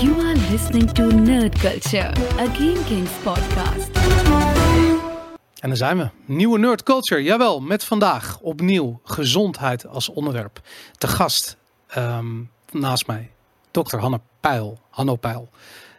You are listening to Nerd Culture, a Game Kings podcast. En daar zijn we. Nieuwe Nerd Culture. Jawel, met vandaag opnieuw gezondheid als onderwerp. Te gast ehm, naast mij, dokter Hanne Pijl. Hanno Pijl.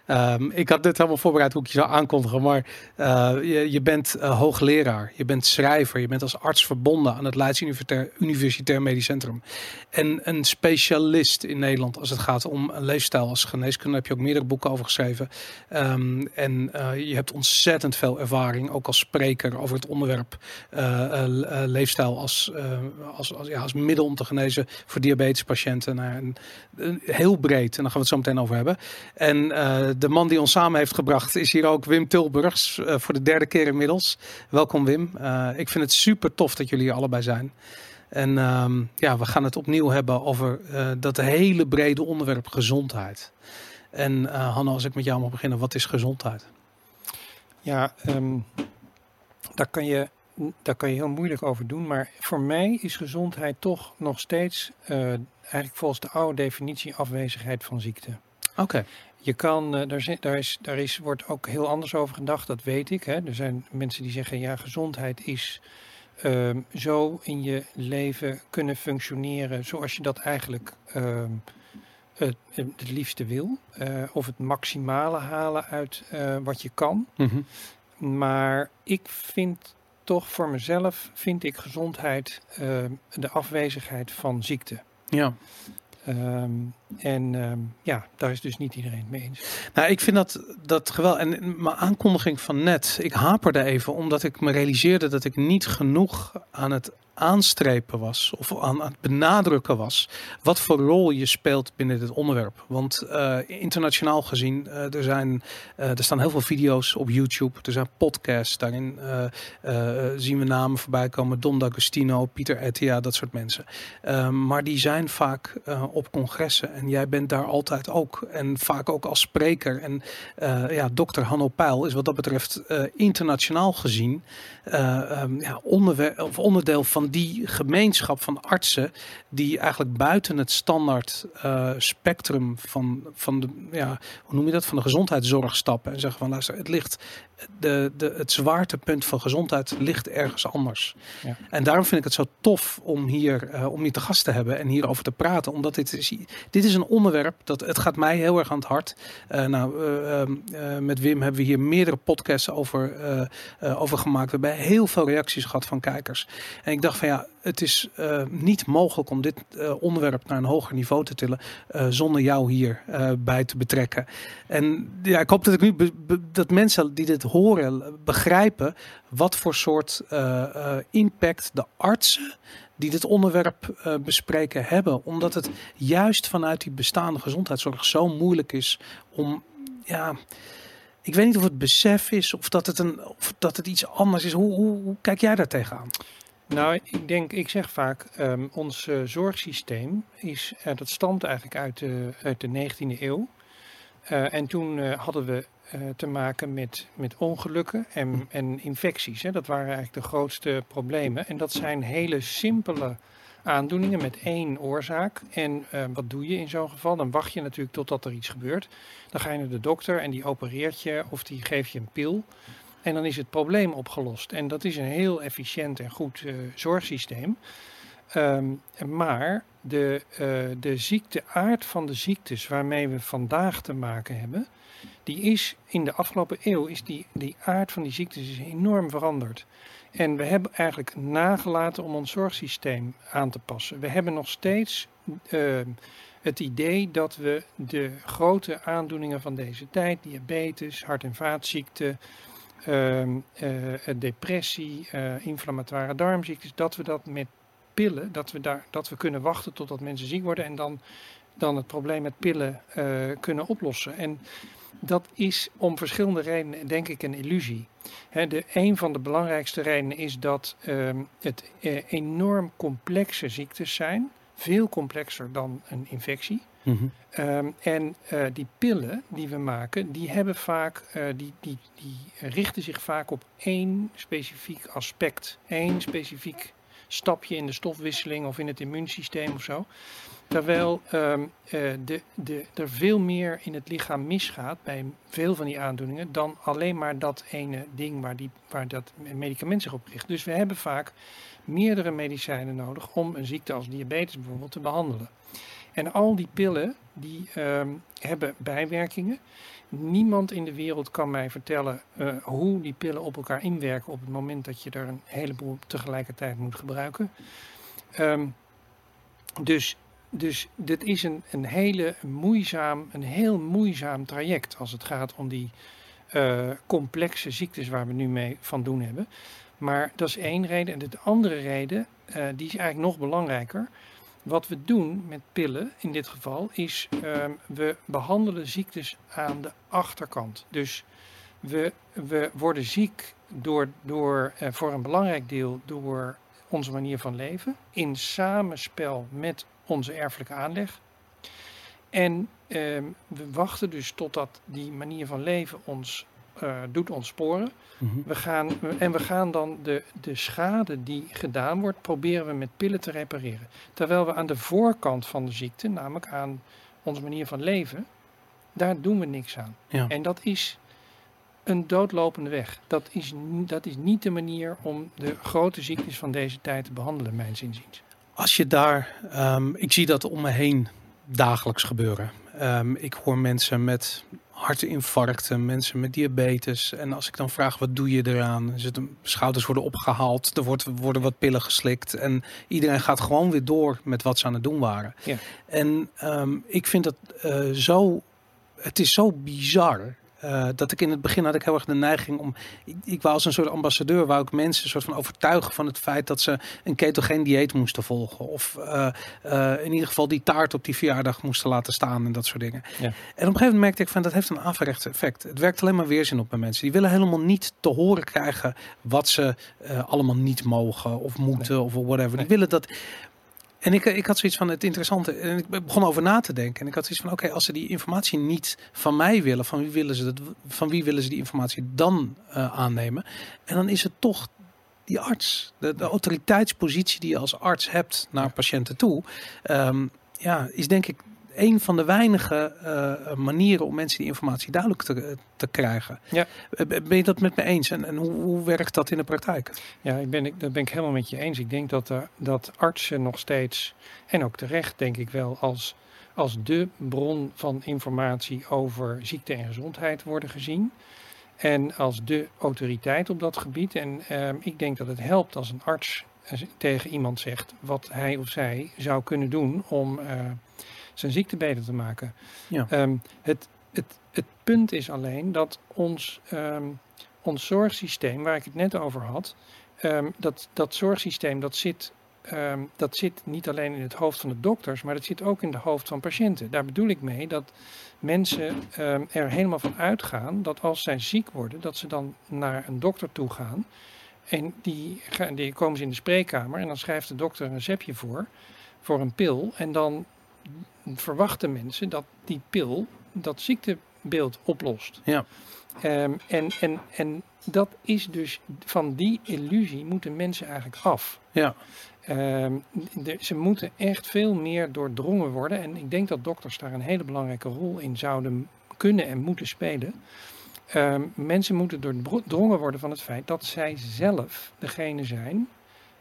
Ehm, ik had dit helemaal voorbereid hoe ik je zou aankondigen, maar uh, je, je, bent uh, hoogleraar, je bent schrijver, je bent als arts verbonden aan het Leids Universitair, Universitair Medisch Centrum. En een specialist in Nederland als het gaat om leefstijl als geneeskunde. heb je ook meerdere boeken over geschreven. Um, en uh, je hebt ontzettend veel ervaring, ook als spreker over het onderwerp leefstijl als, als, als, ja, als middel om te genezen voor diabetespatiënten. Nou, en, heel breed, en daar gaan we het zo meteen over hebben. En de man die ons samen heeft gebracht is hier ook Wim Tilburgs. Uh, voor de derde keer inmiddels. Welkom Wim. Uh, ik vind het super tof dat jullie hier allebei zijn. En uh, ja, we gaan het opnieuw hebben over uh, dat hele brede onderwerp gezondheid. En Hanno, als ik met jou mag beginnen, wat is gezondheid? Ja, um, daar, kan je, daar kan je heel moeilijk over doen. Maar voor mij is gezondheid toch nog steeds eigenlijk volgens de oude definitie afwezigheid van ziekte. Oké. Je kan, uh, daar, daar, is, daar is, wordt ook heel anders over gedacht, dat weet ik. Hè. Er zijn mensen die zeggen, ja, gezondheid is uh, zo in je leven kunnen functioneren zoals je dat eigenlijk uh, het, het, liefste wil. Uh, of het maximale halen uit uh, wat je kan. Mm -hmm. Maar ik vind toch voor mezelf, vind ik gezondheid ehm, de afwezigheid van ziekte. Ja. Um, en um, ja, daar is dus niet iedereen mee eens. Nou, ik vind dat, dat geweldig. En mijn aankondiging van net, ik haperde even omdat ik me realiseerde dat ik niet genoeg aan het aanstrepen was of aan, het benadrukken was wat voor rol je speelt binnen dit onderwerp. Want uh, internationaal gezien, uh, er, zijn, uh, er staan heel veel video's op YouTube, er zijn podcasts, daarin zien we namen voorbij komen, Don D'Agostino, Pieter Ettia, dat soort mensen. Ehm, maar die zijn vaak op congressen en jij bent daar altijd ook en vaak ook als spreker. En ja, dokter Hanno Pijl is wat dat betreft internationaal gezien um, ja, of onderdeel van die gemeenschap van artsen die eigenlijk buiten het standaard spectrum van, van de, ja, hoe noem je dat, van de gezondheidszorg stappen en zeggen van luister, het ligt, de, de, het zwaartepunt van gezondheid ligt ergens anders. Ja. En daarom vind ik het zo tof om hier, uh, om hier te gast te hebben en hierover te praten, omdat dit is, dit is een onderwerp dat het gaat mij heel erg aan het hart. Uh, nou, met Wim hebben we hier meerdere podcasts over, over gemaakt. We hebben heel veel reacties gehad van kijkers. En ik dacht van ja, het is uh, niet mogelijk om dit uh, onderwerp naar een hoger niveau te tillen uh, zonder jou hier bij te betrekken. En ja, ik hoop dat ik nu dat mensen die dit horen begrijpen wat voor soort impact de artsen die dit onderwerp bespreken hebben. Omdat het juist vanuit die bestaande gezondheidszorg zo moeilijk is om ja ik weet niet of het besef is of dat het, een, of dat het iets anders is. Hoe, hoe, hoe kijk jij daar tegenaan? Nou, ik denk, ik zeg vaak, um, ons uh, zorgsysteem is, uh, dat stamt eigenlijk uit de, uit de 19e eeuw. Uh, en toen hadden we te maken met, met ongelukken en, en infecties. Hè. Dat waren eigenlijk de grootste problemen. En dat zijn hele simpele aandoeningen met één oorzaak. En wat doe je in zo'n geval? Dan wacht je natuurlijk totdat er iets gebeurt. Dan ga je naar de dokter en die opereert je of die geeft je een pil. En dan is het probleem opgelost. En dat is een heel efficiënt en goed uh, zorgsysteem. Um, maar de, uh, de ziekteaard van de ziektes waarmee we vandaag te maken hebben, die is in de afgelopen eeuw, is die, die aard van die ziektes is enorm veranderd. En we hebben eigenlijk nagelaten om ons zorgsysteem aan te passen. We hebben nog steeds uh, het idee dat we de grote aandoeningen van deze tijd, diabetes, hart- en vaatziekten, depressie, uh, inflammatoire darmziektes, dat we dat met pillen, dat we, daar, dat we kunnen wachten totdat mensen ziek worden en dan, dan het probleem met pillen eh, kunnen oplossen. En dat is om verschillende redenen, denk ik, een illusie. De, een van de belangrijkste redenen is dat ehm, het enorm complexe ziektes zijn, veel complexer dan een infectie. Mm um, en uh, die pillen die we maken, die hebben vaak, uh, die, die, die richten zich vaak op één specifiek aspect, één specifiek stapje in de stofwisseling of in het immuunsysteem of zo. Terwijl ehm, eh, de, de, er veel meer in het lichaam misgaat bij veel van die aandoeningen dan alleen maar dat ene ding waar, die, waar dat medicament zich op richt. Dus we hebben vaak meerdere medicijnen nodig om een ziekte als diabetes bijvoorbeeld te behandelen. En al die pillen die ehm, hebben bijwerkingen. Niemand in de wereld kan mij vertellen eh, hoe die pillen op elkaar inwerken op het moment dat je er een heleboel tegelijkertijd moet gebruiken. Ehm, dus, dus dit is een, een hele moeizaam, een heel moeizaam traject als het gaat om die uh, complexe ziektes waar we nu mee van doen hebben. Maar dat is één reden. En de andere reden, uh, die is eigenlijk nog belangrijker. Wat we doen met pillen in dit geval is uh, we behandelen ziektes aan de achterkant. Dus we, we worden ziek door, door, uh, voor een belangrijk deel door onze manier van leven in samenspel met onze erfelijke aanleg. En uh, we wachten dus totdat die manier van leven ons uh, doet ontsporen. Mm-hmm. we gaan, en we gaan dan de, de schade die gedaan wordt, proberen we met pillen te repareren. Terwijl we aan de voorkant van de ziekte, namelijk aan onze manier van leven, daar doen we niks aan. Ja. En dat is een doodlopende weg. Dat is, dat is niet de manier om de grote ziektes van deze tijd te behandelen, mijn inziens. Als je daar, um, ik zie dat om me heen dagelijks gebeuren. Um, ik hoor mensen met hartinfarcten, mensen met diabetes. En als ik dan vraag, wat doe je eraan? De schouders worden opgehaald, er wordt, worden wat pillen geslikt. En iedereen gaat gewoon weer door met wat ze aan het doen waren. Ja. En um, ik vind dat uh, zo... Het is zo bizar uh, dat ik in het begin had ik heel erg de neiging om. Ik, ik wou als een soort ambassadeur, wou ik mensen een soort van overtuigen van het feit dat ze een ketogeen dieet moesten volgen. Of uh, uh, in ieder geval die taart op die verjaardag moesten laten staan en dat soort dingen. Ja. En op een gegeven moment merkte ik van dat heeft een averechts effect. Het werkt alleen maar weerzin op bij mensen. Die willen helemaal niet te horen krijgen wat ze allemaal niet mogen of moeten nee. of whatever. Die nee. willen dat. En ik, ik had zoiets van het interessante. En ik begon over na te denken. En ik had zoiets van: oké, als ze die informatie niet van mij willen, van wie willen ze dat? Van wie willen ze die informatie dan uh, aannemen? En dan is het toch die arts, de, de autoriteitspositie die je als arts hebt naar patiënten toe. Um, ja, is denk ik een van de weinige uh, manieren om mensen die informatie duidelijk te, te krijgen. Ja. Ben je dat met me eens? En, en hoe, hoe, werkt dat in de praktijk? Ja, ik ben, ik, dat ben ik helemaal met je eens. Ik denk dat, uh, dat artsen nog steeds, en ook terecht denk ik wel, als, als de bron van informatie over ziekte en gezondheid worden gezien. En als de autoriteit op dat gebied. En uh, ik denk dat het helpt als een arts tegen iemand zegt wat hij of zij zou kunnen doen om zijn ziekte beter te maken. Ja. Um, het, het, het punt is alleen dat ons, um, ons zorgsysteem, waar ik het net over had, um, dat, dat zorgsysteem dat zit, dat zit niet alleen in het hoofd van de dokters, maar dat zit ook in het hoofd van patiënten. Daar bedoel ik mee dat mensen er helemaal van uitgaan dat als zij ziek worden, dat ze dan naar een dokter toe gaan. En die, die komen ze in de spreekkamer en dan schrijft de dokter een receptje voor, voor een pil. En dan verwachten mensen dat die pil dat ziektebeeld oplost. Ja. Um, en, en, en dat is dus van die illusie moeten mensen eigenlijk af. Ja. Um, de, ze moeten echt veel meer doordrongen worden. En ik denk dat dokters daar een hele belangrijke rol in zouden kunnen en moeten spelen. Um, mensen moeten doordrongen worden van het feit dat zij zelf degene zijn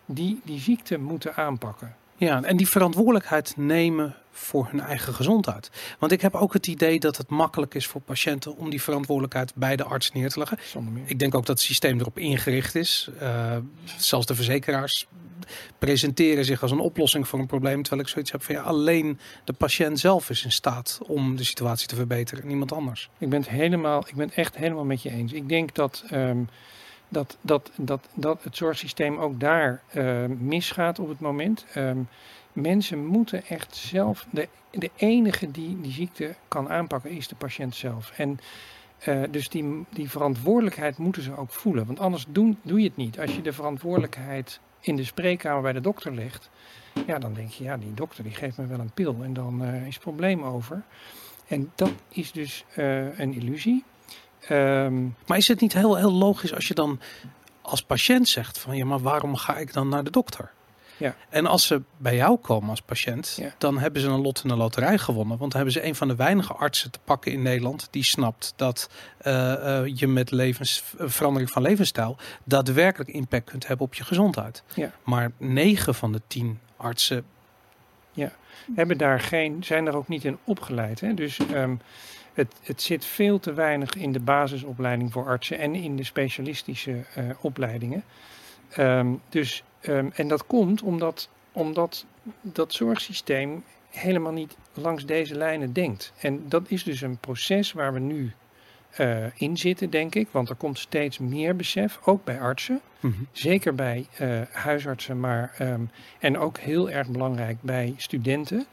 die die ziekte moeten aanpakken. Ja, en die verantwoordelijkheid nemen voor hun eigen gezondheid. Want ik heb ook het idee dat het makkelijk is voor patiënten om die verantwoordelijkheid bij de arts neer te leggen. Ik denk ook dat het systeem erop ingericht is. Uh, zelfs de verzekeraars presenteren zich als een oplossing voor een probleem. Terwijl ik zoiets heb van ja, alleen de patiënt zelf is in staat om de situatie te verbeteren. Niemand anders. Ik ben het helemaal, ik ben echt helemaal met je eens. Ik denk dat. Um, dat, dat, dat, dat het zorgsysteem ook daar uh, misgaat op het moment. Um, mensen moeten echt zelf, de, de enige die die ziekte kan aanpakken is de patiënt zelf. En uh, dus die, die verantwoordelijkheid moeten ze ook voelen. Want anders doen, doe je het niet. Als je de verantwoordelijkheid in de spreekkamer bij de dokter legt, ja, dan denk je, ja, die dokter die geeft me wel een pil en dan uh, is het probleem over. En dat is dus uh, een illusie. Um, maar is het niet heel, heel logisch als je dan als patiënt zegt van ja, maar waarom ga ik dan naar de dokter? Ja. En als ze bij jou komen als patiënt, Ja. dan hebben ze een lot in de loterij gewonnen. Want dan hebben ze een van de weinige artsen te pakken in Nederland die snapt dat eh, eh, je met levens, eh, verandering van levensstijl daadwerkelijk impact kunt hebben op je gezondheid. Ja. Maar negen van de tien artsen, hebben daar geen, zijn daar ook niet in opgeleid. Hè? Dus ehm, het, het zit veel te weinig in de basisopleiding voor artsen en in de specialistische opleidingen. Ehm, dus, ehm, en dat komt omdat, omdat dat zorgsysteem helemaal niet langs deze lijnen denkt. En dat is dus een proces waar we nu eh, in zitten, denk ik. Want er komt steeds meer besef, ook bij artsen. Zeker bij eh, huisartsen, maar ehm, en ook heel erg belangrijk bij studenten.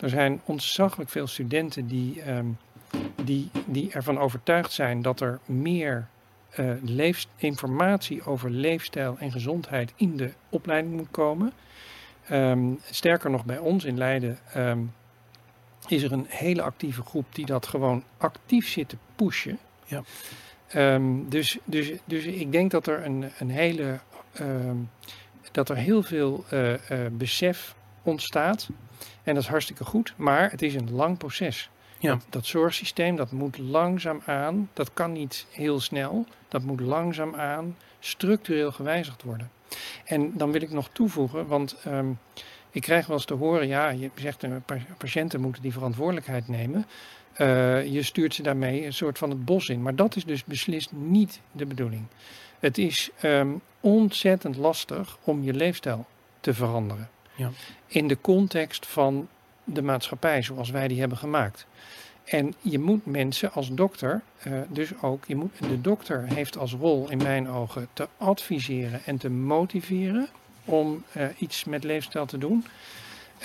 Er zijn ontzaglijk veel studenten die, die, die ervan overtuigd zijn dat er meer eh, informatie over leefstijl en gezondheid in de opleiding moet komen. Ehm, sterker nog, bij ons in Leiden ehm, is er een hele actieve groep die dat gewoon actief zit te pushen. Ja. Ehm, dus, dus, dus ik denk dat er een, een hele dat er heel veel eh, eh, besef ontstaat. En dat is hartstikke goed, maar het is een lang proces. Ja. Dat, zorgsysteem, dat moet langzaam aan, dat kan niet heel snel, dat moet langzaam aan structureel gewijzigd worden. En dan wil ik nog toevoegen, want ehm, ik krijg wel eens te horen, ja, je zegt uh, patiënten moeten die verantwoordelijkheid nemen. Uh, je stuurt ze daarmee een soort van het bos in. Maar dat is dus beslist niet de bedoeling. Het is um, ontzettend lastig om je leefstijl te veranderen. Ja. In de context van de maatschappij zoals wij die hebben gemaakt. En je moet mensen als dokter, uh, dus ook, je moet, de dokter heeft als rol in mijn ogen te adviseren en te motiveren om uh, iets met leefstijl te doen.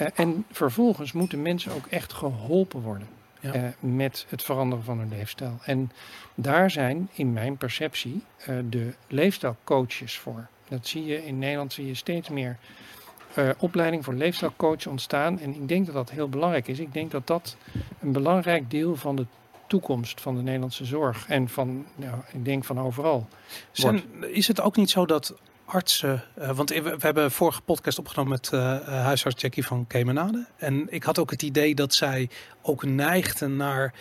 Uh, en vervolgens moeten mensen ook echt geholpen worden ja. met het veranderen van hun leefstijl. En daar zijn in mijn perceptie de leefstijlcoaches voor. Dat zie je in Nederland zie je steeds meer uh, opleiding voor leefstijlcoach ontstaan. En ik denk dat dat heel belangrijk is. Ik denk dat dat een belangrijk deel van de toekomst van de Nederlandse zorg en van, nou, ik denk van overal. Zijn, is het ook niet zo dat artsen. Uh, want we, we, hebben vorige podcast opgenomen met uh, huisarts Jackie van Kemenade. En ik had ook het idee dat zij ook neigden naar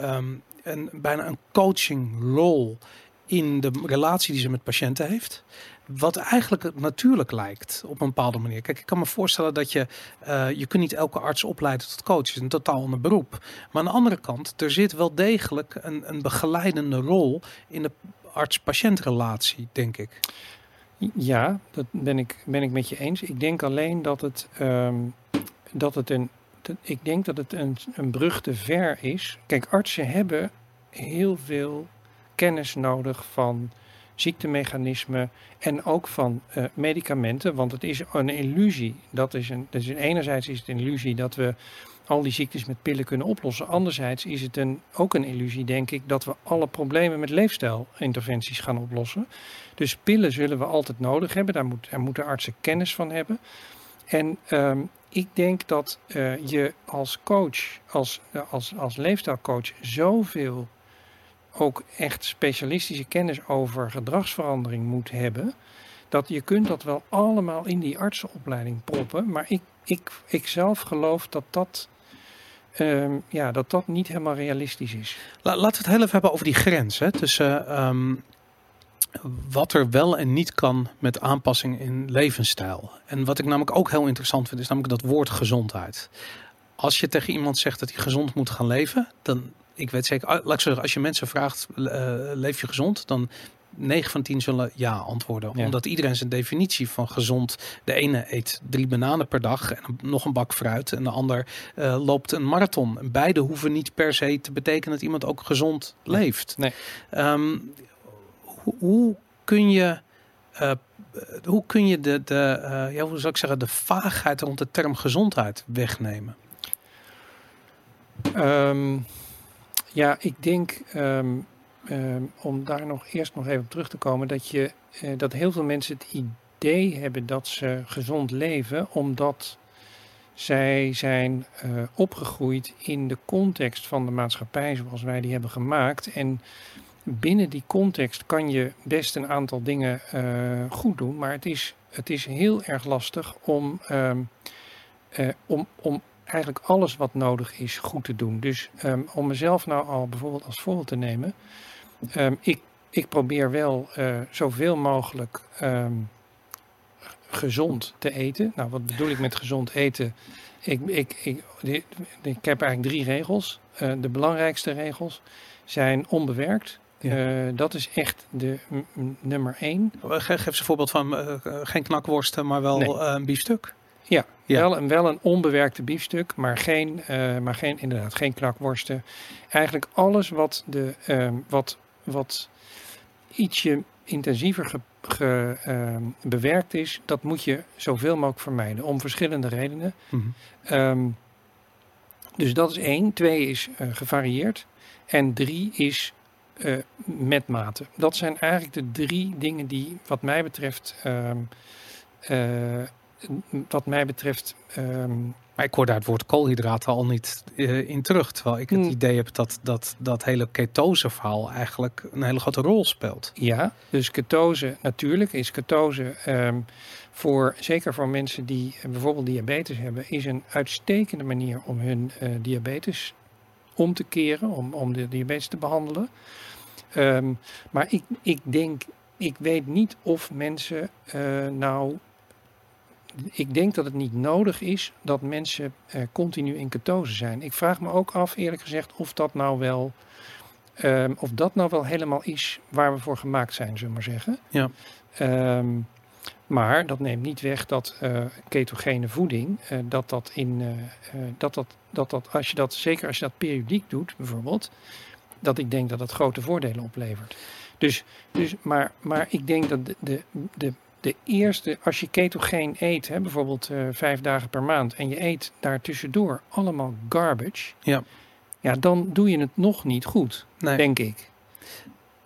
um, een, bijna een coachingrol in de relatie die ze met patiënten heeft. Wat eigenlijk natuurlijk lijkt op een bepaalde manier. Kijk, ik kan me voorstellen dat je, uh, je kunt niet elke arts opleiden tot coach. Het is een totaal ander beroep. Maar aan de andere kant, er zit wel degelijk een, een begeleidende rol in de arts-patiëntrelatie, denk ik. Ja, dat ben ik, ben ik met je eens. Ik denk alleen dat het, um, dat het een. Ik denk dat het een, een brug te ver is. Kijk, artsen hebben heel veel kennis nodig van ziektemechanismen en ook van uh, medicamenten. Want het is een illusie. Dat is een, dus enerzijds is het een illusie dat we al die ziektes met pillen kunnen oplossen. Anderzijds is het een, ook een illusie, denk ik, dat we alle problemen met leefstijlinterventies gaan oplossen. Dus pillen zullen we altijd nodig hebben. Daar, moet, daar moeten artsen kennis van hebben. En um, ik denk dat uh, je als coach, als, uh, als, als leefstijlcoach, zoveel ook echt specialistische kennis over gedragsverandering moet hebben. Dat je kunt dat wel allemaal in die artsenopleiding proppen. Maar ik, ik, ik zelf geloof dat dat Um, ja, dat dat niet helemaal realistisch is. La, laten we het heel even hebben over die grens hè, tussen um, wat er wel en niet kan met aanpassing in levensstijl. En wat ik namelijk ook heel interessant vind, is namelijk dat woord gezondheid. Als je tegen iemand zegt dat hij gezond moet gaan leven, dan, ik weet zeker, laat ik zeggen, als je mensen vraagt, uh, leef je gezond, dan 9 van 10 zullen ja antwoorden. Ja. Omdat iedereen zijn definitie van gezond. De ene eet drie bananen per dag en nog een bak fruit. En de ander uh, loopt een marathon. Beide hoeven niet per se te betekenen dat iemand ook gezond nee. leeft. Nee. Um, hoe, hoe, kun je. Uh, hoe kun je de, de, uh, ja, hoe zou ik zeggen, de vaagheid rond de term gezondheid wegnemen? Um, ja, ik denk um, um, om daar nog eerst nog even op terug te komen, dat, je, uh, dat heel veel mensen het idee hebben dat ze gezond leven, omdat zij zijn uh, opgegroeid in de context van de maatschappij zoals wij die hebben gemaakt. En binnen die context kan je best een aantal dingen eh, goed doen, maar het is, het is heel erg lastig om, ehm, eh, om, om eigenlijk alles wat nodig is goed te doen. Dus ehm, om mezelf nou al bijvoorbeeld als voorbeeld te nemen, ehm, ik, ik probeer wel eh, zoveel mogelijk ehm, gezond te eten. Nou, wat bedoel ik met gezond eten? Ik, ik, ik, ik, ik heb eigenlijk drie regels. Eh, de belangrijkste regels zijn onbewerkt. Ja. Eh, dat is echt de nummer één. Ge- Geef eens een voorbeeld van geen knakworsten, maar wel Nee. een biefstuk. Ja, Ja. Wel, een, wel een onbewerkte biefstuk, maar geen, eh, maar geen, inderdaad, geen knakworsten. Eigenlijk alles wat, de, ehm, wat, wat ietsje intensiever ge, ge- ehm, bewerkt is, dat moet je zoveel mogelijk vermijden. Om verschillende redenen. Mhm. Ehm, dus dat is één. Twee is eh, gevarieerd. En drie is eh, met mate. Dat zijn eigenlijk de drie dingen die, wat mij betreft, wat mij betreft, ehm, Maar ik hoor daar het woord koolhydraten al niet eh, in terug. Terwijl ik het Hmm. idee heb dat dat, dat hele ketose verhaal eigenlijk een hele grote rol speelt. ja, dus ketose natuurlijk is ketose ehm, voor zeker voor mensen die eh, bijvoorbeeld diabetes hebben, is een uitstekende manier om hun eh, diabetes om te keren, om, om de diabetes te behandelen. Ehm, maar ik, ik denk, ik weet niet of mensen nou. Ik denk dat het niet nodig is dat mensen eh, continu in ketose zijn. Ik vraag me ook af, eerlijk gezegd, of dat nou wel. ehm, of dat nou wel helemaal is waar we voor gemaakt zijn, zullen we maar zeggen. Ja. Ehm, maar dat neemt niet weg dat eh, ketogene voeding, eh, dat dat in, dat dat, dat dat, als je dat, zeker als je dat periodiek doet, bijvoorbeeld, dat ik denk dat dat grote voordelen oplevert. Dus, dus maar, maar ik denk dat de, de, de, de eerste, als je ketogeen eet, hè, bijvoorbeeld eh, vijf dagen per maand, en je eet daar tussendoor allemaal garbage, Ja. ja, dan doe je het nog niet goed, Nee. denk ik.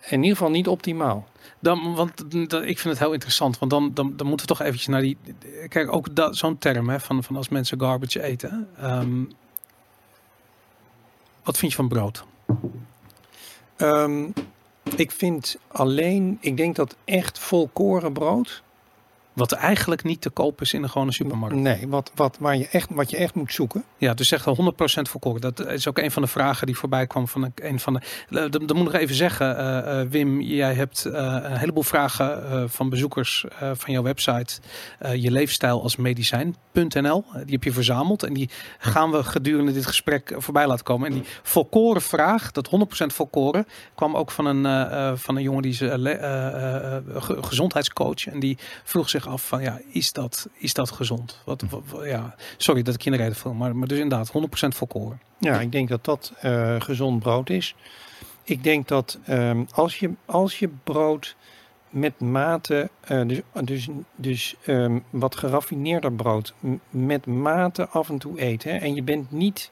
In ieder geval niet optimaal. Dan, want dat, ik vind het heel interessant, want dan, dan, dan moeten we toch eventjes naar die... Kijk, ook dat- zo'n term hè, van, van als mensen garbage eten. Ehm, wat vind je van brood? Ehm, ik vind alleen, ik denk dat echt volkoren brood. Wat eigenlijk niet te koop is in een gewone supermarkt. Nee, wat, wat, waar je echt, wat je echt moet zoeken. Ja, dus echt wel 100% volkoren. Dat is ook een van de vragen die voorbij kwam van een- van de. Eh, Dat, dat moet ik nog even zeggen, eh, eh, Wim. Jij hebt een heleboel vragen van bezoekers van jouw website. je leefstijl als medicijn.nl. Die heb je verzameld en die gaan we gedurende dit gesprek voorbij laten komen. En die volkoren vraag, dat 100% volkoren, kwam ook van een, van een jongen die is gezondheidscoach. En die vroeg zich af van ja, is dat, is dat gezond? Wat, wat- wat- ja, sorry dat ik je in de reden viel, maar, maar dus inderdaad 100% volkoren. Ja, ik denk dat dat eh, gezond brood is. Ik denk dat ehm, als, je, als je brood met mate, eh, dus, dus, dus ehm, wat geraffineerder brood, met mate af en toe eet. Hè, en je bent niet.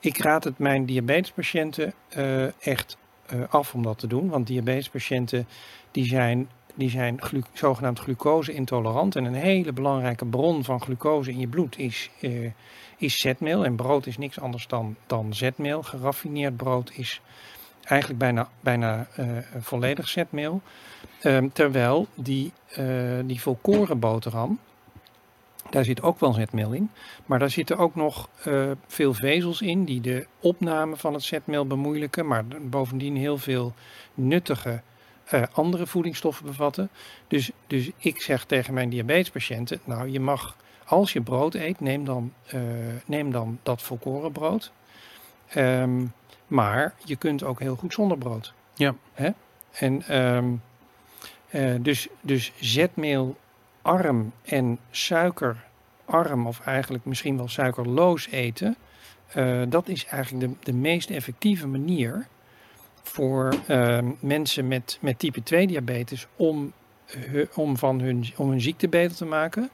Ik raad het mijn diabetespatiënten eh, echt af om dat te doen. Want diabetespatiënten die zijn, die zijn zogenaamd glucose-intolerant. En een hele belangrijke bron van glucose in je bloed is, eh, is zetmeel. En brood is niks anders dan, dan zetmeel. Geraffineerd brood is eigenlijk bijna, bijna eh, volledig zetmeel. Ehm, terwijl die, eh, die volkoren boterham, daar zit ook wel zetmeel in. Maar daar zitten ook nog veel vezels in die de opname van het zetmeel bemoeilijken. Maar bovendien heel veel nuttige eh, andere voedingsstoffen bevatten. Dus, dus ik zeg tegen mijn diabetespatiënten, nou je mag, als je brood eet, neem dan, eh, neem dan dat volkoren brood. Ehm, maar je kunt ook heel goed zonder brood. Ja. Hè? En ehm, eh, dus, dus zetmeelarm en suikerarm, of eigenlijk misschien wel suikerloos eten, dat is eigenlijk de, de meest effectieve manier voor ehm, mensen met, met type 2 diabetes om, om, van hun, om hun ziekte beter te maken.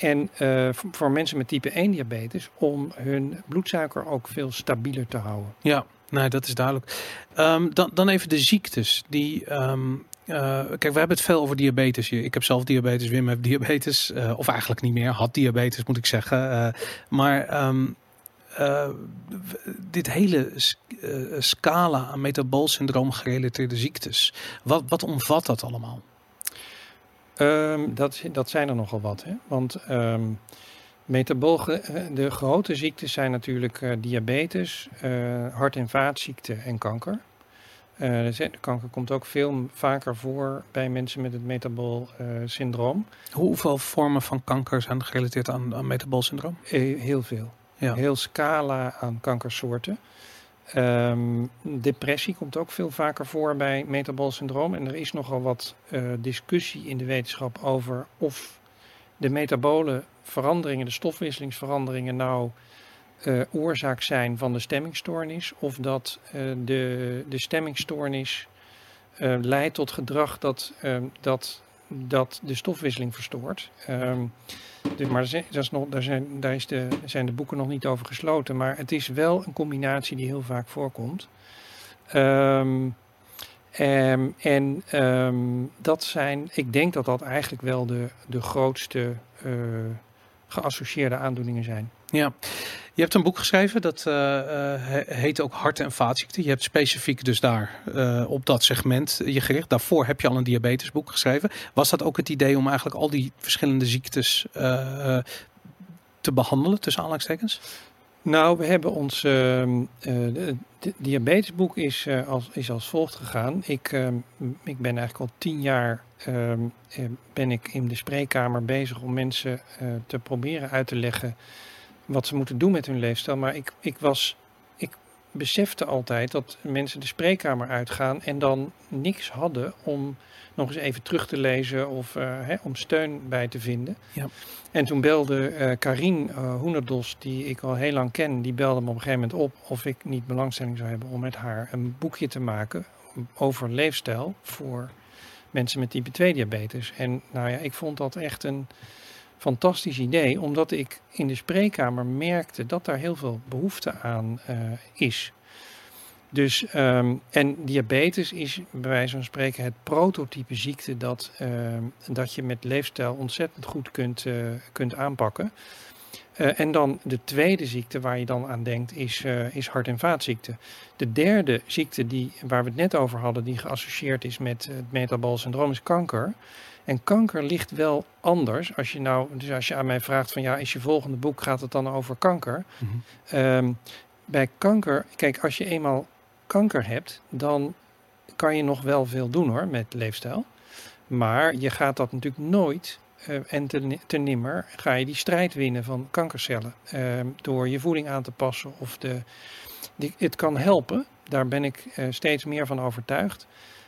En eh, voor, mensen met type 1 diabetes om hun bloedsuiker ook veel stabieler te houden. Ja, nee, dat is duidelijk. Ehm, dan, dan even de ziektes. Die, ehm, eh, kijk, we hebben het veel over diabetes. Ik heb zelf diabetes, Wim heeft diabetes. eh, of eigenlijk niet meer, had diabetes moet ik zeggen. Maar w- dit hele eh, scala aan metaboolsyndroom gerelateerde ziektes. Wat, wat omvat dat allemaal? Ehm, dat, dat zijn er nogal wat. Hè? Want ehm metabool, eh, de grote ziektes zijn natuurlijk diabetes, hart- en vaatziekten en kanker. Kanker komt ook veel vaker voor bij mensen met het metabool syndroom. Hoeveel vormen van kanker zijn gerelateerd aan, aan metaboolsyndroom? Eh, heel veel. Ja. Heel scala aan kankersoorten. Ehm, depressie komt ook veel vaker voor bij metaboolsyndroom. En er is nogal wat eh, discussie in de wetenschap over of de metabole veranderingen, de stofwisselingsveranderingen, nou eh, oorzaak zijn van de stemmingstoornis. Of dat eh, de, de stemmingstoornis leidt tot gedrag dat, dat, dat de stofwisseling verstoort. Ehm, maar dat is nog, daar, zijn, daar is de, zijn de boeken nog niet over gesloten. Maar het is wel een combinatie die heel vaak voorkomt. Ehm, ehm, en ehm, dat zijn, ik denk dat dat eigenlijk wel de, de grootste eh, geassocieerde aandoeningen zijn. Ja, je hebt een boek geschreven dat eh, eh, he- heet ook hart- en vaatziekten. Je hebt specifiek dus daar eh, op dat segment je gericht. Daarvoor heb je al een diabetesboek geschreven. Was dat ook het idee om eigenlijk al die verschillende ziektes te behandelen, tussen aanhalingstekens? Nou, we hebben ons ehm, eh, diabetesboek is, als, is als volgt gegaan. Ik, ehm, ik ben eigenlijk al tien jaar ehm, eh, ben ik in de spreekkamer bezig om mensen te proberen uit te leggen wat ze moeten doen met hun leefstijl. Maar ik, ik was, ik besefte altijd dat mensen de spreekkamer uitgaan en dan niks hadden om nog eens even terug te lezen of eh, hè, om steun bij te vinden. Ja. En toen belde eh Karin eh Hoenerdos, die ik al heel lang ken, die belde me op een gegeven moment op of ik niet belangstelling zou hebben om met haar een boekje te maken over leefstijl voor mensen met type 2 diabetes. En nou ja, ik vond dat echt een fantastisch idee, omdat ik in de spreekkamer merkte dat daar heel veel behoefte aan eh, is. Dus, ehm, en diabetes is bij wijze van spreken het prototype ziekte dat, ehm, dat je met leefstijl ontzettend goed kunt, eh, kunt aanpakken. Eh, en dan de tweede ziekte waar je dan aan denkt is, is hart- en vaatziekte. De derde ziekte die, waar we het net over hadden, die geassocieerd is met het metabool syndroom, is kanker. En kanker ligt wel anders. Als je nou, dus als je aan mij vraagt van ja, is je volgende boek, gaat het dan over kanker? Ehm, bij kanker, kijk, als je eenmaal kanker hebt, dan kan je nog wel veel doen hoor met leefstijl. Maar je gaat dat natuurlijk nooit eh, en te, ni- te nimmer ga je die strijd winnen van kankercellen. ehm, door je voeding aan te passen of de. die- het kan helpen, daar ben ik eh, steeds meer van overtuigd.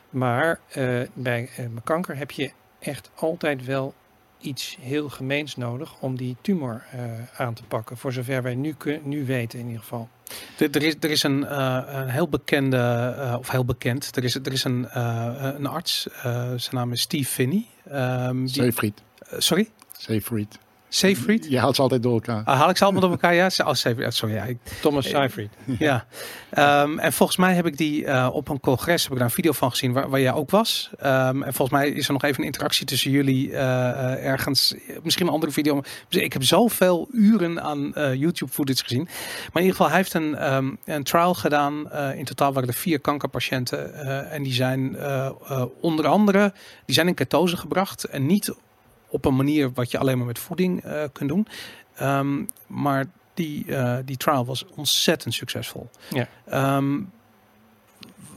Maar eh, bij kanker heb je echt altijd wel iets heel gemeens nodig om die tumor eh, aan te pakken. Voor zover wij nu, kun- nu weten in ieder geval. Er, er is, er is een, eh, een heel bekende, eh, of heel bekend, er is, er is een, eh, een arts, eh, zijn naam is Steve Finney. Ehm, die- eh, sorry? Zeefried. Seyfried? Je haalt ze altijd door elkaar. Ah, haal ik ze allemaal door elkaar? Ja, oh, Seyfried. Sorry. Ja, ik- Thomas Seyfried. ja. Ehm, en volgens mij heb ik die eh, op een congres, heb ik daar een video van gezien waar, waar jij ook was. Ehm, en volgens mij is er nog even een interactie tussen jullie eh, eh, ergens. Misschien een andere video. Dus ik heb zoveel uren aan eh, YouTube footage gezien. Maar in ieder geval, hij heeft een, ehm, een trial gedaan. Eh, in totaal waren er vier kankerpatiënten. eh, en die zijn eh, eh, onder andere, die zijn in ketose gebracht. En niet op een manier wat je alleen maar met voeding eh, kunt doen. Ehm, maar die, eh, die trial was ontzettend succesvol. Ja. Ehm,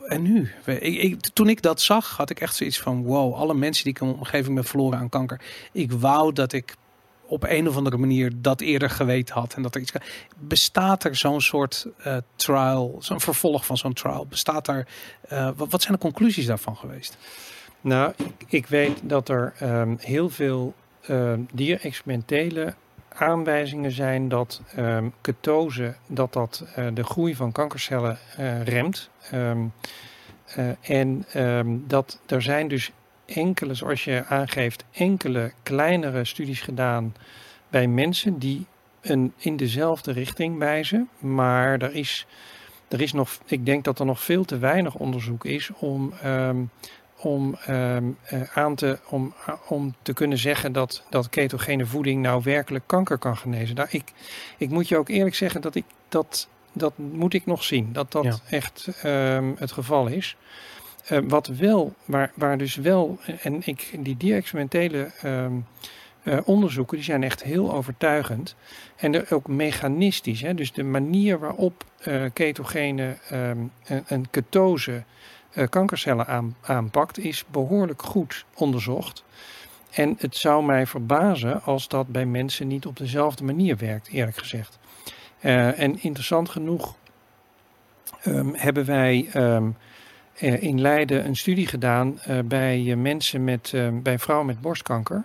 en nu? Ik, ik, toen ik dat zag, had ik echt zoiets van: wow, alle mensen die ik in mijn omgeving ben verloren aan kanker. Ik wou dat ik op een of andere manier dat eerder geweten had. En dat er iets. Bestaat er zo'n soort eh, trial, zo'n vervolg van zo'n trial? Bestaat eh, wat, wat zijn de conclusies daarvan geweest? Nou, ik, ik weet dat er ehm, heel veel ehm dierexperimentele aanwijzingen zijn dat ehm, ketose dat dat eh, de groei van kankercellen eh, remt. Eh, en dat er zijn dus enkele, zoals je aangeeft, enkele kleinere studies gedaan bij mensen die een, in dezelfde richting wijzen. Maar er is, er is nog, ik denk dat er nog veel te weinig onderzoek is om om, ehm, eh, aan te, om, om te kunnen zeggen dat, dat ketogene voeding nou werkelijk kanker kan genezen. Nou, ik, ik moet je ook eerlijk zeggen dat ik, dat, dat moet ik nog zien. Dat dat Ja. echt ehm, het geval is. Eh, wat wel, waar, waar dus wel, en ik, die dierexperimentele ehm, eh, onderzoeken, die zijn echt heel overtuigend. En er ook mechanistisch, hè, dus de manier waarop eh ketogene ehm, en, en ketose kankercellen aan, aanpakt, is behoorlijk goed onderzocht. En het zou mij verbazen als dat bij mensen niet op dezelfde manier werkt, eerlijk gezegd. Eh, en interessant genoeg ehm, hebben wij ehm, eh, in Leiden een studie gedaan eh, bij eh, mensen met, eh, bij vrouwen met borstkanker.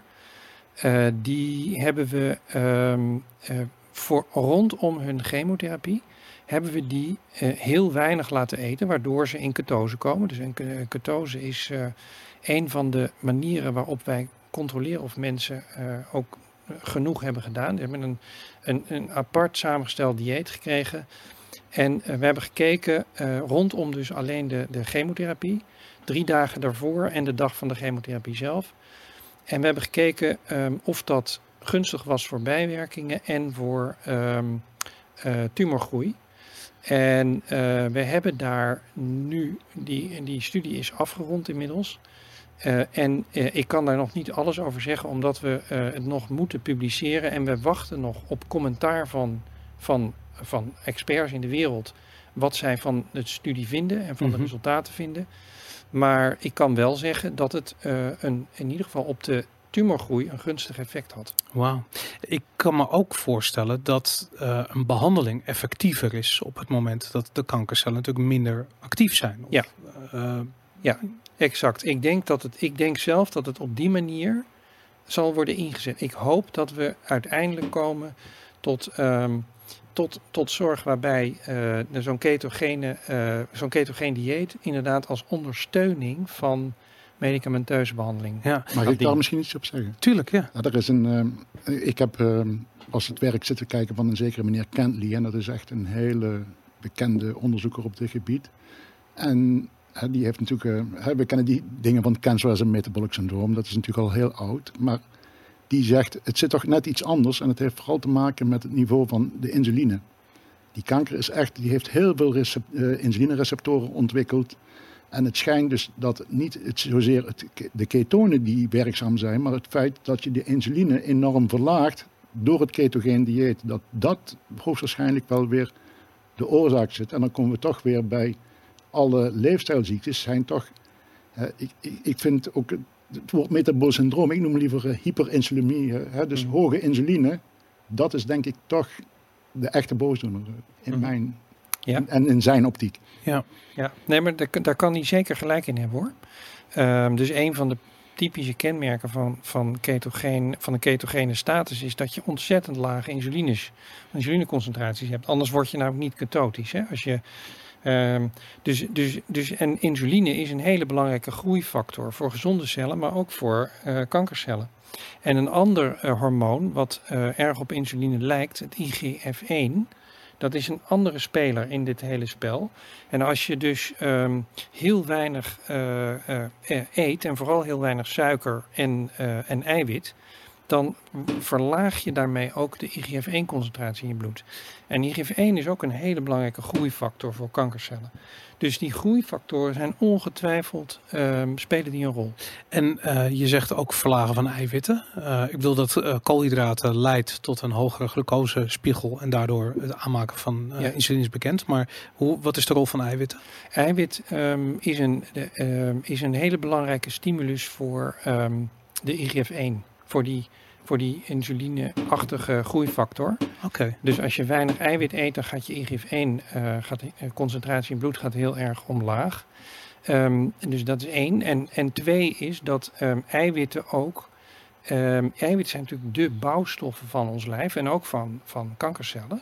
Eh, die hebben we ehm, eh, voor rondom hun chemotherapie hebben we die eh, heel weinig laten eten, waardoor ze in ketose komen. Dus een ke- ketose is eh, een van de manieren waarop wij controleren of mensen eh, ook eh, genoeg hebben gedaan. Ze hebben een, een, een apart samengesteld dieet gekregen. En eh, we hebben gekeken eh, rondom dus alleen de, de chemotherapie. Drie dagen daarvoor en de dag van de chemotherapie zelf. En we hebben gekeken ehm, of dat gunstig was voor bijwerkingen en voor ehm, eh, tumorgroei. En eh, we hebben daar nu, die, die studie is afgerond inmiddels. Eh, en eh, ik kan daar nog niet alles over zeggen, omdat we het nog moeten publiceren. En we wachten nog op commentaar van, van, van experts in de wereld. Wat zij van de studie vinden en van Mhm. de resultaten vinden. Maar ik kan wel zeggen dat het een, in ieder geval op de tumorgroei een gunstig effect had. Wauw. Ik kan me ook voorstellen dat eh, een behandeling effectiever is op het moment dat de kankercellen natuurlijk minder actief zijn. Of, Ja. eh, Exact. Ik denk, dat het, ik denk zelf dat het op die manier zal worden ingezet. Ik hoop dat we uiteindelijk komen tot, ehm, tot, tot zorg waarbij er zo'n ketogene, zo'n ketogeen dieet inderdaad als ondersteuning van medicamenteuze behandeling. ja, Mag ik daar misschien iets op zeggen? tuurlijk, ja. Ja, er is een, ehm, ik heb ehm, als het werk zitten kijken van een zekere meneer Kentley. En dat is echt een hele bekende onderzoeker op dit gebied. En hè, die heeft natuurlijk, eh, hè, we kennen die dingen van cancer as een metabolic syndroom. Dat is natuurlijk al heel oud. Maar die zegt, het zit toch net iets anders. En het heeft vooral te maken met het niveau van de insuline. Die kanker is echt, die heeft heel veel eh, insulinereceptoren ontwikkeld. En het schijnt dus dat niet het zozeer het, de ketonen die werkzaam zijn, maar het feit dat je de insuline enorm verlaagt door het ketogeen dieet, dat dat hoogstwaarschijnlijk wel weer de oorzaak zit. En dan komen we toch weer bij alle leefstijlziektes zijn toch, eh, ik, ik, ik vind ook het, woord metabolisch syndroom, ik noem liever hyperinsulinemie, eh, hè, dus Mhm. hoge insuline, dat is denk ik toch de echte boosdoener eh, in Mhm. mijn Ja. en in zijn optiek. Ja, nee, maar daar, daar kan hij zeker gelijk in hebben hoor. Ehm, dus een van de typische kenmerken van, van, ketogeen, van een ketogene status is dat je ontzettend lage insulines, insulineconcentraties hebt. Anders word je namelijk niet ketotisch. Hè? Als je, ehm, dus, dus, dus, en insuline is een hele belangrijke groeifactor voor gezonde cellen, maar ook voor eh, kankercellen. En een ander eh, hormoon wat eh, erg op insuline lijkt, het IGF-1, dat is een andere speler in dit hele spel. En als je dus ehm, heel weinig eh, eh, eh, eet en vooral heel weinig suiker en, en eiwit, dan verlaag je daarmee ook de IGF-1-concentratie in je bloed. En IGF-1 is ook een hele belangrijke groeifactor voor kankercellen. Dus die groeifactoren zijn ongetwijfeld, ehm, spelen die een rol. En eh, je zegt ook verlagen van eiwitten. Eh, ik bedoel dat eh, koolhydraten leidt tot een hogere glucosespiegel en daardoor het aanmaken van Ja. insuline is bekend. Maar hoe, wat is de rol van eiwitten? Eiwit ehm, is, een, de, ehm, is een hele belangrijke stimulus voor de IGF-1, voor die, voor die insuline-achtige groeifactor. Oké, Dus als je weinig eiwit eet, dan gaat je IGF-1, eh, gaat, de eh, concentratie in bloed gaat heel erg omlaag. Ehm, dus dat is één. En, en twee is dat ehm, eiwitten ook, ehm, eiwitten zijn natuurlijk de bouwstoffen van ons lijf en ook van, van kankercellen.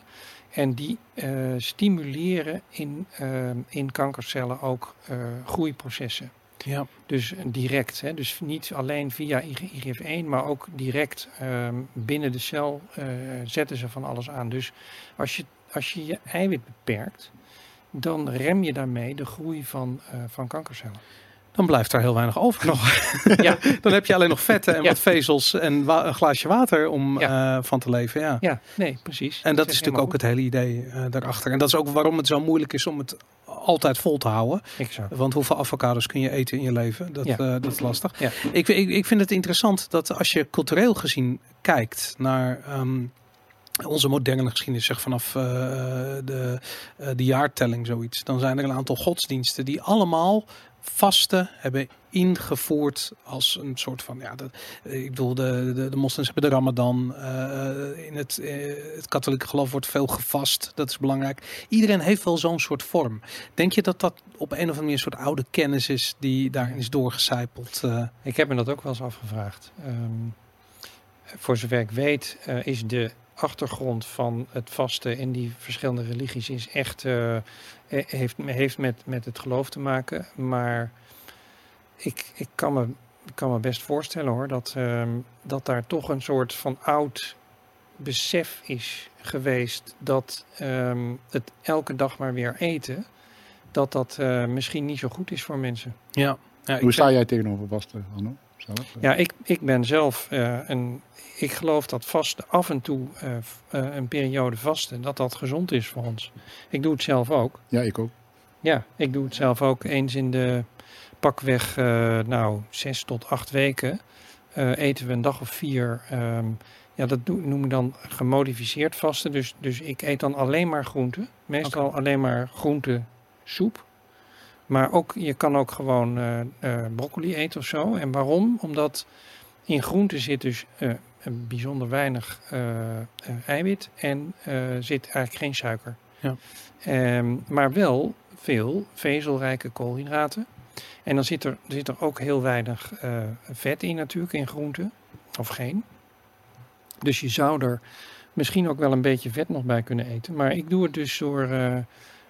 En die eh, stimuleren in, in kankercellen ook groeiprocessen. Ja. Dus direct, hè? dus niet alleen via IG IGF-1, maar ook direct ehm, binnen de cel eh, zetten ze van alles aan. Dus als je, als je je eiwit beperkt, dan rem je daarmee de groei van, eh, van kankercellen. Dan blijft er heel weinig over nog. Ja. dan heb je alleen nog vetten en Ja. wat vezels en wa- een glaasje water om Ja. eh, van te leven. Ja. Ja, nee, precies. En dat is natuurlijk ook het hele idee eh, daarachter. En dat is ook waarom het zo moeilijk is om het altijd vol te houden. Exact. Want hoeveel avocados kun je eten in je leven? Dat, Ja. eh, dat is lastig. Ja. Ik, ik, ik vind het interessant dat als je cultureel gezien kijkt naar ehm, onze moderne geschiedenis, zeg vanaf de, de jaartelling zoiets, dan zijn er een aantal godsdiensten die allemaal vasten hebben ingevoerd als een soort van, ja, dat, eh, ik bedoel, de, de, de moslims hebben de ramadan, eh, in het, eh, het katholieke geloof wordt veel gevast, dat is belangrijk. Iedereen heeft wel zo'n soort vorm. Denk je dat dat op een of andere manier een soort oude kennis is die daarin is doorgecijpeld? Ik heb me dat ook wel eens afgevraagd. Ehm, voor zover ik weet is de achtergrond van het vasten in die verschillende religies is echt heeft, heeft met, met het geloof te maken. Maar ik, ik kan, me, ik kan me best voorstellen hoor dat, ehm, dat daar toch een soort van oud besef is geweest dat ehm, het elke dag maar weer eten, dat dat eh, misschien niet zo goed is voor mensen. ja. ja, Hoe sta jij tegenover vasten, Hanno? Zelf? Ja, ik, ik ben zelf eh, een. Ik geloof dat vasten af en toe eh, eh, een periode vasten, dat dat gezond is voor ons. Ik doe het zelf ook. Ja, ik ook. Ja, ik doe het zelf ook eens in de pakweg, eh, nou, zes tot acht weken. eh, eten we een dag of vier. ehm, ja, dat noem ik dan gemodificeerd vasten. Dus, dus ik eet dan alleen maar groenten. Meestal alleen maar groentesoep. Maar ook, je kan ook gewoon eh, eh, broccoli eten of zo. En waarom? Omdat in groenten zit dus eh, een bijzonder weinig eiwit en zit eigenlijk geen suiker. Ja. Ehm, maar wel veel vezelrijke koolhydraten. En dan zit er, zit er ook heel weinig vet in natuurlijk in groenten. Of geen. Dus je zou er misschien ook wel een beetje vet nog bij kunnen eten. Maar ik doe het dus door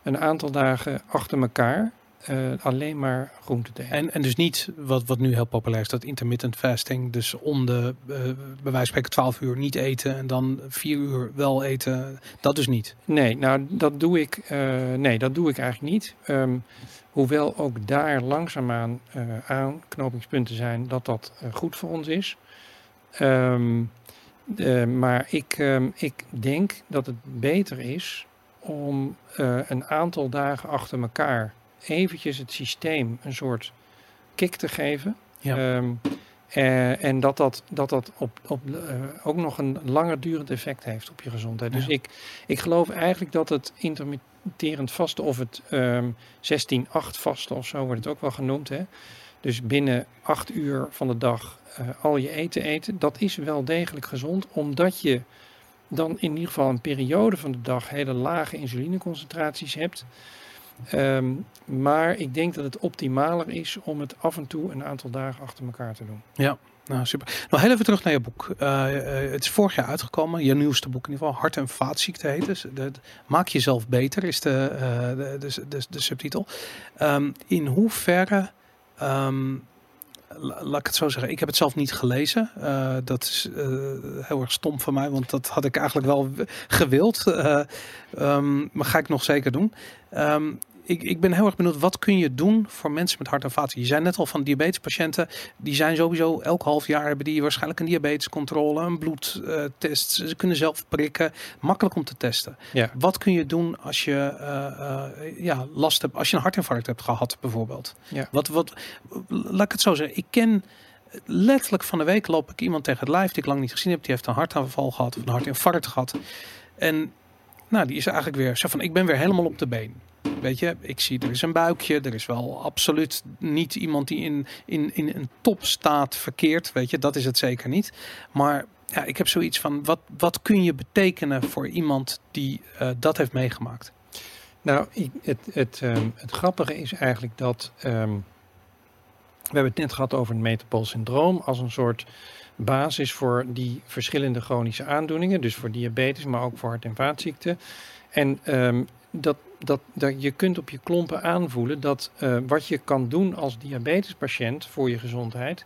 een aantal dagen achter elkaar eh, alleen maar groenten te eten. En, en dus niet wat, wat nu heel populair is, dat intermittent fasting. Dus om de, eh, bij wijze van spreken 12 uur niet eten en dan 4 uur wel eten. Dat dus niet. Nee, nou dat doe ik, eh, nee, dat doe ik eigenlijk niet. Ehm, hoewel ook daar langzaamaan aanknopingspunten zijn dat dat goed voor ons is. Ehm, eh, maar ik, ehm, ik denk dat het beter is om een aantal dagen achter elkaar eventjes het systeem een soort kick te geven. Ja. Ehm, eh, en dat dat, dat, dat op, op, eh, ook nog een langer durend effect heeft op je gezondheid. Dus ik, ik geloof eigenlijk dat het intermitterend vasten of het ehm 16-8 vasten of zo wordt het ook wel genoemd. Hè? Dus binnen acht uur van de dag eh, al je eten eten. Dat is wel degelijk gezond, omdat je dan in ieder geval een periode van de dag hele lage insulineconcentraties hebt. Ehm, maar ik denk dat het optimaler is om het af en toe een aantal dagen achter elkaar te doen. Nou, super. Nog heel even terug naar je boek. Eh, eh, het is vorig jaar uitgekomen. Je nieuwste boek in ieder geval. Hart- en vaatziekte heet dus. Maak jezelf beter is de, eh, de, de, subtitel. Ehm, in hoeverre... ehm, laat ik het zo zeggen. Ik heb het zelf niet gelezen. Eh, dat is eh, heel erg stom van mij. Want dat had ik eigenlijk wel gewild. Eh, ehm, maar ga ik nog zeker doen. Ehm, ik, ik ben heel erg benieuwd. Wat kun je doen voor mensen met hart- en vaatziekten? Je zei net al van diabetespatiënten die zijn sowieso elk half jaar hebben die waarschijnlijk een diabetescontrole, een bloedtest. Ze kunnen zelf prikken. Makkelijk om te testen. Ja. Wat kun je doen als je eh, eh, ja, last hebt, als je een hartinfarct hebt gehad, bijvoorbeeld? Ja. Wat, wat, laat ik het zo zeggen. Ik ken letterlijk van de week loop ik iemand tegen het lijf die ik lang niet gezien heb. Die heeft een hartaanval gehad of een hartinfarct gehad. En nou, die is eigenlijk weer zo van, ik ben weer helemaal op de been. Weet je, ik zie er is een buikje. Er is wel absoluut niet iemand die in, in, in een topstaat verkeert. Weet je, dat is het zeker niet. Maar ja, ik heb zoiets van, wat, wat kun je betekenen voor iemand die eh, dat heeft meegemaakt? Nou, ik- het, het, ehm, het grappige is eigenlijk dat. ehm, we hebben het net gehad over het metabool syndroom als een soort basis voor die verschillende chronische aandoeningen. Dus voor diabetes, maar ook voor hart- en vaatziekten. En ehm, dat, dat, dat je kunt op je klompen aanvoelen dat eh, wat je kan doen als diabetespatiënt voor je gezondheid,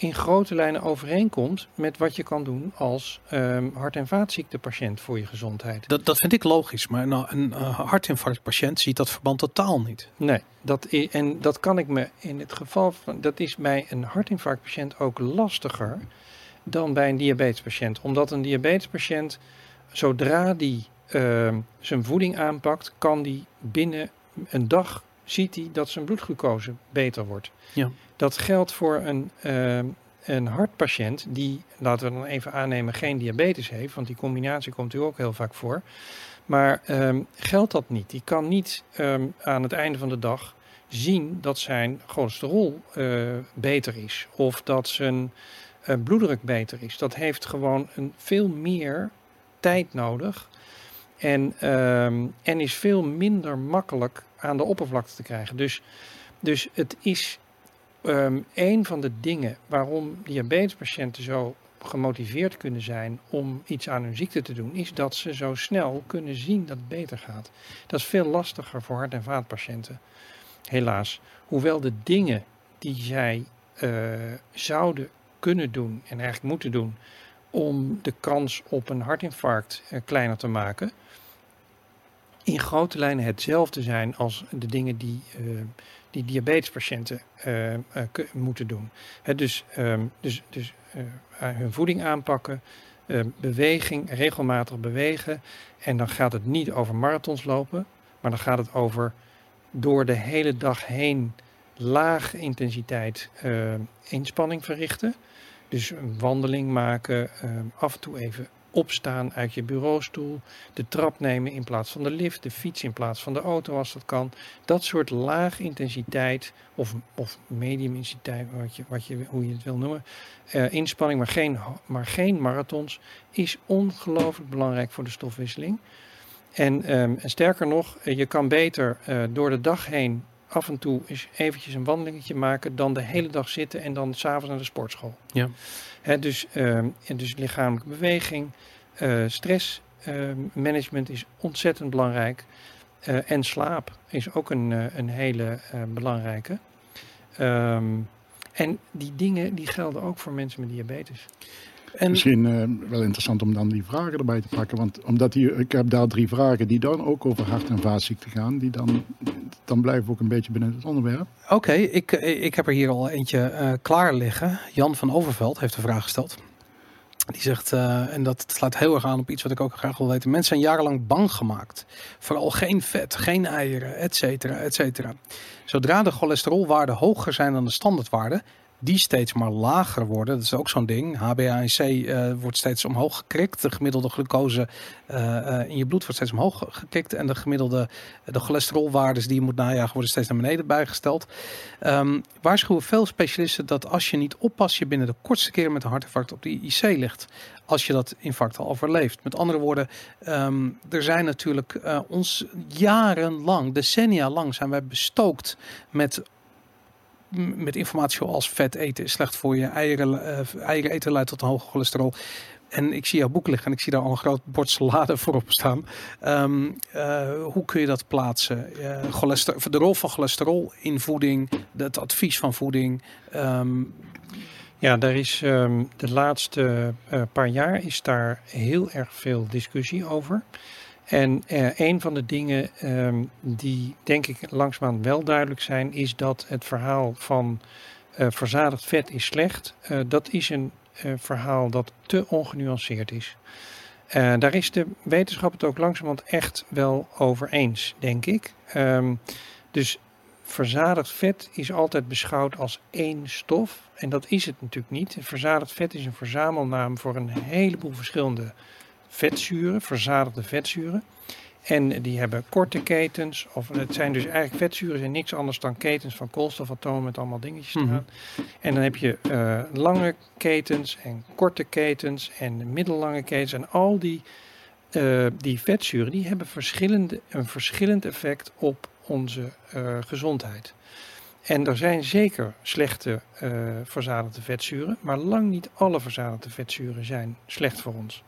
in grote lijnen overeenkomt met wat je kan doen als ehm, hart- en vaatziektepatiënt voor je gezondheid. Dat, dat vind ik logisch, maar nou, een uh, hartinfarctpatiënt ziet dat verband totaal niet. Nee, dat is, en dat kan ik me in het geval van, dat is bij een hartinfarctpatiënt ook lastiger dan bij een diabetespatiënt. Omdat een diabetespatiënt, zodra die uh, zijn voeding aanpakt, kan die binnen een dag ziet hij dat zijn bloedglucose beter wordt. Ja. Dat geldt voor een, uh, een hartpatiënt die, laten we dan even aannemen, geen diabetes heeft, want die combinatie komt u ook heel vaak voor. Maar um, geldt dat niet? Die kan niet um, aan het einde van de dag zien dat zijn cholesterol uh, beter is of dat zijn uh, bloeddruk beter is. Dat heeft gewoon een veel meer tijd nodig en, um, en is veel minder makkelijk aan de oppervlakte te krijgen. Dus, dus het is um, een van de dingen waarom diabetespatiënten zo gemotiveerd kunnen zijn om iets aan hun ziekte te doen, is dat ze zo snel kunnen zien dat het beter gaat. Dat is veel lastiger voor hart- en vaatpatiënten, helaas. Hoewel de dingen die zij uh, zouden kunnen doen en eigenlijk moeten doen om de kans op een hartinfarct uh, kleiner te maken, in grote lijnen hetzelfde zijn als de dingen die, uh, die diabetespatiënten uh, moeten doen. He, dus um, dus, dus hun voeding aanpakken, beweging, regelmatig bewegen. En dan gaat het niet over marathons lopen, maar dan gaat het over door de hele dag heen lage intensiteit inspanning verrichten. Dus een wandeling maken, af en toe even opstaan uit je bureaustoel, de trap nemen in plaats van de lift, de fiets in plaats van de auto als dat kan. Dat soort laag intensiteit of, of medium intensiteit, wat je, wat je, hoe je het wil noemen, uh, inspanning, maar geen, maar geen marathons, is ongelooflijk belangrijk voor de stofwisseling. En, um, en sterker nog, je kan beter door de dag heen af en toe eens eventjes een wandelingetje maken dan de hele dag zitten en dan s'avonds naar de sportschool. Ja. He, dus, uh, en dus lichamelijke beweging, uh, stressmanagement uh, is ontzettend belangrijk. Uh, en slaap is ook een, een hele belangrijke. Um, en die dingen die gelden ook voor mensen met diabetes. En Misschien uh, wel interessant om dan die vragen erbij te pakken. Want omdat die, ik heb daar drie vragen die dan ook over hart- en vaatziekten gaan. Die dan, dan blijven we ook een beetje binnen het onderwerp. Oké, okay, ik, ik heb er hier al eentje uh, klaar liggen. Jan van Overveld heeft een vraag gesteld. Die zegt, uh, en dat sluit heel erg aan op iets wat ik ook graag wil weten. Mensen zijn jarenlang bang gemaakt. Vooral geen vet, geen eieren, et cetera, et cetera. Zodra de cholesterolwaarden hoger zijn dan de standaardwaarde, die steeds maar lager worden. Dat is ook zo'n ding. HbA1c uh, wordt steeds omhoog gekrikt. De gemiddelde glucose uh, uh, in je bloed wordt steeds omhoog gekrikt. En de gemiddelde de cholesterolwaardes die je moet najagen worden steeds naar beneden bijgesteld. Um, waarschuwen veel specialisten dat als je niet oppast, je binnen de kortste keren met een hartinfarct op de IC ligt. Als je dat infarct al overleeft. Met andere woorden, um, er zijn natuurlijk ons jarenlang, decennia lang zijn wij bestookt met met informatie zoals vet eten is slecht voor je, eieren, uh, eten leidt tot een hoge cholesterol. En ik zie jouw boek liggen en ik zie daar al een groot bord salade voorop staan. Um, uh, hoe kun je dat plaatsen? Uh, de rol van cholesterol in voeding, het advies van voeding. Um, ja, daar is um, de laatste paar jaar is daar heel erg veel discussie over. En uh, een van de dingen um, die denk ik langzamerhand wel duidelijk zijn, is dat het verhaal van uh, verzadigd vet is slecht. Uh, dat is een verhaal dat te ongenuanceerd is. daar is de wetenschap het ook langzamerhand echt wel over eens, denk ik. Um, dus verzadigd vet is altijd beschouwd als één stof. En dat is het natuurlijk niet. Verzadigd vet is een verzamelnaam voor een heleboel verschillende vetzuren, verzadigde vetzuren. En die hebben korte ketens, of het zijn dus eigenlijk vetzuren zijn niks anders dan ketens van koolstofatomen met allemaal dingetjes eraan. Mm -hmm. En dan heb je uh, lange ketens en korte ketens en middellange ketens en al die, uh, die vetzuren die hebben verschillende, een verschillend effect op onze uh, gezondheid. En er zijn zeker slechte verzadigde vetzuren, maar lang niet alle verzadigde vetzuren zijn slecht voor ons.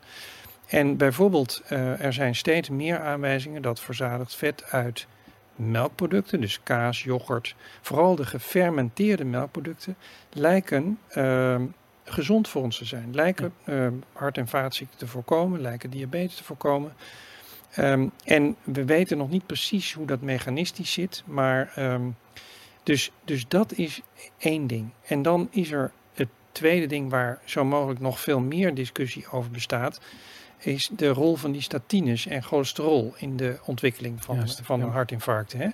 En bijvoorbeeld, uh, er zijn steeds meer aanwijzingen dat verzadigd vet uit melkproducten, dus kaas, yoghurt, vooral de gefermenteerde melkproducten, lijken ehm, gezond voor ons te zijn. Lijken ehm, hart- en vaatziekten te voorkomen, lijken diabetes te voorkomen. Ehm, en we weten nog niet precies hoe dat mechanistisch zit, maar dus, dus dat is één ding. En dan is er het tweede ding waar zo mogelijk nog veel meer discussie over bestaat, is de rol van die statines en cholesterol in de ontwikkeling van, Juist, van ja. een hartinfarct. Hè?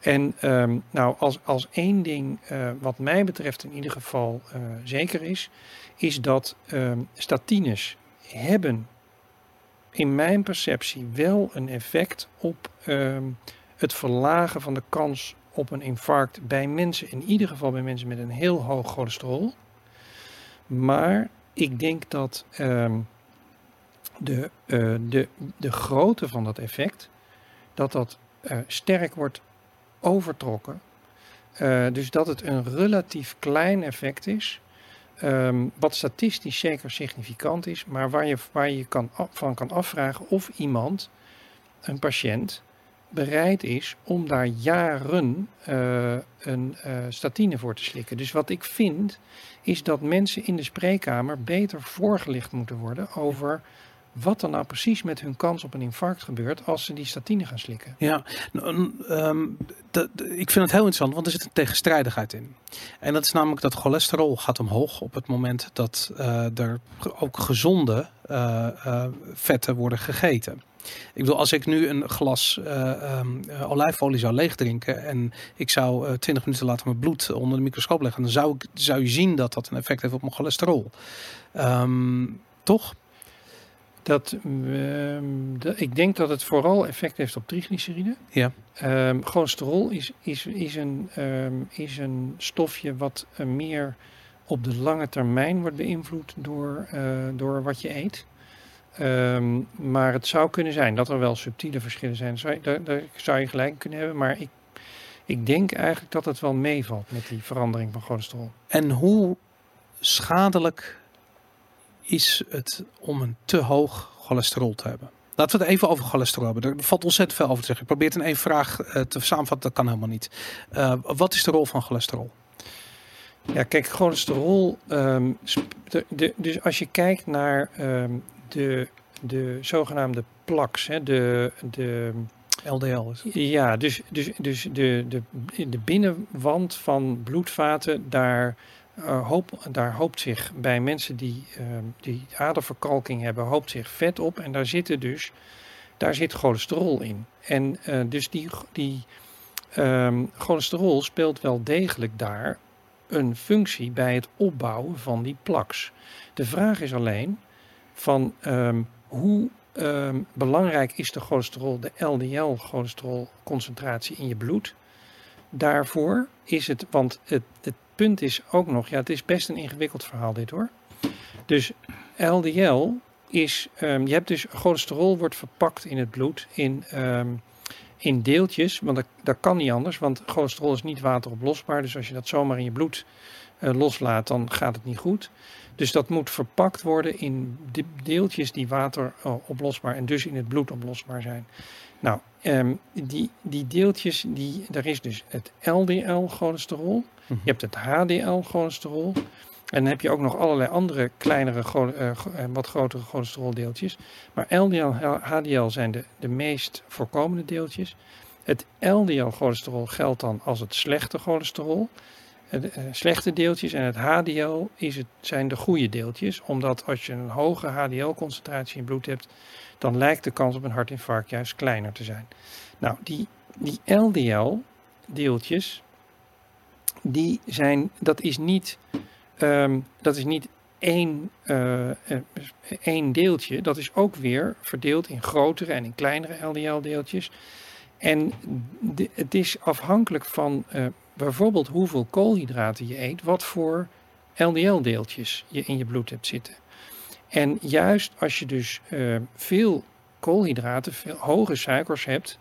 En ehm, nou, als, als één ding, eh, wat mij betreft in ieder geval eh, zeker is, is dat ehm, statines hebben in mijn perceptie wel een effect op ehm, het verlagen van de kans op een infarct bij mensen, in ieder geval bij mensen met een heel hoog cholesterol. Maar ik denk dat de, eh, de, de grootte van dat effect, dat dat eh, sterk wordt overtrokken. Eh, dus dat het een relatief klein effect is, ehm, wat statistisch zeker significant is, maar waar je, waar je kan, van kan afvragen of iemand, een patiënt, bereid is om daar jaren een statine voor te slikken. Dus wat ik vind, is dat mensen in de spreekkamer beter voorgelicht moeten worden over wat er nou precies met hun kans op een infarct gebeurt als ze die statine gaan slikken. Ja, nou, ehm, ik vind het heel interessant, want er zit een tegenstrijdigheid in. En dat is namelijk dat cholesterol gaat omhoog op het moment dat eh, er ook gezonde eh, eh, vetten worden gegeten. Ik bedoel, als ik nu een glas eh, ehm, eh, olijfolie zou leegdrinken en ik zou eh 20 minuten later mijn bloed onder de microscoop leggen, dan zou, ik, zou je zien dat dat een effect heeft op mijn cholesterol. Ehm, toch? Dat, ehm, de- ik denk dat het vooral effect heeft op triglyceriden. Ja. Ehm, cholesterol is, is, is, een, ehm, is een stofje wat eh, meer op de lange termijn wordt beïnvloed door, eh, door wat je eet. Maar het zou kunnen zijn dat er wel subtiele verschillen zijn. Zou je- Daar, daar zou je gelijk kunnen hebben. Maar ik, ik denk eigenlijk dat het wel meevalt met die verandering van cholesterol. En hoe schadelijk is het om een te hoog cholesterol te hebben? Laten we het even over cholesterol hebben. Er valt ontzettend veel over te zeggen. Ik probeer het in één vraag eh, te samenvatten. Dat kan helemaal niet. Eh, wat is de rol van cholesterol? Ja, kijk, cholesterol. sp- de, de- dus als je kijkt naar ehm, de, de zogenaamde plaques, hè, de, de, LDL is het. ja, dus, dus, dus de, de, de binnenwand van bloedvaten, daar, eh, hoop, daar hoopt zich bij mensen die, ehm, die aderverkalking hebben, hoopt zich vet op. En daar zitten dus, daar zit cholesterol in. En eh, dus die, die ehm, cholesterol speelt wel degelijk daar een functie bij het opbouwen van die plaks. De vraag is alleen van ehm, hoe ehm, belangrijk is de cholesterol, de LDL-cholesterolconcentratie in je bloed. Daarvoor is het, want het, het punt is ook nog, ja, het is best een ingewikkeld verhaal dit hoor. Dus LDL is, ehm, je hebt dus cholesterol wordt verpakt in het bloed in, ehm, in deeltjes, want dat, kan niet anders, want cholesterol is niet wateroplosbaar. Dus als je dat zomaar in je bloed eh, loslaat, dan gaat het niet goed. Dus dat moet verpakt worden in de deeltjes die wateroplosbaar en dus in het bloed oplosbaar zijn. Nou, ehm, die, die deeltjes, die, er is dus het LDL-cholesterol, je hebt het HDL-cholesterol. En dan heb je ook nog allerlei andere kleinere, eh, eh, wat grotere cholesteroldeeltjes. Maar LDL HDL zijn de, de meest voorkomende deeltjes. Het LDL-cholesterol geldt dan als het slechte cholesterol. Eh, slechte deeltjes en het HDL is het, zijn de goede deeltjes. Omdat als je een hoge HDL-concentratie in bloed hebt, dan lijkt de kans op een hartinfarct juist kleiner te zijn. Nou, die, die LDL-deeltjes, die zijn, dat is niet, ehm, dat is niet één, eh, eh, één deeltje. Dat is ook weer verdeeld in grotere en in kleinere LDL-deeltjes. En het is afhankelijk van eh, bijvoorbeeld hoeveel koolhydraten je eet, wat voor LDL-deeltjes je in je bloed hebt zitten. En juist als je dus veel koolhydraten, veel hoge suikers hebt,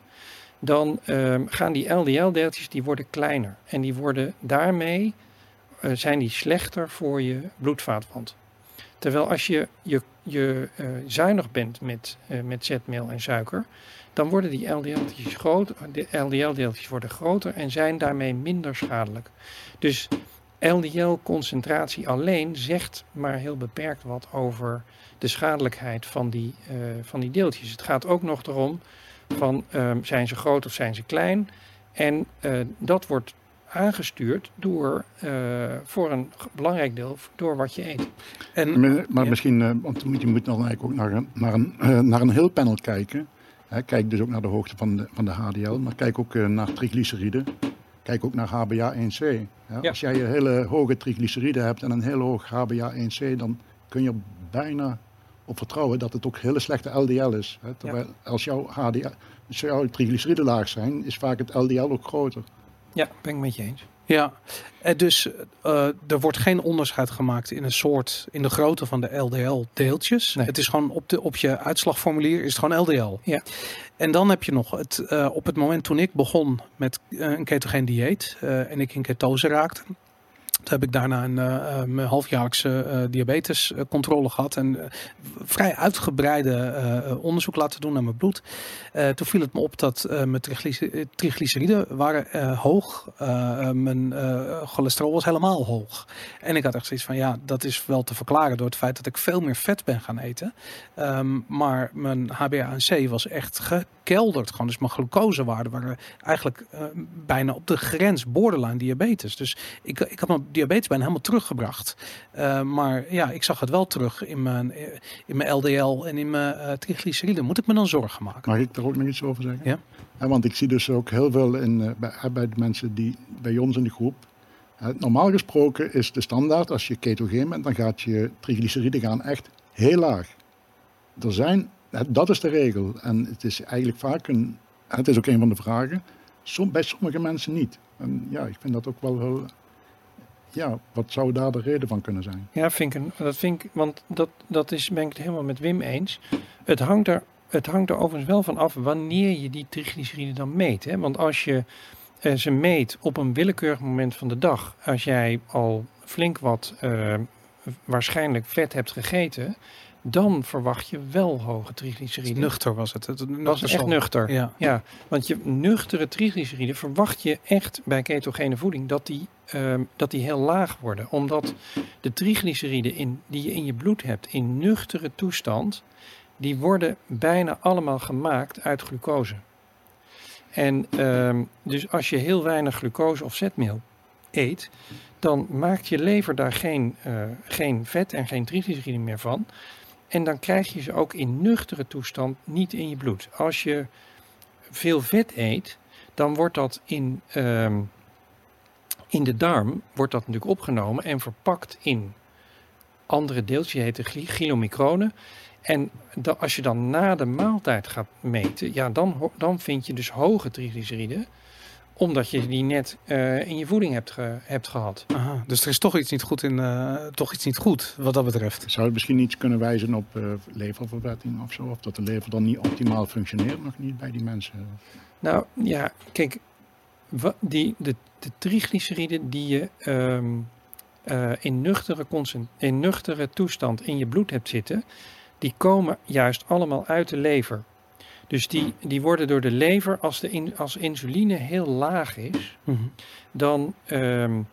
dan ehm, gaan die LDL-deeltjes die worden kleiner. En die worden daarmee eh, zijn die slechter voor je bloedvaatwand. Terwijl als je, je, je eh, zuinig bent met, eh, met zetmeel en suiker, dan worden die LDL-deeltjes groter, de LDL-deeltjes worden groter en zijn daarmee minder schadelijk. Dus LDL-concentratie alleen zegt maar heel beperkt wat over de schadelijkheid van die, uh, van die deeltjes. Het gaat ook nog erom van um, zijn ze groot of zijn ze klein. En uh, dat wordt aangestuurd door, uh, voor een belangrijk deel, door wat je eet. En, maar, maar ja. misschien, uh, want je moet dan eigenlijk ook naar een, naar een, uh, naar een heel panel kijken. Hè, kijk dus ook naar de hoogte van de, van de HDL, maar kijk ook naar triglyceriden. Kijk ook naar HbA1c. Hè. Ja. Als jij een hele hoge triglyceriden hebt en een heel hoog HbA1c, dan kun je bijna op vertrouwen dat het ook hele slechte LDL is. Hè. Terwijl ja. als jouw, HDL, als jouw triglyceriden laag zijn, is vaak het LDL ook groter. Ja, ben ik met je eens. Ja, en dus uh, er wordt geen onderscheid gemaakt in een soort, in de grootte van de LDL-deeltjes. Nee. Het is gewoon op, de, op je uitslagformulier is het gewoon LDL. Ja. En dan heb je nog het, uh, op het moment toen ik begon met uh, een ketogeen dieet uh, en ik in ketose raakte. Heb ik daarna een uh, mijn halfjaarlijkse uh, diabetescontrole gehad en vrij uitgebreide onderzoek laten doen naar mijn bloed. toen viel het me op dat mijn triglyceriden waren hoog, mijn cholesterol was helemaal hoog. En ik had echt zoiets van ja, dat is wel te verklaren door het feit dat ik veel meer vet ben gaan eten. Um, maar mijn HbA1c was echt gekelderd. Gewoon, dus mijn glucosewaarden waren eigenlijk bijna op de grens borderline diabetes. Dus ik, ik had mijn diabetes bijna helemaal teruggebracht. Uh, maar ja, ik zag het wel terug in mijn, in mijn LDL en in mijn uh, triglyceriden. Moet ik me dan zorgen maken? Mag ik er ook nog iets over zeggen? Ja. ja want ik zie dus ook heel veel in, uh, bij, bij de mensen die bij ons in de groep. normaal gesproken is de standaard als je ketogeen bent, dan gaat je triglyceriden gaan echt heel laag. Er zijn, dat is de regel. En het is eigenlijk vaak een, het is ook een van de vragen, som, bij sommige mensen niet. En ja, ik vind dat ook wel heel ja, wat zou daar de reden van kunnen zijn? Ja, vind ik, dat vind ik, want dat, dat is, ben ik het helemaal met Wim eens. Het hangt, er, het hangt er overigens wel van af wanneer je die triglyceriden dan meet. Hè? Want als je uh, ze meet op een willekeurig moment van de dag, als jij al flink wat uh, waarschijnlijk vet hebt gegeten, dan verwacht je wel hoge triglyceriden. Nuchter was het. het was echt nuchter. Ja. ja, want je nuchtere triglyceriden verwacht je echt bij ketogene voeding dat die, um, dat die heel laag worden. Omdat de triglyceriden in, die je in je bloed hebt in nuchtere toestand, die worden bijna allemaal gemaakt uit glucose. En um, dus als je heel weinig glucose of zetmeel eet, dan maakt je lever daar geen, uh, geen vet en geen triglyceriden meer van. En dan krijg je ze ook in nuchtere toestand niet in je bloed. Als je veel vet eet, dan wordt dat in, um, in de darm wordt dat natuurlijk opgenomen en verpakt in andere deeltjes, die heten chylomicronen. En als je dan na de maaltijd gaat meten, ja, dan, dan vind je dus hoge triglyceriden omdat je die net uh, in je voeding hebt, ge, hebt gehad. Aha, dus er is toch iets niet goed in, uh, toch iets niet goed wat dat betreft. Zou het misschien iets kunnen wijzen op uh, leververwetting of zo? Of dat de lever dan niet optimaal functioneert, nog niet bij die mensen? Nou ja, kijk, die, de, de triglyceriden die je um, in, nuchtere in nuchtere toestand in je bloed hebt zitten, die komen juist allemaal uit de lever. Dus die, die worden door de lever, als, de in, als insuline heel laag is, mm-hmm. dan um,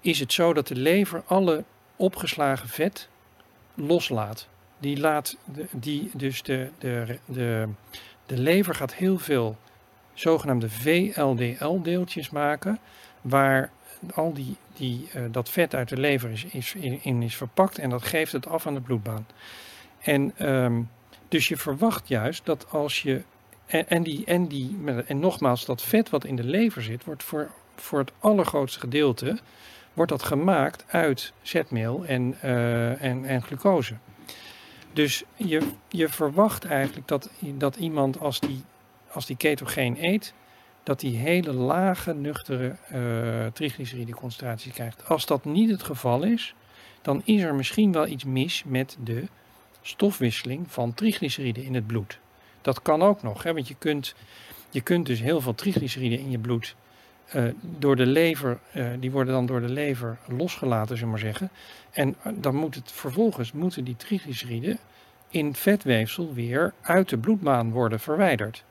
is het zo dat de lever alle opgeslagen vet loslaat. Die laat, de, die, dus de, de, de, de lever gaat heel veel zogenaamde VLDL-deeltjes maken, waar al die, die, uh, dat vet uit de lever is, is, in is verpakt en dat geeft het af aan de bloedbaan. En um, dus je verwacht juist dat als je. En, en, die, en, die, en nogmaals, dat vet wat in de lever zit, wordt voor, voor het allergrootste gedeelte wordt dat gemaakt uit zetmeel en, uh, en, en glucose. Dus je, je verwacht eigenlijk dat, dat iemand als die, als die ketogeen eet, dat die hele lage, nuchtere uh, triglycerideconcentratie krijgt. Als dat niet het geval is, dan is er misschien wel iets mis met de stofwisseling van triglyceriden in het bloed. Dat kan ook nog, hè, want je kunt, je kunt dus heel veel triglyceriden in je bloed uh, door de lever, uh, die worden dan door de lever losgelaten, zullen maar zeggen. En dan moet het vervolgens, moeten die triglyceriden in vetweefsel weer uit de bloedbaan worden verwijderd.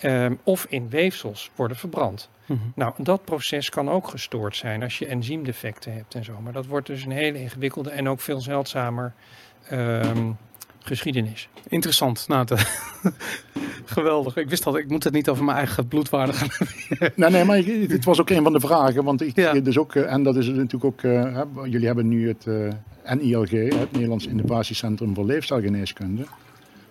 Ehm, of in weefsels worden verbrand. Mhm. Nou, dat proces kan ook gestoord zijn als je enzymdefecten hebt en zo. Maar dat wordt dus een hele ingewikkelde en ook veel zeldzamer ehm, geschiedenis. Interessant. Nou, de- geweldig. Ik wist al, ik moet het niet over mijn eigen bloedwaarde gaan. Nee, nee, maar ik- het was ook een van de vragen. Want ik Ja. dus ook, eh, en dat is natuurlijk ook, eh, hè, jullie hebben nu het eh, NILG, hè, het Nederlands Innovatiecentrum voor Leefstijlgeneeskunde.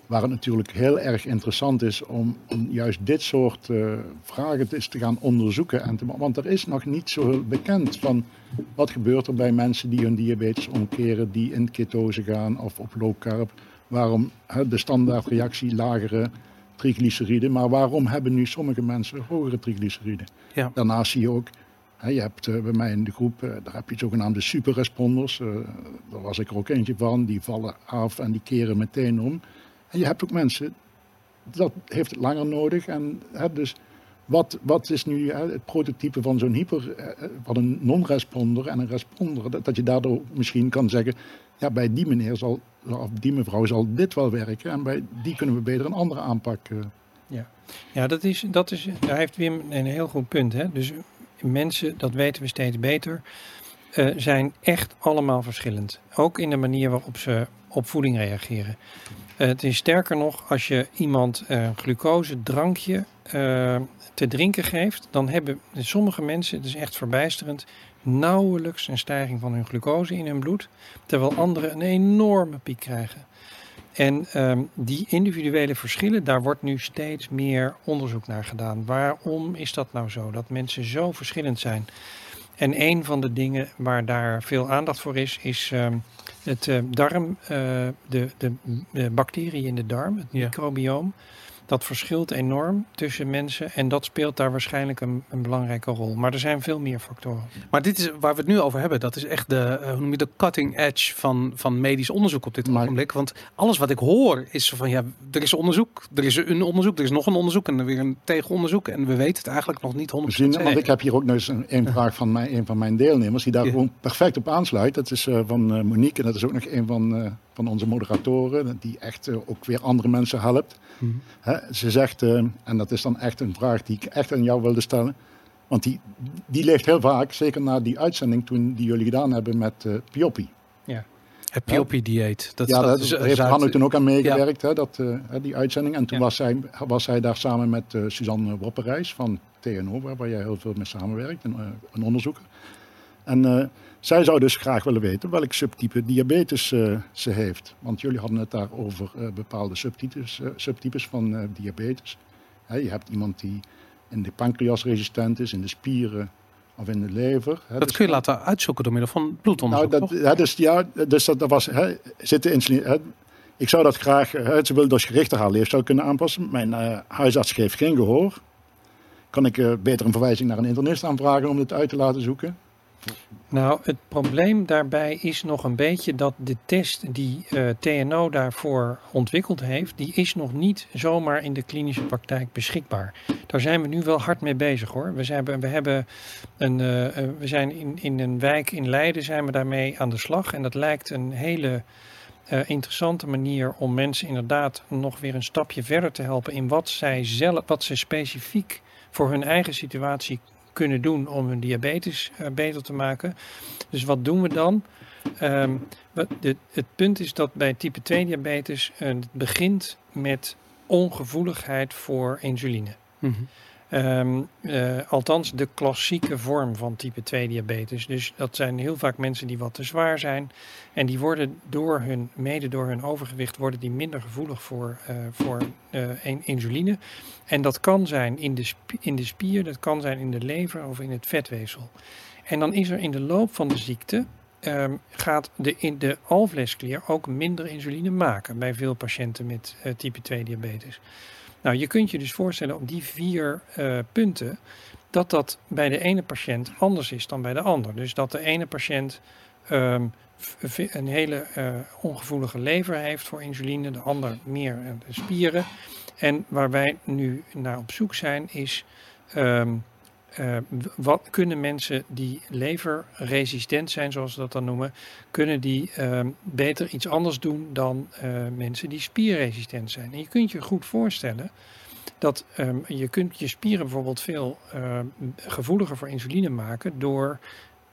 Waar het natuurlijk heel erg interessant is om, om juist dit soort eh, vragen te, te gaan onderzoeken. En te, want er is nog niet zo bekend van wat gebeurt er bij mensen die hun diabetes omkeren, die in ketose gaan of op low carb. Waarom de standaardreactie lagere triglyceriden, maar waarom hebben nu sommige mensen hogere triglyceriden? Ja. Daarnaast zie je ook, je hebt eh, bij mij in de groep, eh, daar heb je zogenaamde superresponders. daar was ik er ook eentje van, die vallen af en die keren meteen om. Je hebt ook mensen, dat heeft het langer nodig. En, dus wat, wat is nu het prototype van zo'n hyper, eh, van een non-responder en een responder? Dat, je daardoor misschien kan zeggen, ja, bij die meneer zal, of die mevrouw zal dit wel werken. En bij die kunnen we beter een andere aanpak. eh, Ja, dat is, dat is, daar heeft Wim een heel goed punt. Hè? Dus mensen, dat weten we steeds beter, eh, zijn echt allemaal verschillend. Ook in de manier waarop ze op voeding reageren. Eh, het is sterker nog, als je iemand een glucose drankje eh, te drinken geeft, dan hebben sommige mensen, het is echt verbijsterend, nauwelijks een stijging van hun glucose in hun bloed, terwijl anderen een enorme piek krijgen. En ehm, die individuele verschillen, daar wordt nu steeds meer onderzoek naar gedaan. Waarom is dat nou zo, dat mensen zo verschillend zijn? En een van de dingen waar daar veel aandacht voor is, is ehm, het eh, darm, eh, de, de, de bacteriën in de darm, het Ja. microbioom. Dat verschilt enorm tussen mensen en dat speelt daar waarschijnlijk een, een belangrijke rol. Maar er zijn veel meer factoren. Maar dit is waar we het nu over hebben. Dat is echt de, eh, hoe noem je de cutting edge van, van medisch onderzoek op dit Maar- ogenblik. Want alles wat ik hoor is van ja, er is onderzoek, er is een onderzoek, er is nog een onderzoek en er weer een tegenonderzoek. En we weten het eigenlijk nog niet 100% Misschien, want ik heb hier ook nog eens een, een vraag van mijn, een van mijn deelnemers die daar Ja. gewoon perfect op aansluit. Dat is eh, van eh, Monique en dat is ook nog een van, eh, van onze moderatoren die echt eh, ook weer andere mensen helpt. Mhm. Hè, ze zegt, eh, en dat is dan echt een vraag die ik echt aan jou wilde stellen. Want die, die leeft heel vaak, zeker na die uitzending toen die jullie gedaan hebben met eh Pioppi. Het POP-dieet. Dat, ja, dat dat heeft Zuid- Hanno toen ook aan meegewerkt, hè, dat, eh, hè, die uitzending. En toen Ja. was, zij, was zij daar samen met eh, Suzanne Wopperijs van TNO, waar, waar jij heel veel mee samenwerkt, een, eh, een onderzoeker. En eh, zij zou dus graag willen weten welk subtype diabetes eh, ze heeft. Want jullie hadden het daar over eh, bepaalde subtypes, eh, subtypes van diabetes. Je hebt iemand die in de pancreas resistent is, in de spieren of in de lever. Dat dus- kun je laten uitzoeken door middel van nou, bloedonderzoek. dat, toch? ja, dus, ja, dus dat, dat was, hè, zitten insuline, hè, ik zou dat graag, ze wil dus gerichter haar leefstijl kunnen aanpassen. Mijn huisarts geeft geen gehoor. Kan ik beter een verwijzing naar een internist aanvragen om dit uit te laten zoeken? Nou, het probleem daarbij is nog een beetje dat de test die eh, TNO daarvoor ontwikkeld heeft, die is nog niet zomaar in de klinische praktijk beschikbaar. Daar zijn we nu wel hard mee bezig hoor. We zijn, we hebben een, eh, eh, we zijn in, in een wijk in Leiden zijn we daarmee aan de slag. En dat lijkt een hele interessante manier om mensen inderdaad nog weer een stapje verder te helpen in wat zij zelf, wat ze specifiek voor hun eigen situatie kunnen doen om hun diabetes eh, beter te maken. Dus wat doen we dan? Ehm, wat de, het punt is dat bij type 2 diabetes eh, het begint met ongevoeligheid voor insuline. Mhm. Ehm, eh, althans, de klassieke vorm van type 2 diabetes. Dus dat zijn heel vaak mensen die wat te zwaar zijn. En die worden door hun, mede door hun overgewicht, worden die minder gevoelig voor, eh, voor eh, in- insuline. En dat kan zijn in de, sp- in de spier, dat kan zijn in de lever of in het vetweefsel. En dan is er in de loop van de ziekte, ehm, gaat de, in de alvleesklier ook minder insuline maken bij veel patiënten met type 2 diabetes. Nou, je kunt je dus voorstellen op die vier eh, punten dat dat bij de ene patiënt anders is dan bij de ander. Dus dat de ene patiënt ehm, een hele eh, ongevoelige lever heeft voor insuline, de ander meer eh, spieren. En waar wij nu naar op zoek zijn is, ehm, eh, wat kunnen mensen die leverresistent zijn, zoals we dat dan noemen, kunnen die ehm, beter iets anders doen dan eh, mensen die spierresistent zijn. En je kunt je goed voorstellen dat ehm, je kunt je spieren bijvoorbeeld veel ehm, gevoeliger voor insuline maken door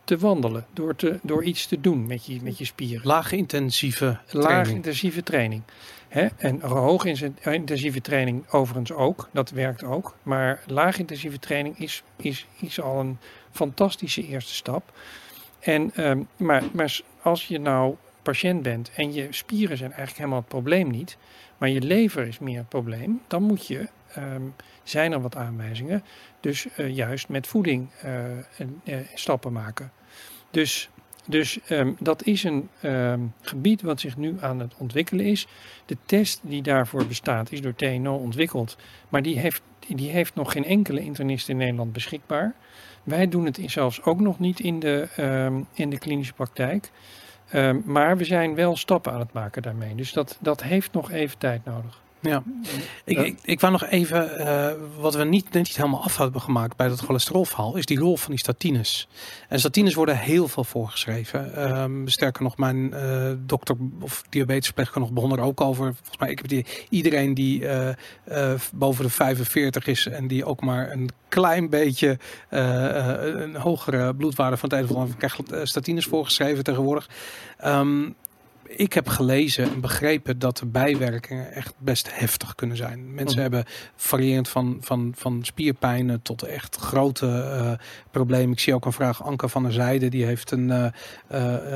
te wandelen, door, te, door iets te doen met je, met je spieren. Lage intensieve Laag training. intensieve training. Hè? En hoog in- intensieve training overigens ook, dat werkt ook. Maar laag intensieve training is, is, is al een fantastische eerste stap. En, ehm, maar, maar als je nou patiënt bent en je spieren zijn eigenlijk helemaal het probleem niet, maar je lever is meer het probleem, dan moet je, ehm, zijn er wat aanwijzingen, dus eh, juist met voeding eh, eh, stappen maken. Dus, dus ehm, dat is een ehm, gebied wat zich nu aan het ontwikkelen is. De test die daarvoor bestaat is door TNO ontwikkeld, maar die heeft, die heeft nog geen enkele internist in Nederland beschikbaar. Wij doen het zelfs ook nog niet in de, in de klinische praktijk. Maar we zijn wel stappen aan het maken daarmee. Dus dat, dat heeft nog even tijd nodig. Ja. Ik, ik, ik wou nog even, eh, wat we niet, niet helemaal af hebben gemaakt bij dat cholesterolverhaal, is die rol van die statines. En statines worden heel veel voorgeschreven. Ehm, sterker nog, mijn eh, dokter of diabetesverpleegkundige begon er ook over. Volgens mij, ik heb die, iedereen die eh, boven de 45 is en die ook maar een klein beetje een hogere bloedwaarde van het een of andere krijgt statines voorgeschreven tegenwoordig. Ehm, ik heb gelezen en begrepen dat de bijwerkingen echt best heftig kunnen zijn. Mensen Mhm. hebben variërend van, van, van spierpijnen tot echt grote eh, problemen. Ik zie ook een vraag, Anke van der Zijde, die heeft een, eh,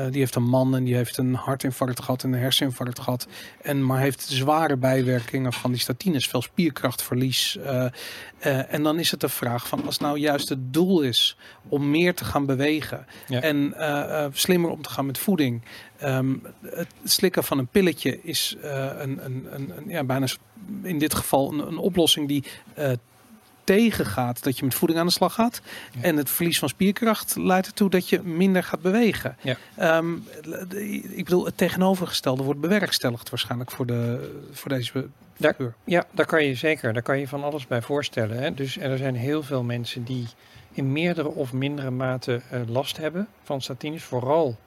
eh, die heeft een man en die heeft een hartinfarct gehad en een herseninfarct gehad. En maar heeft zware bijwerkingen van die statines, veel spierkrachtverlies. en dan is het de vraag van als nou juist het doel is om meer te gaan bewegen Ja. en slimmer om te gaan met voeding. Ehm, het slikken van een pilletje is eh, een, een, een, ja, bijna in dit geval een, een oplossing die eh, tegengaat dat je met voeding aan de slag gaat. Ja. En het verlies van spierkracht leidt ertoe dat je minder gaat bewegen. Ja. Ehm, ik bedoel, het tegenovergestelde wordt bewerkstelligd waarschijnlijk voor, de, voor deze Daar-. Ja, daar kan je zeker. Daar kan je van alles bij voorstellen. Hè? Dus er zijn heel veel mensen die in meerdere of mindere mate eh, last hebben van statines. Vooral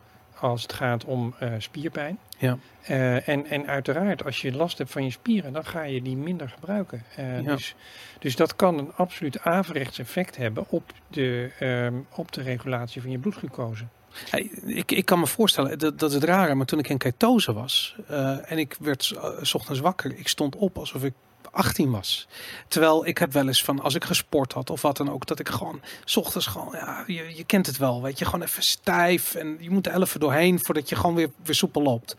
als het gaat om eh, spierpijn. Ja. Eh, en, en uiteraard, als je last hebt van je spieren, dan ga je die minder gebruiken. Eh, Ja. dus, dus dat kan een absoluut averechts effect hebben op de, ehm, op de regulatie van je bloedglucose. Hey, ik, ik kan me voorstellen, dat, dat is het rare, maar toen ik in ketose was en ik werd s ochtends wakker, ik stond op alsof ik 18 was. Terwijl ik heb wel eens van, als ik gesport had of wat dan ook, dat ik gewoon, s ochtends gewoon, ja, je, je kent het wel, weet je, gewoon even stijf en je moet er even doorheen voordat je gewoon weer, weer soepel loopt.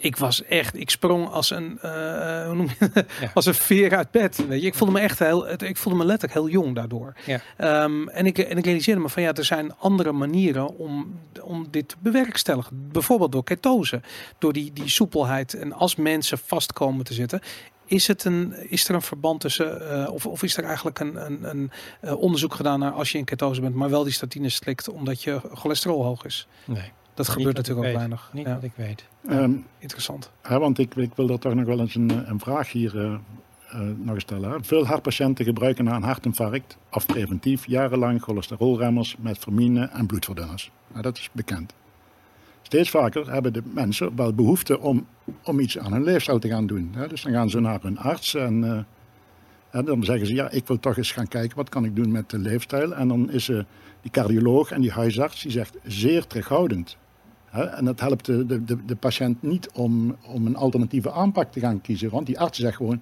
Ik was echt, ik sprong als een, eh, hoe noem je, Ja. als een veer uit bed. Weet je, ik voelde me echt heel, ik voelde me letterlijk heel jong daardoor. Ja. Ehm, en, ik, en ik realiseerde me van ja, er zijn andere manieren om, om dit te bewerkstelligen. Bijvoorbeeld door ketose, door die, die soepelheid. En als mensen vast komen te zitten, is, het een, is er een verband tussen, eh, of, of is er eigenlijk een, een, een eh, onderzoek gedaan naar als je in ketose bent, maar wel die statine slikt omdat je cholesterol hoog is? Nee, Dat gebeurt natuurlijk ook weet. weinig. niet Ja, wat ik weet. Ehm, interessant. hè, want ik, ik wil er toch nog wel eens een, eh, een vraag hier eh, eh, nog eens stellen. hè. Veel hartpatiënten gebruiken na een hartinfarct of preventief jarenlang cholesterolremmers, metformine en bloedverdunners. Nou, dat is bekend. Steeds vaker hebben de mensen wel behoefte om, om iets aan hun leefstijl te gaan doen. Hè. Dus dan gaan ze naar hun arts en, eh, en dan zeggen ze, ja, ik wil toch eens gaan kijken wat kan ik doen met de leefstijl. En dan is eh, die cardioloog en die huisarts, die zegt zeer terughoudend. Hè, en dat helpt de, de, de, de patiënt niet om, om een alternatieve aanpak te gaan kiezen. Want die arts zegt gewoon,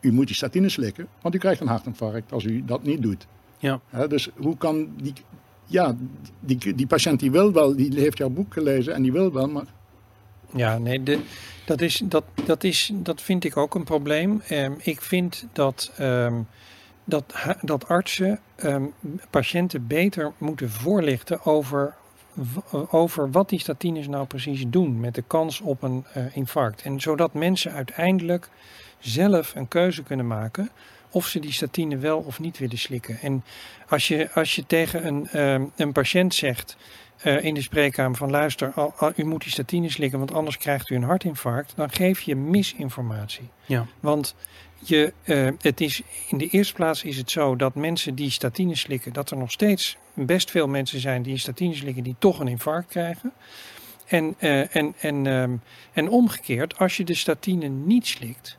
u moet die statine slikken, want u krijgt een hartinfarct als u dat niet doet. Ja. Hè, dus hoe kan die, ja, die, die patiënt die wil wel, die heeft jouw boek gelezen en die wil wel, maar Ja, nee, de, dat, is, dat, dat, is, dat vind ik ook een probleem. Ehm, ik vind dat, ehm, dat, dat artsen ehm, patiënten beter moeten voorlichten over, w- over wat die statines nou precies doen met de kans op een eh, infarct. En zodat mensen uiteindelijk zelf een keuze kunnen maken of ze die statine wel of niet willen slikken. En als je, als je tegen een, ehm, een patiënt zegt eh, in de spreekkamer van luister, al, al- u moet die statine slikken, want anders krijgt u een hartinfarct, dan geef je misinformatie. Ja. Want je, eh, het is, in de eerste plaats is het zo dat mensen die statine slikken, dat er nog steeds best veel mensen zijn die statine slikken die toch een infarct krijgen. En, eh, en, en, ehm, en omgekeerd, als je de statine niet slikt,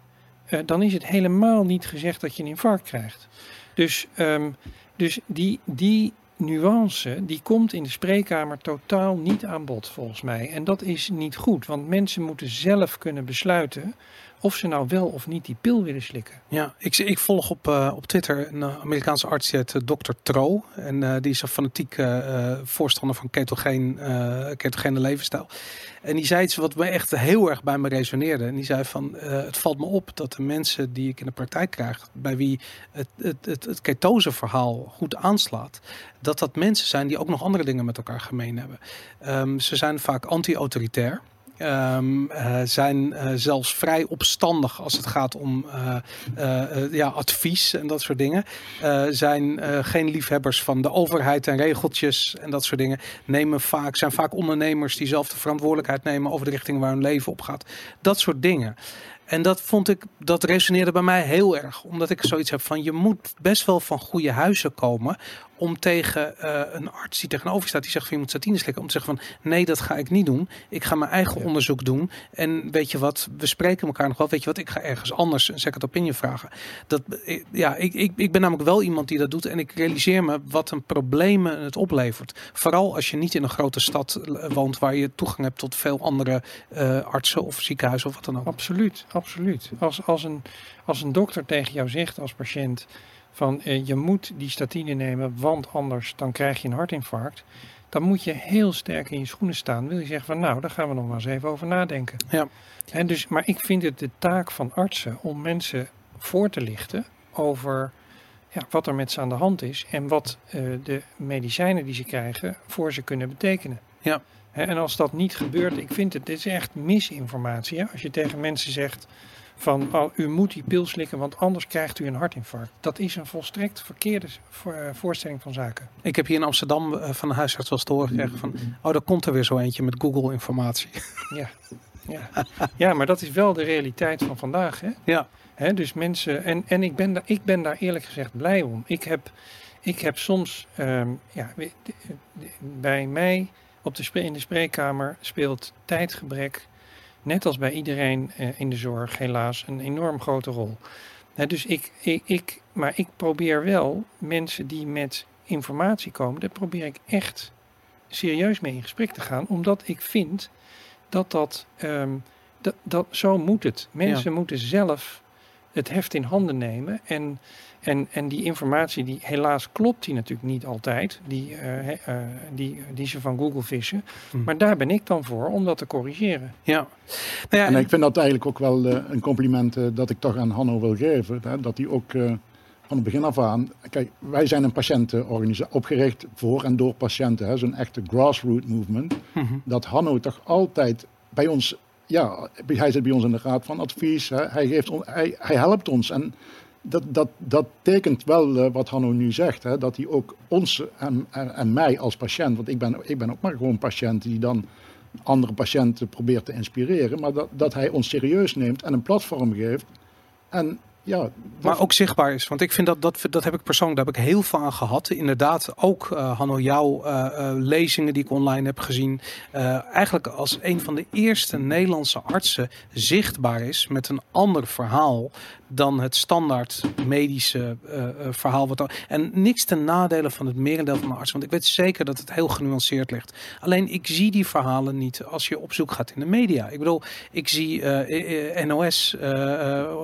dan is het helemaal niet gezegd dat je een infarct krijgt. Dus, ehm, dus die, die nuance die komt in de spreekkamer totaal niet aan bod volgens mij. En dat is niet goed, want mensen moeten zelf kunnen besluiten of ze nou wel of niet die pil willen slikken. Ja, ik, ik volg op, uh, op Twitter een uh, Amerikaanse arts, die heet uh, Dr. Tro. En die is een fanatiek voorstander van ketogeen, ketogene levensstijl. En die zei iets wat me echt heel erg bij me resoneerde. En die zei van, het valt me op dat de mensen die ik in de praktijk krijg, bij wie het, het, het, ketoseverhaal goed aanslaat, dat dat mensen zijn die ook nog andere dingen met elkaar gemeen hebben. Um, ze zijn vaak anti-autoritair. Um, uh, zijn uh, zelfs vrij opstandig als het gaat om uh, ja, advies en dat soort dingen. zijn geen liefhebbers van de overheid en regeltjes en dat soort dingen. Nemen vaak, zijn vaak ondernemers die zelf de verantwoordelijkheid nemen over de richting waar hun leven op gaat. Dat soort dingen. En dat vond ik, dat resoneerde bij mij heel erg. Omdat ik zoiets heb van je moet best wel van goede huizen komen om tegen uh, een arts die tegenover staat, die zegt van je moet statine slikken, om te zeggen van nee, dat ga ik niet doen. Ik ga mijn eigen ja. onderzoek doen. En weet je wat, we spreken elkaar nog wel. Weet je wat, ik ga ergens anders een second opinion vragen. Dat, ja, ik, ik, ik ben namelijk wel iemand die dat doet. En ik realiseer me wat een problemen het oplevert. Vooral als je niet in een grote stad woont waar je toegang hebt tot veel andere uh, artsen of ziekenhuizen of wat dan ook. Absoluut, absoluut. Als, als, een, als een dokter tegen jou zegt als patiënt van uh, je moet die statine nemen, want anders dan krijg je een hartinfarct. Dan moet je heel sterk in je schoenen staan. Wil je zeggen van nou, daar gaan we nog maar eens even over nadenken. Ja. En dus, maar ik vind het de taak van artsen om mensen voor te lichten over ja, wat er met ze aan de hand is en wat uh, de medicijnen die ze krijgen voor ze kunnen betekenen. Ja. En als dat niet gebeurt, ik vind het, dit is echt misinformatie. Hè? Als je tegen mensen zegt van oh, u moet die pil slikken, want anders krijgt u een hartinfarct. Dat is een volstrekt verkeerde voorstelling van zaken. Ik heb hier in Amsterdam uh, van de huisarts wel te horen gekregen van, oh, daar komt er weer zo eentje met Google informatie. Ja, ja. ja maar dat is wel de realiteit van vandaag. Hè? Ja. Hè, dus mensen, en, en ik, ben daar, ik ben daar eerlijk gezegd blij om. Ik heb, ik heb soms, um, ja, bij mij op de, in de spreekkamer speelt tijdgebrek net als bij iedereen uh, in de zorg helaas een enorm grote rol. Dus ik, ik, ik, maar ik probeer wel mensen die met informatie komen, daar probeer ik echt serieus mee in gesprek te gaan, omdat ik vind dat dat, um, dat, dat zo moet het. Mensen ja. moeten zelf het heft in handen nemen en en, en die informatie, die helaas klopt die natuurlijk niet altijd, die, uh, uh, die, die ze van Google vissen. Hmm. Maar daar ben ik dan voor om dat te corrigeren. Ja. Nou ja en ik vind dat eigenlijk ook wel uh, een compliment dat ik toch aan Hanno wil geven. Hè, dat hij ook van het begin af aan. Kijk, wij zijn een patiëntenorganisatie opgericht voor en door patiënten. Zo'n echte grassroots movement. Mm-hmm. Dat Hanno toch altijd bij ons. Ja, hij zit bij ons in de raad van advies. Hè, hij, geeft hij, helpt ons. En dat, dat, dat tekent wel uh, wat Hanno nu zegt. Hè, dat hij ook ons en, en, en, mij als patiënt, want ik ben, ik ben ook maar gewoon patiënt die dan andere patiënten probeert te inspireren, maar dat, dat hij ons serieus neemt en een platform geeft. En ja, maar ook zichtbaar is. Want ik vind dat, dat, dat heb ik persoonlijk, daar heb ik heel veel aan gehad. Inderdaad, ook uh, Hanno, jouw uh, uh, lezingen die ik online heb gezien. eigenlijk als een van de eerste Nederlandse artsen zichtbaar is met een ander verhaal dan het standaard medische uh, verhaal. Wat er, en niks ten nadele van het merendeel van de arts. Want ik weet zeker dat het heel genuanceerd ligt. Alleen ik zie die verhalen niet als je op zoek gaat in de media. Ik bedoel, ik zie uh, NOS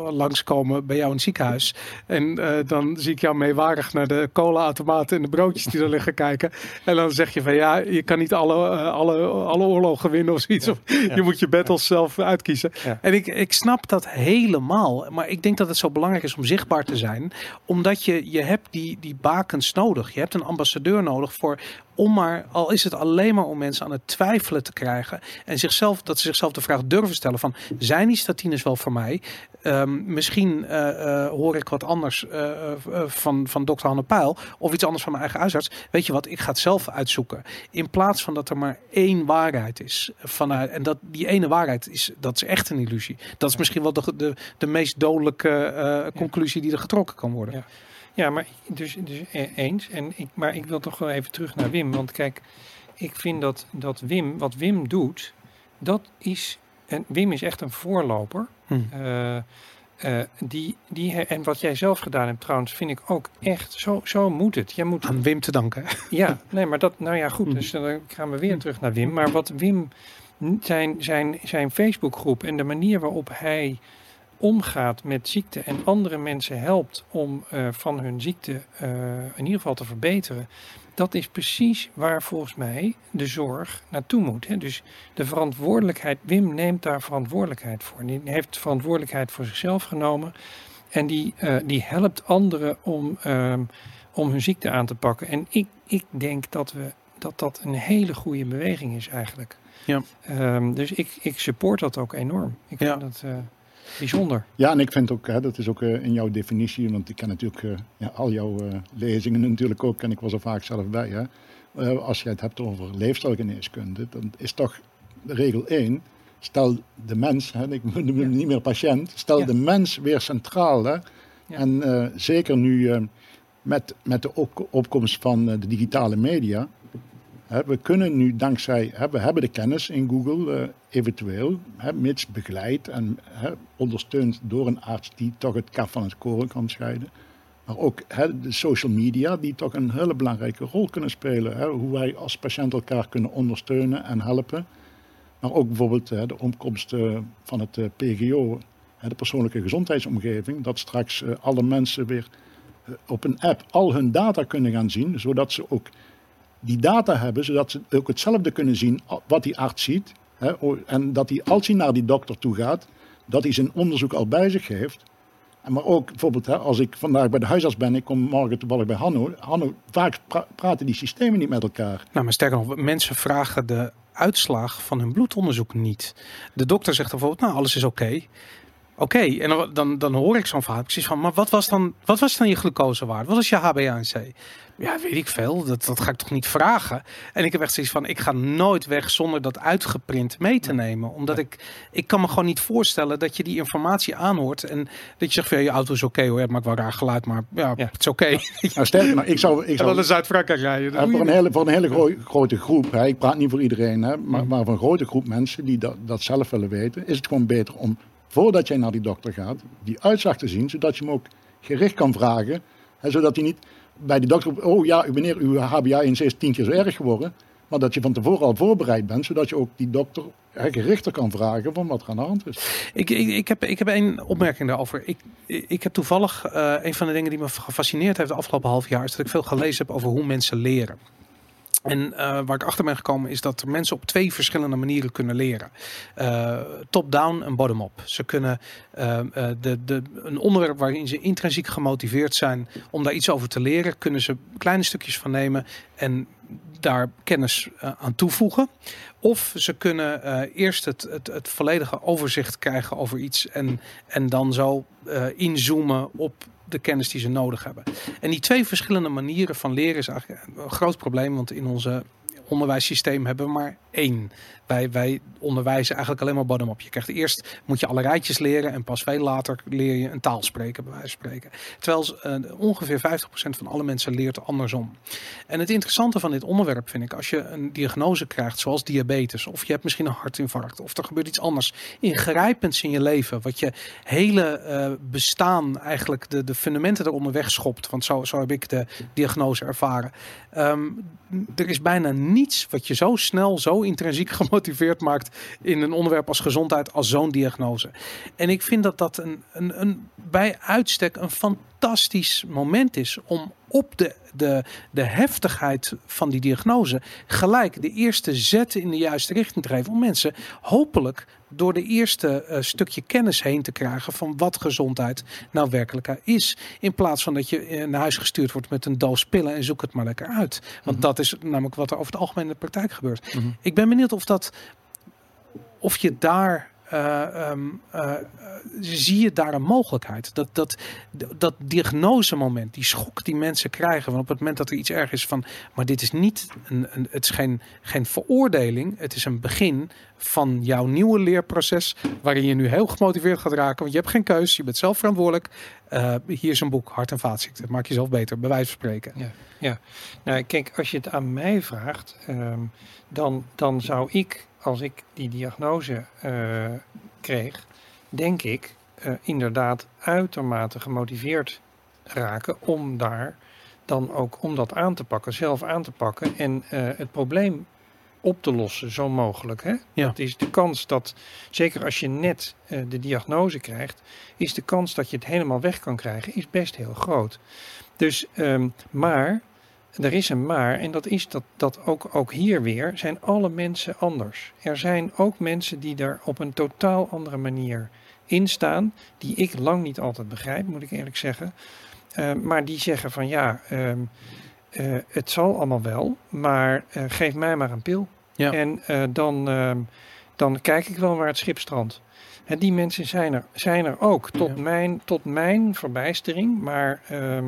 langskomen bij jou in het ziekenhuis. En dan zie ik jou meewarig naar de cola-automaten en de broodjes die er liggen kijken. En dan zeg je van ja, je kan niet alle, alle, alle oorlogen winnen of zoiets. Ja. Je moet je battles zelf uitkiezen. En ik, ik snap dat helemaal. Maar ik denk dat het zo belangrijk is om zichtbaar te zijn. Omdat je, je hebt die, die bakens nodig. Je hebt een ambassadeur nodig voor om maar, al is het alleen maar om mensen aan het twijfelen te krijgen. En zichzelf, dat ze zichzelf de vraag durven stellen van, zijn die statines wel voor mij? Um, misschien uh, uh, hoor ik wat anders uh, van, van dokter Hanne Pijl of iets anders van mijn eigen huisarts. Weet je wat, ik ga het zelf uitzoeken. In plaats van dat er maar één waarheid is. Vanuit, en dat die ene waarheid is, dat is echt een illusie. Dat is misschien wel de, de, de meest dodelijke conclusie die er getrokken kan worden. Ja. Ja, maar dus, dus eens. En ik, maar ik wil toch wel even terug naar Wim. Want kijk, ik vind dat, dat Wim, wat Wim doet, dat is. En Wim is echt een voorloper. Hmm. Uh, eh, die, die, en wat jij zelf gedaan hebt trouwens, vind ik ook echt, zo, zo moet het. Jij moet Aan Wim te danken. ja, nee, maar dat, nou ja, goed. Mhm. Dus dan gaan we weer terug naar Wim. Maar wat Wim, zijn, zijn, zijn Facebookgroep en de manier waarop hij omgaat met ziekte en andere mensen helpt om eh, van hun ziekte eh, in ieder geval te verbeteren. Dat is precies waar volgens mij de zorg naartoe moet. Hè? Dus de verantwoordelijkheid, Wim neemt daar verantwoordelijkheid voor. Die heeft verantwoordelijkheid voor zichzelf genomen. En die, eh, die helpt anderen om, ehm, om hun ziekte aan te pakken. En ik, ik denk dat, we, dat dat een hele goede beweging is eigenlijk. Ja. Ehm, dus ik, ik support dat ook enorm. Ik Ja. vind dat eh, bijzonder. Ja, en ik vind ook, hè, dat is ook eh, in jouw definitie, want ik ken natuurlijk eh, ja, al jouw eh, lezingen natuurlijk ook, en ik was er vaak zelf bij. Hè. Als je het hebt over leefstijlgeneeskunde, dan is toch regel 1, stel de mens, hè, ik noem hem niet meer patiënt, stel Ja. de mens weer centraal. Hè. En zeker nu met, met de op- opkomst van de digitale media, we kunnen nu dankzij, we hebben de kennis in Google eh, eventueel, mits begeleid en ondersteund door een arts die toch het kaf van het koren kan scheiden. Maar ook de social media die toch een hele belangrijke rol kunnen spelen. Hoe wij als patiënt elkaar kunnen ondersteunen en helpen. Maar ook bijvoorbeeld de opkomst eh, van het eh, PGO, de persoonlijke gezondheidsomgeving. Dat straks alle mensen weer op een app al hun data kunnen gaan zien. Zodat ze ook die data hebben, zodat ze ook hetzelfde kunnen zien wat die arts ziet. Hè, en dat hij als hij naar die dokter toe gaat, dat hij zijn onderzoek al bij zich heeft. En maar ook bijvoorbeeld, hè, als ik vandaag bij de huisarts ben, ik kom morgen toevallig bij Hanno. Hanno, vaak pra- praten die systemen niet met elkaar. Nou, maar sterker nog, mensen vragen de uitslag van hun bloedonderzoek niet. De dokter zegt bijvoorbeeld, nou, alles is oké. Oké, en dan, dan, hoor ik zo'n verhaal precies van, maar wat was dan, wat was dan je glucosewaarde? Wat was je HbA1c? Ja, weet ik veel. Dat, dat ga ik toch niet vragen. En ik heb echt zoiets van, ik ga nooit weg zonder dat uitgeprint mee te nemen. Omdat ik, ik kan me gewoon niet voorstellen dat je die informatie aanhoort. En dat je zegt, van, ja, je auto is oké hoor, het maakt wel raar geluid, maar ja, Ja. het is oké. Nou, sterker nog, ik zou, ik En zou dan Zuid-Frankrijk rijden. Ja, voor, een hele, voor een hele gro- grote groep, hè, ik praat niet voor iedereen, hè, maar, maar voor een grote groep mensen die dat, dat zelf willen weten, is het gewoon beter om voordat jij naar die dokter gaat, die uitslag te zien, zodat je hem ook gericht kan vragen. Hè, zodat hij niet bij die dokter, oh ja, meneer, uw HbA1c is tien keer zo erg geworden. Maar dat je van tevoren al voorbereid bent, zodat je ook die dokter gerichter kan vragen van wat er aan de hand is. Ik, ik, ik, heb, ik heb één opmerking daarover. Ik, ik heb toevallig eh, een van de dingen die me gefascineerd heeft de afgelopen half jaar, is dat ik veel gelezen heb over hoe mensen leren. En eh, waar ik achter ben gekomen is dat mensen op twee verschillende manieren kunnen leren. Eh, Top-down en bottom-up. Ze kunnen eh, de, de, een onderwerp waarin ze intrinsiek gemotiveerd zijn om daar iets over te leren, kunnen ze kleine stukjes van nemen en daar kennis eh, aan toevoegen. Of ze kunnen eh, eerst het, het, het volledige overzicht krijgen over iets en, en dan zo eh, inzoomen op de kennis die ze nodig hebben. En die twee verschillende manieren van leren is eigenlijk een groot probleem, want in onze onderwijssysteem hebben maar één. Wij, wij onderwijzen eigenlijk alleen maar bottom-up. Je krijgt eerst moet je alle rijtjes leren en pas veel later leer je een taal spreken, bij wijze van spreken. Terwijl eh, ongeveer 50% van alle mensen leert andersom. En het interessante van dit onderwerp vind ik, als je een diagnose krijgt zoals diabetes, of je hebt misschien een hartinfarct, of er gebeurt iets anders ingrijpends in je leven, wat je hele eh, bestaan eigenlijk de, de fundamenten eronder wegschopt. Want zo, zo heb ik de diagnose ervaren. Ehm, er is bijna niets wat je zo snel, zo intrinsiek gemotiveerd maakt in een onderwerp als gezondheid als zo'n diagnose. En ik vind dat dat een, een, een bij uitstek een fantastisch moment is om op de, de, de heftigheid van die diagnose gelijk de eerste zetten in de juiste richting te geven. Om mensen hopelijk door de eerste uh, stukje kennis heen te krijgen van wat gezondheid nou werkelijk is. In plaats van dat je naar huis gestuurd wordt met een doos pillen en zoek het maar lekker uit. Want Mhm. dat is namelijk wat er over het algemeen in de praktijk gebeurt. Ik ben benieuwd of dat of je daar uh, um, uh, zie je daar een mogelijkheid. Dat, dat, dat diagnosemoment, die schok die mensen krijgen, van op het moment dat er iets erg is van, maar dit is niet een, het is geen, geen veroordeling, het is een begin van jouw nieuwe leerproces, waarin je nu heel gemotiveerd gaat raken, want je hebt geen keus, je bent zelf verantwoordelijk. Uh, hier is een boek, Hart- en Vaatziekten. Maak jezelf beter, bij wijze van spreken. Ja, ja. Nou, kijk, als je het aan mij vraagt, um, dan, dan zou ik als ik die diagnose uh, kreeg, denk ik, eh, inderdaad uitermate gemotiveerd raken om daar dan ook om dat aan te pakken, zelf aan te pakken en eh, het probleem op te lossen, zo mogelijk. Hè? Ja. Dat is de kans dat, zeker als je net de diagnose krijgt, is de kans dat je het helemaal weg kan krijgen, is best heel groot. Dus, ehm, maar, er is een maar, en dat is dat, dat ook, ook hier weer, zijn alle mensen anders. Er zijn ook mensen die er op een totaal andere manier in staan, die ik lang niet altijd begrijp, moet ik eerlijk zeggen. Eh, maar die zeggen van ja, ehm, eh, het zal allemaal wel, maar eh, geef mij maar een pil. Ja. En dan, ehm, dan kijk ik wel waar het schip strandt. Hè, die mensen zijn er, zijn er ook, tot, Ja. mijn, tot mijn verbijstering. Maar, ehm,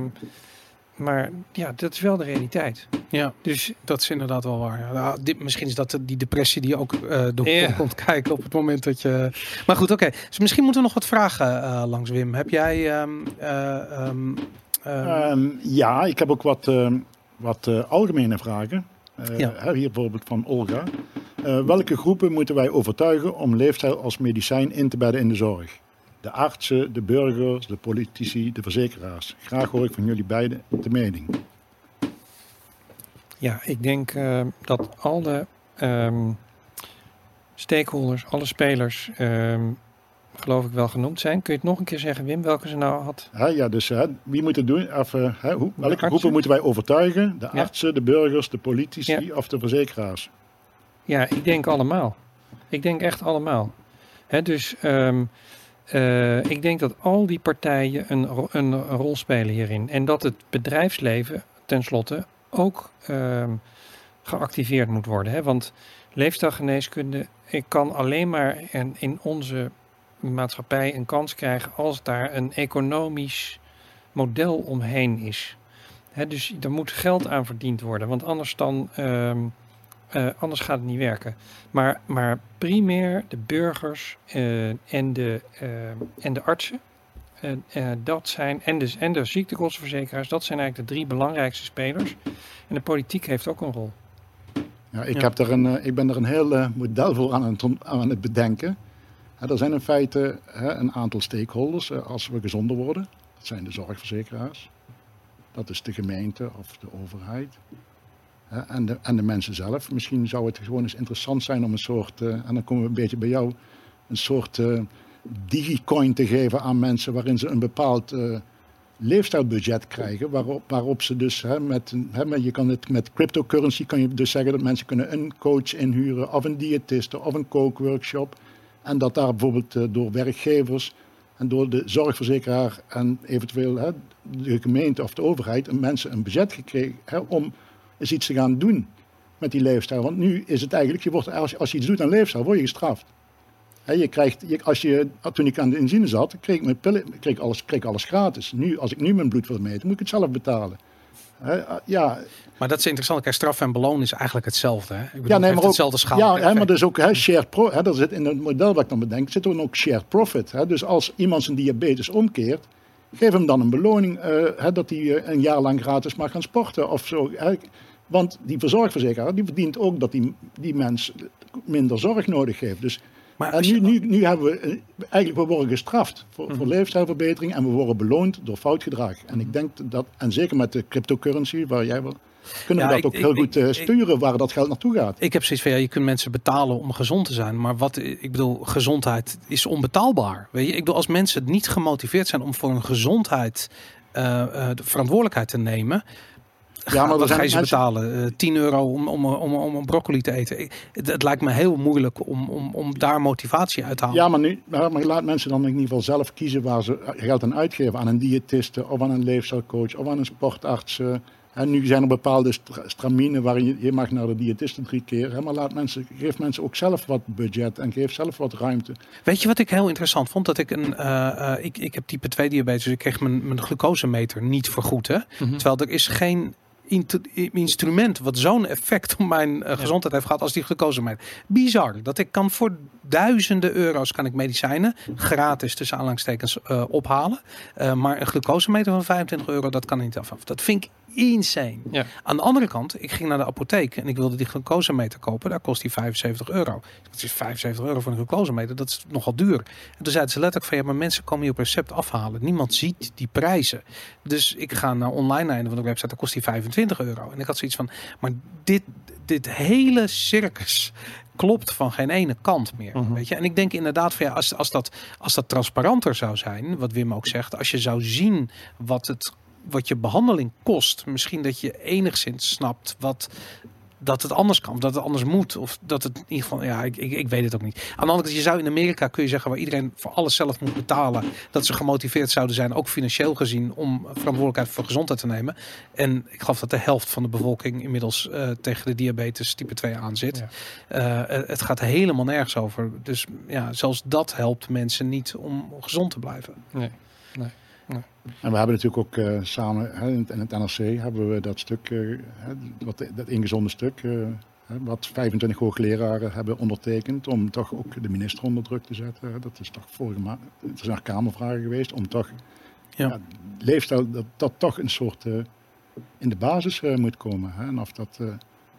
maar ja, dat is wel de realiteit. Ja, Dus dat is inderdaad wel waar. Ja, nou, dit, misschien is dat de- die depressie die ook eh door komt kijken op het moment dat je... Maar goed, oké. Dus misschien moeten we nog wat vragen eh, langs Wim. Heb jij... ehm, eh, ehm, ehm, ja, ik heb ook wat, ehm, wat eh, algemene vragen. Eh, Ja. Hier bijvoorbeeld van Olga. Eh, welke groepen moeten wij overtuigen om leefstijl als medicijn in te bedden in de zorg? De artsen, de burgers, de politici, de verzekeraars. Graag hoor ik van jullie beiden de mening. ja, ik denk eh, dat alle ehm, stakeholders, alle spelers, ehm, geloof ik wel genoemd zijn. Kun je het nog een keer zeggen, Wim, welke ze nou had? Hè, ja, dus wie moet het doen? Of, eh, hoe, welke groepen moeten wij overtuigen? De Ja. artsen, de burgers, de politici Ja. of de verzekeraars? Ja, ik denk allemaal. Ik denk echt allemaal. Hè, dus ehm, eh, ik denk dat al die partijen een, een, rol spelen hierin. En dat het bedrijfsleven tenslotte ook ehm, geactiveerd moet worden. Hè? Want leefstijlgeneeskunde kan alleen maar en in onze maatschappij een kans krijgen als daar een economisch model omheen is. Dus er moet geld aan verdiend worden, want anders dan ehm, eh, anders gaat het niet werken. Maar, maar primair de burgers eh, en, de, eh, en de artsen. dat zijn, en, de, en de ziektekostenverzekeraars, dat zijn eigenlijk de drie belangrijkste spelers. En de politiek heeft ook een rol. Ja, ik, Ja. Heb er een, ik ben er een heel model voor aan het, aan het bedenken. Hè, er zijn in feite hè, een aantal stakeholders eh, als we gezonder worden. Dat zijn de zorgverzekeraars. Dat is de gemeente of de overheid. En, de, en de mensen zelf. Misschien zou het gewoon eens interessant zijn om een soort, eh, en dan komen we een beetje bij jou, een soort eh, digicoin te geven aan mensen waarin ze een bepaald eh, leefstijlbudget krijgen, waarop, waarop ze dus hè, met, hè, met, je kan het met cryptocurrency kan je dus zeggen dat mensen kunnen een coach inhuren of een diëtiste of een kookworkshop en dat daar bijvoorbeeld door werkgevers en door de zorgverzekeraar en eventueel hè, de gemeente of de overheid mensen een budget gekregen hè, om eens iets te gaan doen met die leefstijl. Want nu is het eigenlijk, je wordt, als, als je iets doet aan leefstijl, word je gestraft. Hè, je krijgt, je, als je, toen ik aan de inzine zat, kreeg ik, mijn pillen, kreeg alles, kreeg alles gratis. Nu, als ik nu mijn bloed wil meten, moet ik het zelf betalen. Ah, ja, maar dat is interessant. Kijk, straf en beloon is eigenlijk hetzelfde. Hè? Ik bedoel, ja, nee, maar ook, hetzelfde schaal. ja, hè, maar dus ook hè, shared pro, hè, dat zit in het model wat ik dan bedenk, zit er ook shared profit. Hè. Dus als iemand zijn diabetes omkeert, geef hem dan een beloning eh, hè, dat hij eh, een jaar lang gratis mag gaan sporten of zo. Hè. Want die verzorgverzekeraar die verdient ook dat die, die mens minder zorg nodig heeft. Dus Maar en nu, nu, nu hebben we, eigenlijk we worden gestraft voor, voor leefstijlverbetering en we worden beloond door fout gedrag. En ik denk dat, en zeker met de cryptocurrency waar jij wil, kunnen Ja, we ik- dat ook ik- heel goed ik- eh, sturen waar dat geld naartoe gaat. Ik heb zoiets van, ja, je kunt mensen betalen om gezond te zijn. Maar wat, ik bedoel, gezondheid is onbetaalbaar. Weet je? Ik bedoel, als mensen niet gemotiveerd zijn om voor hun gezondheid eh, eh, de verantwoordelijkheid te nemen. Ja, maar wat zijn ga je ze betalen? Eh 10 euro om, om, om, om een broccoli te eten. Ik- Het, het lijkt me heel moeilijk om, om, om daar motivatie uit te halen. Ja, maar, nu, maar maar laat mensen dan in ieder geval zelf kiezen waar ze geld aan uitgeven. Aan een diëtiste of aan een leefstijlcoach of aan een sportarts. eh. En nu zijn er bepaalde stra- straminen waarin je, je mag naar de diëtiste drie keer. Hè, maar laat mensen, geef mensen ook zelf wat budget en geef zelf wat ruimte. Weet je wat ik heel interessant vond? Dat ik een, eh, ik, ik heb type 2 diabetes, dus ik kreeg mijn, mijn glucosemeter niet vergoed. Hè? Mhm. Terwijl er is geen instrument wat zo'n effect op mijn eh, gezondheid heeft gehad als die glucosemeter. Bizar. Dat ik kan voor duizenden euro's kan ik medicijnen gratis tussen aanhalingstekens eh, ophalen. Eh, maar een glucosemeter van 25 euro, dat kan niet af. Dat vind ik insane. Ja. Aan de andere kant, ik ging naar de apotheek en ik wilde die glucosemeter kopen. Daar kost die 75 euro. Dat is 75 euro voor een glucosemeter. Dat is nogal duur. En toen zeiden ze letterlijk van ja, maar mensen komen hier op recept afhalen. Niemand ziet die prijzen. Dus ik ga naar online einde van de website. Dan kost die 25 euro. En ik had zoiets van, maar dit, dit hele circus klopt van geen ene kant meer. Mhm. Weet je? En ik denk inderdaad van ja, als, als, dat, als dat transparanter zou zijn, wat Wim ook zegt, als je zou zien wat het wat je behandeling kost, misschien dat je enigszins snapt wat dat het anders kan, of dat het anders moet, of dat het in ieder geval, ja, ik, ik, ik weet het ook niet. Aan de andere kant, je zou in Amerika kun je zeggen waar iedereen voor alles zelf moet betalen, dat ze gemotiveerd zouden zijn, ook financieel gezien, om verantwoordelijkheid voor gezondheid te nemen. En ik geloof dat de helft van de bevolking inmiddels eh, tegen de diabetes type 2 aan zit. Ja. Eh, het- gaat helemaal nergens over. Dus ja, zelfs dat helpt mensen niet om gezond te blijven. Nee. En we hebben natuurlijk ook eh, samen hè, in, het, in het NRC hebben we dat stuk, eh, wat, dat ingezonde stuk, eh, wat 25 hoogleraren hebben ondertekend om toch ook de minister onder druk te zetten. Dat is toch vorige maand, het is naar Kamervragen geweest om toch Ja. ja, leefstijl, dat dat toch een soort in de basis moet komen. Hè. En of dat,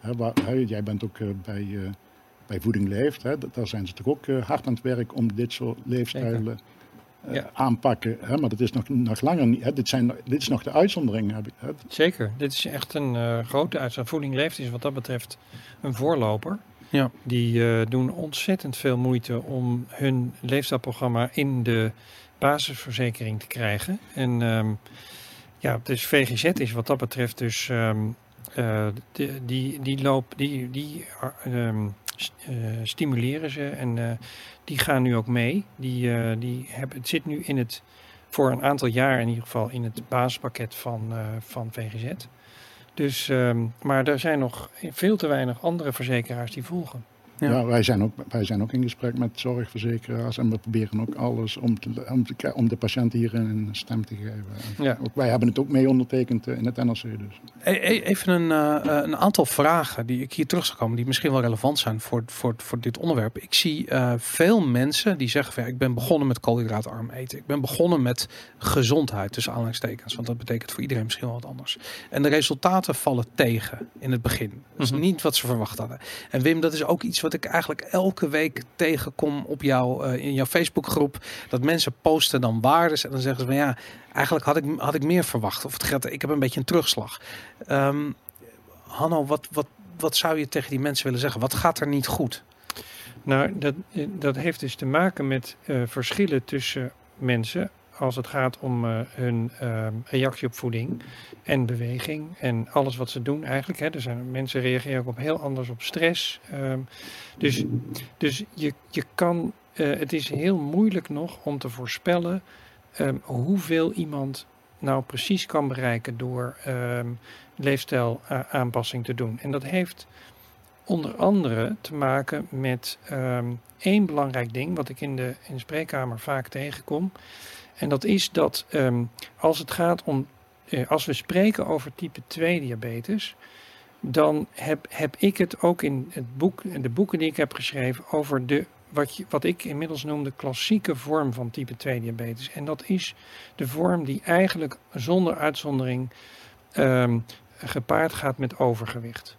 hè, waar, jij bent ook bij, bij Voeding Leeft, hè, dat- daar zijn ze toch ook hard aan het werk om dit soort leefstijlen eh, Ja. aanpakken. Hè, maar dat is nog, nog langer niet. Hè, dit, zijn, dit is nog de uitzondering. Heb ik, hè. Zeker. Dit is echt een eh, grote uitzending. Voeding Leeft is wat dat betreft een voorloper. Ja. Die eh, doen ontzettend veel moeite om hun leefstijlprogramma in de basisverzekering te krijgen. En ehm, ja, dus VGZ is wat dat betreft dus ehm, eh, de- die, die loop, die, die eh, ehm, eh, stimuleren ze en eh, die gaan nu ook mee. Die, eh, die hebben, het zit nu in het, voor een aantal jaar in ieder geval, in het basispakket van, eh, van VGZ. Dus, ehm, maar er zijn nog veel te weinig andere verzekeraars die volgen. Ja. Ja. wij, zijn ook, wij zijn ook in gesprek met zorgverzekeraars en we proberen ook alles om, te, om, te, ki- om de patiënt hier een stem te geven. En Ja. Ook wij hebben het ook mee ondertekend eh, in het NRC dus. E- e- Even een, eh, eh, een aantal vragen die ik hier terug zou komen, die misschien wel relevant zijn voor, voor, voor dit onderwerp. Ik zie veel mensen die zeggen van ja, ik ben begonnen met koolhydraatarm eten. Ik ben begonnen met gezondheid, tussen aanhalingstekens. Want dat betekent voor iedereen misschien wel wat anders. En de resultaten vallen tegen in het begin. Dat is Mhm. niet wat ze verwacht hadden. En Wim, dat is ook iets wat ik eigenlijk elke week tegenkom op jou, eh, in jouw Facebookgroep. Dat mensen posten dan waardes en dan zeggen ze van ja, eigenlijk had ik, had ik meer verwacht. Of het gaat, ik heb een beetje een terugslag. Ehm, Hanno, wat, wat, wat zou je tegen die mensen willen zeggen? Wat gaat er niet goed? Nou, dat, dat heeft dus te maken met eh, verschillen tussen mensen als het gaat om eh, hun ehm, reactie op voeding en beweging en alles wat ze doen eigenlijk. Hè. Er zijn mensen reageren ook op heel anders op stress. ehm, dus dus je, je kan, eh, het is heel moeilijk nog om te voorspellen ehm, hoeveel iemand nou precies kan bereiken door ehm leefstijlaanpassing te doen. En dat heeft onder andere te maken met één belangrijk ding wat ik in de, in de spreekkamer vaak tegenkom. En dat is dat ehm, als het gaat om, eh, als we spreken over type 2 diabetes, dan heb, heb ik het ook in het boek, de boeken die ik heb geschreven over de, wat, je, wat ik inmiddels noem de klassieke vorm van type 2 diabetes. En dat is de vorm die eigenlijk zonder uitzondering ehm, gepaard gaat met overgewicht.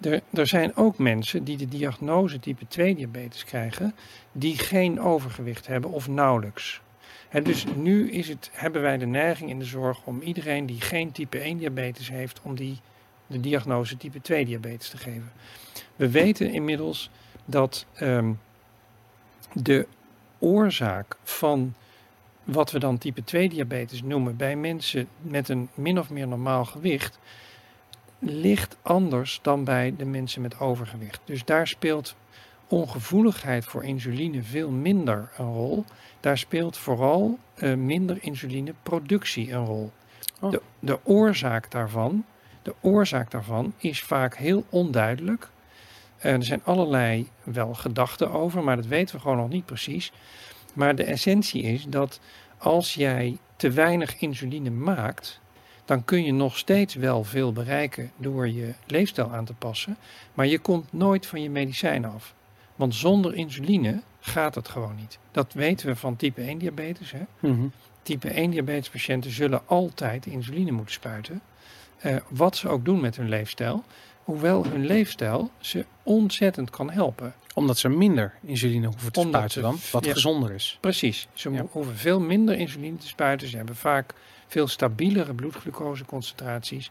Er, er zijn ook mensen die de diagnose type 2 diabetes krijgen, die geen overgewicht hebben of nauwelijks. Dus nu is het, hebben wij de neiging in de zorg om iedereen die geen type 1 diabetes heeft, om die de diagnose type 2 diabetes te geven. We weten inmiddels dat ehm, de oorzaak van wat we dan type 2 diabetes noemen bij mensen met een min of meer normaal gewicht, ligt anders dan bij de mensen met overgewicht. Dus daar speelt ongevoeligheid voor insuline veel minder een rol. Daar speelt vooral eh, minder insulineproductie een rol. Oh. De, de oorzaak daarvan, de oorzaak daarvan is vaak heel onduidelijk. Eh, er zijn allerlei wel gedachten over, maar dat weten we gewoon nog niet precies. Maar de essentie is dat als jij te weinig insuline maakt, dan kun je nog steeds wel veel bereiken door je leefstijl aan te passen. Maar je komt nooit van je medicijn af. Want zonder insuline gaat het gewoon niet. Dat weten we van type 1 diabetes. Hè? Type 1 diabetespatiënten zullen altijd insuline moeten spuiten. eh, wat ze ook doen met hun leefstijl. Hoewel hun leefstijl ze ontzettend kan helpen. Omdat ze minder insuline hoeven te Omdat spuiten dan, wat ja. gezonder is. Precies. Ze Ja. hoeven veel minder insuline te spuiten. Ze hebben vaak veel stabielere bloedglucoseconcentraties.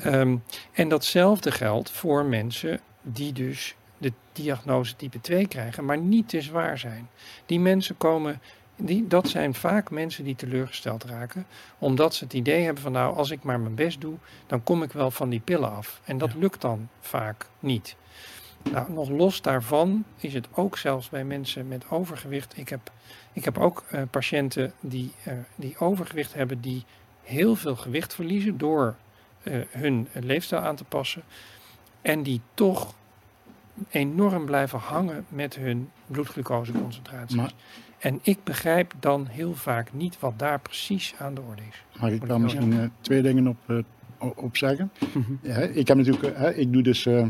Ehm, en datzelfde geldt voor mensen die dus de diagnose type 2 krijgen, maar niet te zwaar zijn. Die mensen komen, die, dat zijn vaak mensen die teleurgesteld raken, omdat ze het idee hebben van nou, als ik maar mijn best doe, dan kom ik wel van die pillen af. En dat Ja. lukt dan vaak niet. Nou, nog los daarvan is het ook zelfs bij mensen met overgewicht. Ik heb, ik heb ook eh, patiënten die, eh, die overgewicht hebben, die heel veel gewicht verliezen door eh, hun leefstijl aan te passen. En die toch enorm blijven hangen met hun bloedglucoseconcentraties. Maar- En ik begrijp dan heel vaak niet wat daar precies aan de orde is. Mag ik daar misschien eh, twee dingen op, eh, o- op zeggen? Mhm. Ja, ik heb natuurlijk, eh, ik doe dus, eh,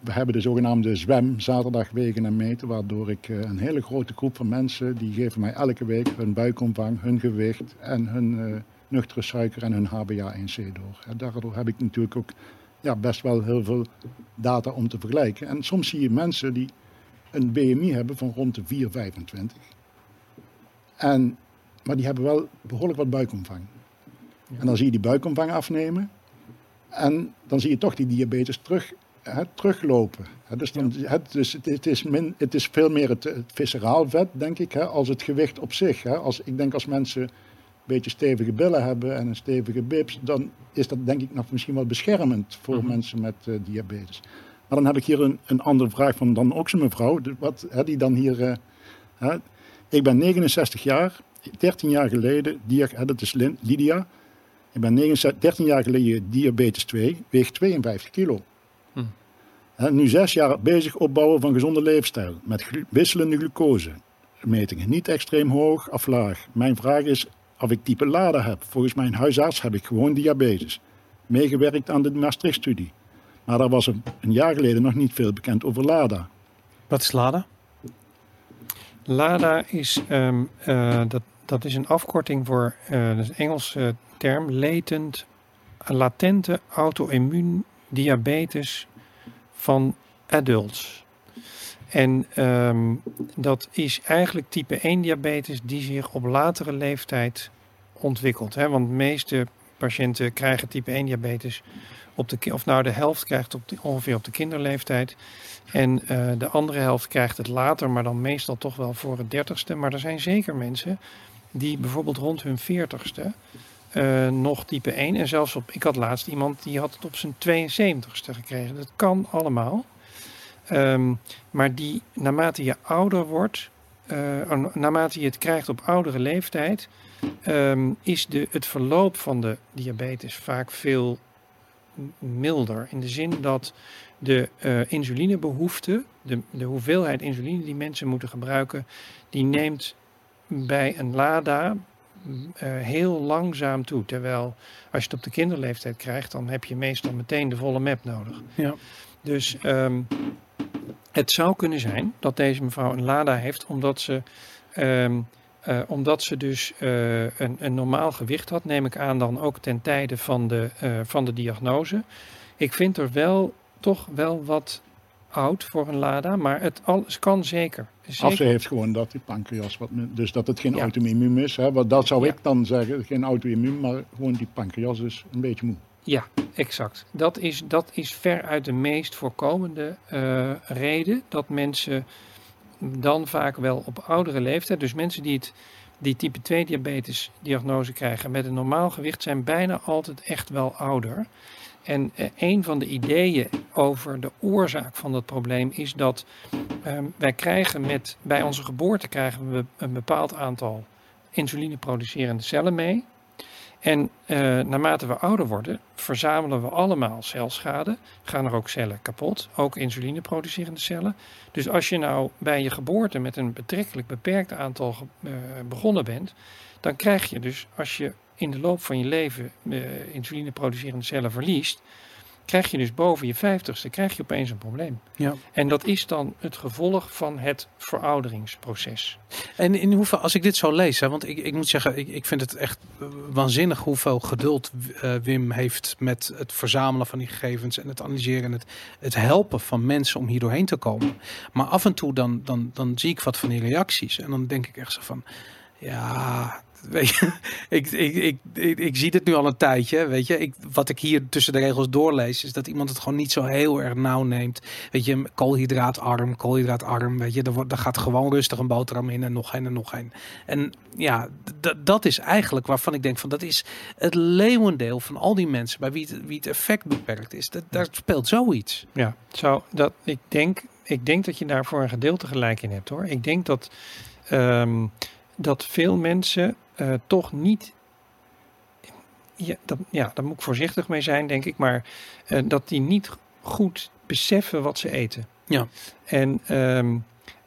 we hebben de zogenaamde zwem zaterdag wegen en meten, waardoor ik eh, een hele grote groep van mensen, die geven mij elke week hun buikomvang, hun gewicht en hun eh, nuchtere suiker en hun HbA1c door. Daardoor heb ik natuurlijk ook ja, best wel heel veel data om te vergelijken. En soms zie je mensen die een BMI hebben van rond de 4,25. En, maar die hebben wel behoorlijk wat buikomvang. En dan zie je die buikomvang afnemen. En dan zie je toch die diabetes terug, hè, teruglopen. Hè, dus dan, het, dus het, het is min, het is veel meer het, het visceraal vet, denk ik, hè, als het gewicht op zich. Hè. Als, ik denk als mensen beetje stevige billen hebben en een stevige bips, dan is dat denk ik nog misschien wel beschermend voor Mhm. mensen met eh, diabetes. Maar dan heb ik hier een, een andere vraag van dan ook zo'n mevrouw, wat, hè, die dan hier... eh, hè, ik ben 69 jaar, 13 jaar geleden, hè, dat is Lydia, ik ben 69 13 jaar geleden diabetes 2, weeg 52 kilo. Hm. En nu zes jaar bezig opbouwen van gezonde leefstijl met glu- wisselende glucosemetingen. Niet extreem hoog of laag. Mijn vraag is of ik type LADA heb. Volgens mijn huisarts heb ik gewoon diabetes. Meegewerkt aan de Maastricht-studie. Maar daar was een, een jaar geleden nog niet veel bekend over LADA. Wat is LADA? LADA is, ehm, eh, dat, dat is een afkorting voor, eh, dat is een Engelse term, latent, latente auto-immuun diabetes van adults. En ehm, dat is eigenlijk type 1 diabetes die zich op latere leeftijd ontwikkelt. Hè? Want de meeste patiënten krijgen type 1 diabetes op de, of nou de helft krijgt op ongeveer op de kinderleeftijd. En eh, de andere helft krijgt het later, maar dan meestal toch wel voor het dertigste. Maar er zijn zeker mensen die bijvoorbeeld rond hun veertigste eh nog type 1. En zelfs op, ik had laatst iemand die had het op zijn 72ste gekregen. Dat kan allemaal. Ehm, maar die, naarmate je ouder wordt, eh, naarmate je het krijgt op oudere leeftijd, ehm, is de, het verloop van de diabetes vaak veel milder. In de zin dat de eh, insulinebehoefte, de, de hoeveelheid insuline die mensen moeten gebruiken, die neemt bij een LADA eh, heel langzaam toe. Terwijl als je het op de kinderleeftijd krijgt, dan heb je meestal meteen de volle map nodig. Ja. Dus ehm, het zou kunnen zijn dat deze mevrouw een LADA heeft omdat ze, ehm, eh, omdat ze dus eh, een, een normaal gewicht had, neem ik aan dan ook ten tijde van de, eh, van de diagnose. Ik vind er wel toch wel wat oud voor een LADA, maar het alles kan zeker. Of zeker. ze heeft gewoon dat die pancreas wat dus dat het geen Ja. auto-immuun is. Hè, want dat zou Ja. ik dan zeggen, geen auto-immuun, maar gewoon die pancreas is een beetje moe. Ja, exact. Dat is, dat is veruit de meest voorkomende eh, reden dat mensen dan vaak wel op oudere leeftijd, dus mensen die, het, die type 2 diabetes diagnose krijgen met een normaal gewicht, zijn bijna altijd echt wel ouder. En eh, een van de ideeën over de oorzaak van dat probleem is dat ehm, wij krijgen met, bij onze geboorte krijgen we een bepaald aantal insulineproducerende cellen mee. En eh, naarmate we ouder worden, verzamelen we allemaal celschade. Gaan er ook cellen kapot, ook insulineproducerende cellen. Dus als je nou bij je geboorte met een betrekkelijk beperkt aantal eh, begonnen bent, dan krijg je dus als je in de loop van je leven eh, insulineproducerende cellen verliest, krijg je dus boven je vijftigste, krijg je opeens een probleem. Ja. En dat is dan het gevolg van het verouderingsproces. En in hoeveel, als ik dit zo lees, hè, want ik, ik moet zeggen, ik, ik vind het echt eh, waanzinnig hoeveel geduld eh, Wim heeft met het verzamelen van die gegevens en het analyseren en het, het helpen van mensen om hier doorheen te komen. Maar af en toe dan, dan, dan zie ik wat van die reacties en dan denk ik echt zo van, ja, ik, ik, ik, ik, zie dit nu al een tijdje, weet je. Ik, wat ik hier tussen de regels doorlees, is dat iemand het gewoon niet zo heel erg nauw neemt. Weet je, koolhydraatarm, koolhydraatarm, weet je. Er, er gaat gewoon rustig een boterham in en nog een en nog een. En ja, dat is eigenlijk waarvan ik denk van, dat is het leeuwendeel van al die mensen bij wie het, wie het effect beperkt is. Dat, daar speelt zoiets. Ja, zo dat ik denk, ik denk dat je daar voor een gedeelte gelijk in hebt hoor. Ik denk dat, ehm, dat veel mensen eh, toch niet. Ja, dat, ja, daar moet ik voorzichtig mee zijn, denk ik. Maar eh, dat die niet goed beseffen wat ze eten. Ja. En ehm,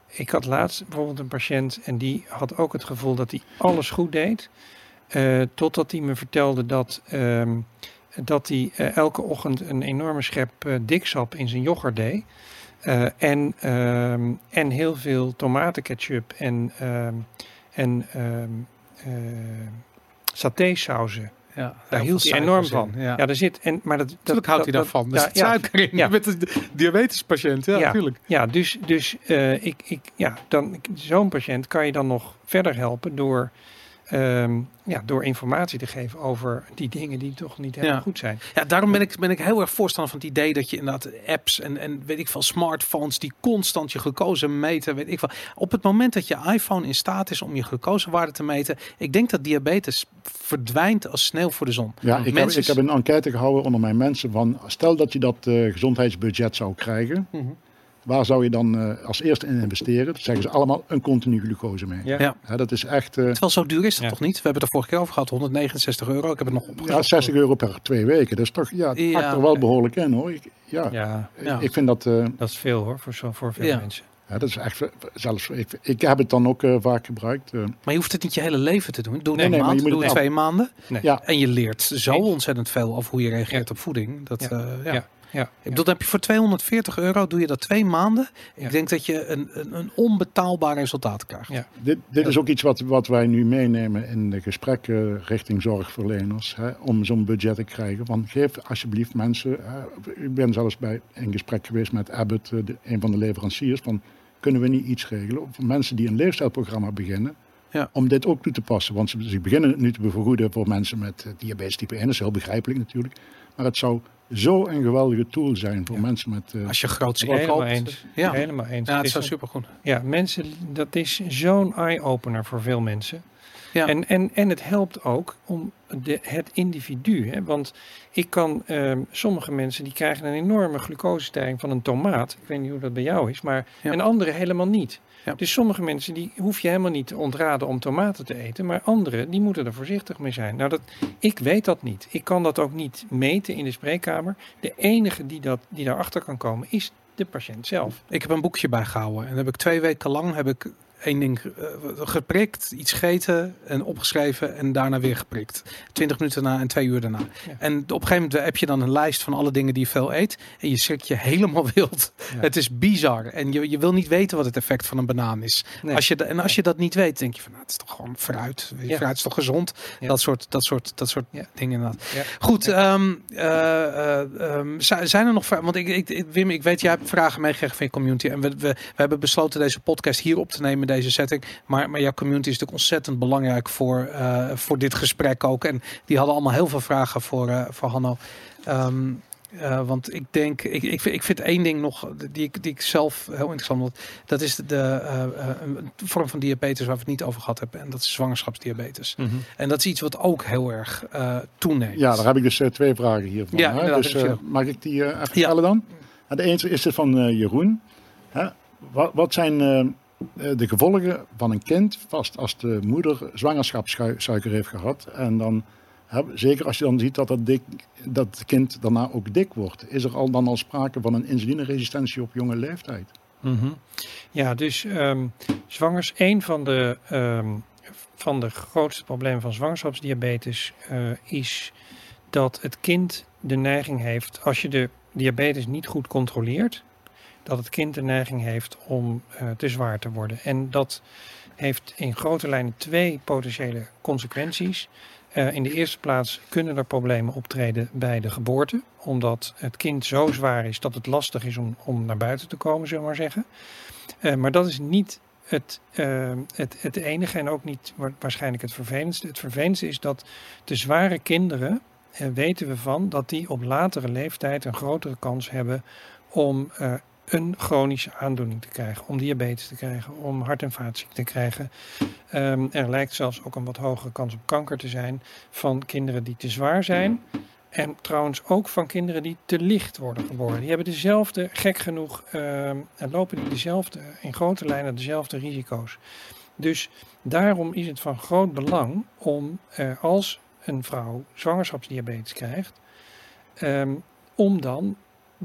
ik had laatst bijvoorbeeld een patiënt en die had ook het gevoel dat hij alles goed deed. eh, totdat hij me vertelde dat, ehm, dat hij elke ochtend een enorme schep diksap in zijn yoghurt deed. En, ehm, en heel veel tomatenketchup en, en satésauzen. Ja, Daar hield hij enorm van. Ja. Ja, daar zit. En, maar dat, dat, Natuurlijk houdt hij daarvan. dat- Er zit ja, suiker in. ja. Je bent een diabetespatiënt. Ja, Ja. natuurlijk. Ja, dus, dus eh, ik, ik, ja, dan, zo'n patiënt kan je dan nog verder helpen door, ehm, ja, door informatie te geven over die dingen die toch niet helemaal Ja. goed zijn. Ja, daarom ben ik, ben ik heel erg voorstander van het idee dat je inderdaad apps en, en weet ik veel, smartphones die constant je glucose meten, weet ik veel. Op het moment dat je iPhone in staat is om je glucosewaarde te meten, ik denk dat diabetes verdwijnt als sneeuw voor de zon. Ja, ik heb, Mensen- ik heb een enquête gehouden onder mijn mensen van, stel dat je dat eh, gezondheidsbudget zou krijgen, Mhm. Waar zou je dan eh, als eerste in investeren? Dat zeggen ze allemaal een continu glucose mee. Ja. Dat is echt eh, Terwijl zo duur is dat Ja. toch niet? We hebben het er vorige keer over gehad, 169 euro. Ik heb het nog opgezocht. ja, 60 euro per twee weken. Dat is toch, ja, het Ja, pakt er wel behoorlijk in hoor. Ik, ja, Ja, Ja. ik vind dat, eh, dat is veel hoor, voor, zo, voor veel Ja. mensen. ja, dat is echt, zelfs, ik, ik heb het dan ook eh, vaak gebruikt. eh. Maar je hoeft het niet je hele leven te doen. Doe het Nee, een nee, maand, doe het twee maanden. Nee. Ja. En je leert zo ontzettend veel over hoe je reageert op voeding. Dat, Ja. eh, ja. Ja. Ik bedoel, dan heb je voor 240 euro, doe je dat twee maanden. Ja. Ik denk dat je een, een, een onbetaalbaar resultaat krijgt. Ja. Dit, dit is ook iets wat, wat wij nu meenemen in de gesprekken richting zorgverleners. Hè, om zo'n budget te krijgen. Van geef alsjeblieft mensen. hè, ik ben zelfs bij in gesprek geweest met Abbott, eh, de, een van de leveranciers. Van kunnen we niet iets regelen voor mensen die een leefstijlprogramma beginnen. Ja. Om dit ook toe te passen. Want ze, ze beginnen het nu te vergoeden voor mensen met eh, diabetes type 1. Dat is heel begrijpelijk natuurlijk. Maar het zou zo een geweldige tool zijn voor Ja. mensen met. eh, Als je groot ben helemaal koopt. eens. Ja. Helemaal eens. Ja, het is is zo supergoed. Ja, mensen, dat is zo'n eye-opener voor veel mensen. Ja. En, en, en het helpt ook om de, het individu. Hè? Want ik kan, ehm, sommige mensen die krijgen een enorme glucosestijging van een tomaat. Ik weet niet hoe dat bij jou is, maar Ja. en anderen helemaal niet. Ja. Dus sommige mensen die hoef je helemaal niet te ontraden om tomaten te eten, maar anderen die moeten er voorzichtig mee zijn. Nou, dat, ik weet dat niet. Ik kan dat ook niet meten in de spreekkamer. De enige die, dat, die daarachter kan komen is de patiënt zelf. Ik heb een boekje bijgehouden. En heb ik twee weken lang heb ik één ding eh, geprikt, iets gegeten en opgeschreven en daarna weer geprikt. Twintig minuten daarna en twee uur daarna. Ja. En op een gegeven moment heb je dan een lijst van alle dingen die je veel eet. En je schrikt je helemaal wild. Ja. Het is bizar. En je, je wil niet weten wat het effect van een banaan is. Nee. Als je, en als je dat niet weet, denk je van, nou, het is toch gewoon fruit. Ja. Fruit is toch gezond? Dat soort, dat soort, dat soort Ja. dingen inderdaad. Goed, zi- zijn er nog vragen? Want ik, ik, ik- Wim, ik weet, jij hebt vragen meegekregen van je community. En we, we, we hebben besloten deze podcast hier op te nemen, deze setting. Maar, maar jouw community is natuurlijk ontzettend belangrijk voor, eh, voor dit gesprek ook. En die hadden allemaal heel veel vragen voor, eh, voor Hanno. Ehm, eh, want ik denk, ik, ik, vind, ik vind één ding nog die ik, die ik zelf heel interessant vond. Dat is de, eh, eh, een vorm van diabetes waar we het niet over gehad hebben. En dat is zwangerschapsdiabetes. Mhm. En dat is iets wat ook heel erg eh, toeneemt. Ja, daar heb ik dus twee vragen hiervan. Ja, hè. Dus mag ik die eh, even Ja. stellen dan? Ja, de ene is het van eh, Jeroen. Hè? Wat, wat zijn de gevolgen van een kind vast als de moeder zwangerschapssuiker heeft gehad? En dan, zeker als je dan ziet dat, dat het kind daarna ook dik wordt. Is er al dan al sprake van een insulineresistentie op jonge leeftijd? Mhm. Ja, dus ehm, zwangers, een van de, ehm, van de grootste problemen van zwangerschapsdiabetes eh, is dat het kind de neiging heeft, als je de diabetes niet goed controleert, dat het kind de neiging heeft om uh, te zwaar te worden. En dat heeft in grote lijnen twee potentiële consequenties. Uh, in de eerste plaats kunnen er problemen optreden bij de geboorte, omdat het kind zo zwaar is dat het lastig is om, om naar buiten te komen, zullen we maar zeggen. Uh, maar dat is niet het, het, het enige en ook niet waarschijnlijk het vervelendste. Het vervelendste is dat de zware kinderen, weten we van, dat die op latere leeftijd een grotere kans hebben om een chronische aandoening te krijgen, om diabetes te krijgen, om hart- en vaatziekten te krijgen. Um, er lijkt zelfs ook een wat hogere kans op kanker te zijn van kinderen die te zwaar zijn. En trouwens ook van kinderen die te licht worden geboren. Die hebben dezelfde, gek genoeg, uh, en lopen die dezelfde, in grote lijnen dezelfde risico's. Dus daarom is het van groot belang om, uh, als een vrouw zwangerschapsdiabetes krijgt, um, om dan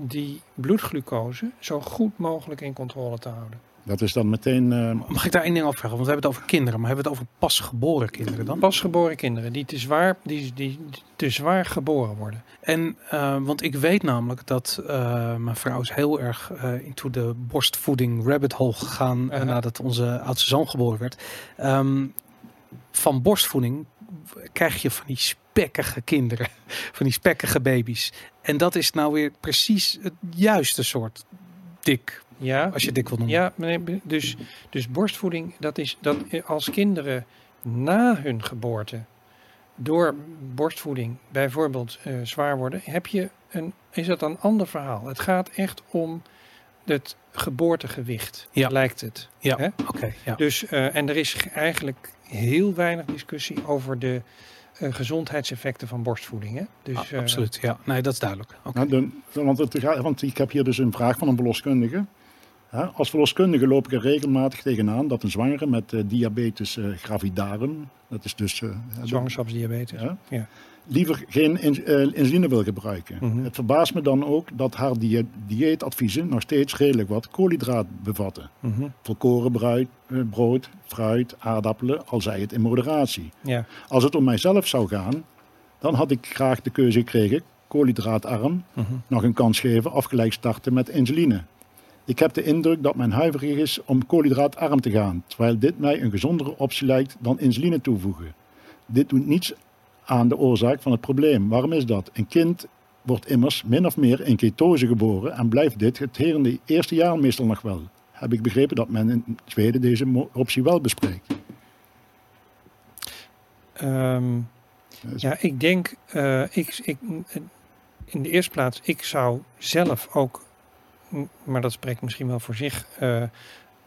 die bloedglucose zo goed mogelijk in controle te houden. Dat is dan meteen. Uh... Mag ik daar één ding over vragen? Want we hebben het over kinderen, maar hebben we het over pasgeboren kinderen dan? Pasgeboren kinderen die te zwaar, die, die, te zwaar geboren worden. En uh, want ik weet namelijk dat uh, mijn vrouw is heel erg into de borstvoeding rabbit hole gegaan -huh. nadat onze oudste zoon geboren werd. Um, van borstvoeding krijg je van die spekkige kinderen, van die spekkige baby's. En dat is nou weer precies het juiste soort dik ja, als je dik wil noemen. Ja, dus, dus borstvoeding, dat is dat als kinderen na hun geboorte door borstvoeding bijvoorbeeld uh, zwaar worden, heb je een, is dat een ander verhaal. Het gaat echt om het geboortegewicht, ja. lijkt het. Ja, oké. Okay, ja. Dus, uh, en er is eigenlijk heel weinig discussie over de uh, gezondheidseffecten van borstvoeding. Hè? Dus, ah, absoluut, ja. Nee, dat is duidelijk. Okay. Nou, de, want, het, want ik heb hier dus een vraag van een verloskundige. Ja, als verloskundige loop ik er regelmatig tegenaan dat een zwangere met uh, diabetes uh, gravidarum, dat is dus... Uh, Zwangerschapsdiabetes, ja. ja. Liever geen in, insuline wil gebruiken. Mm -hmm. Het verbaast me dan ook dat haar die dieetadviezen nog steeds redelijk wat koolhydraat bevatten. Mm -hmm. Volkoren bruid, brood, fruit, aardappelen, al zij het in moderatie. Ja. Als het om mijzelf zou gaan, dan had ik graag de keuze gekregen, koolhydraatarm, mm -hmm. nog een kans geven of gelijk starten met insuline. Ik heb de indruk dat men huiverig is om koolhydraatarm te gaan, terwijl dit mij een gezondere optie lijkt dan insuline toevoegen. Dit doet niets aan de oorzaak van het probleem. Waarom is dat? Een kind wordt immers min of meer in ketose geboren en blijft dit het herende eerste jaar meestal nog wel. Heb ik begrepen dat men in Zweden deze optie wel bespreekt? Um, ja, ik denk, uh, ik, ik, in de eerste plaats, ik zou zelf ook maar dat spreekt misschien wel voor zich, uh,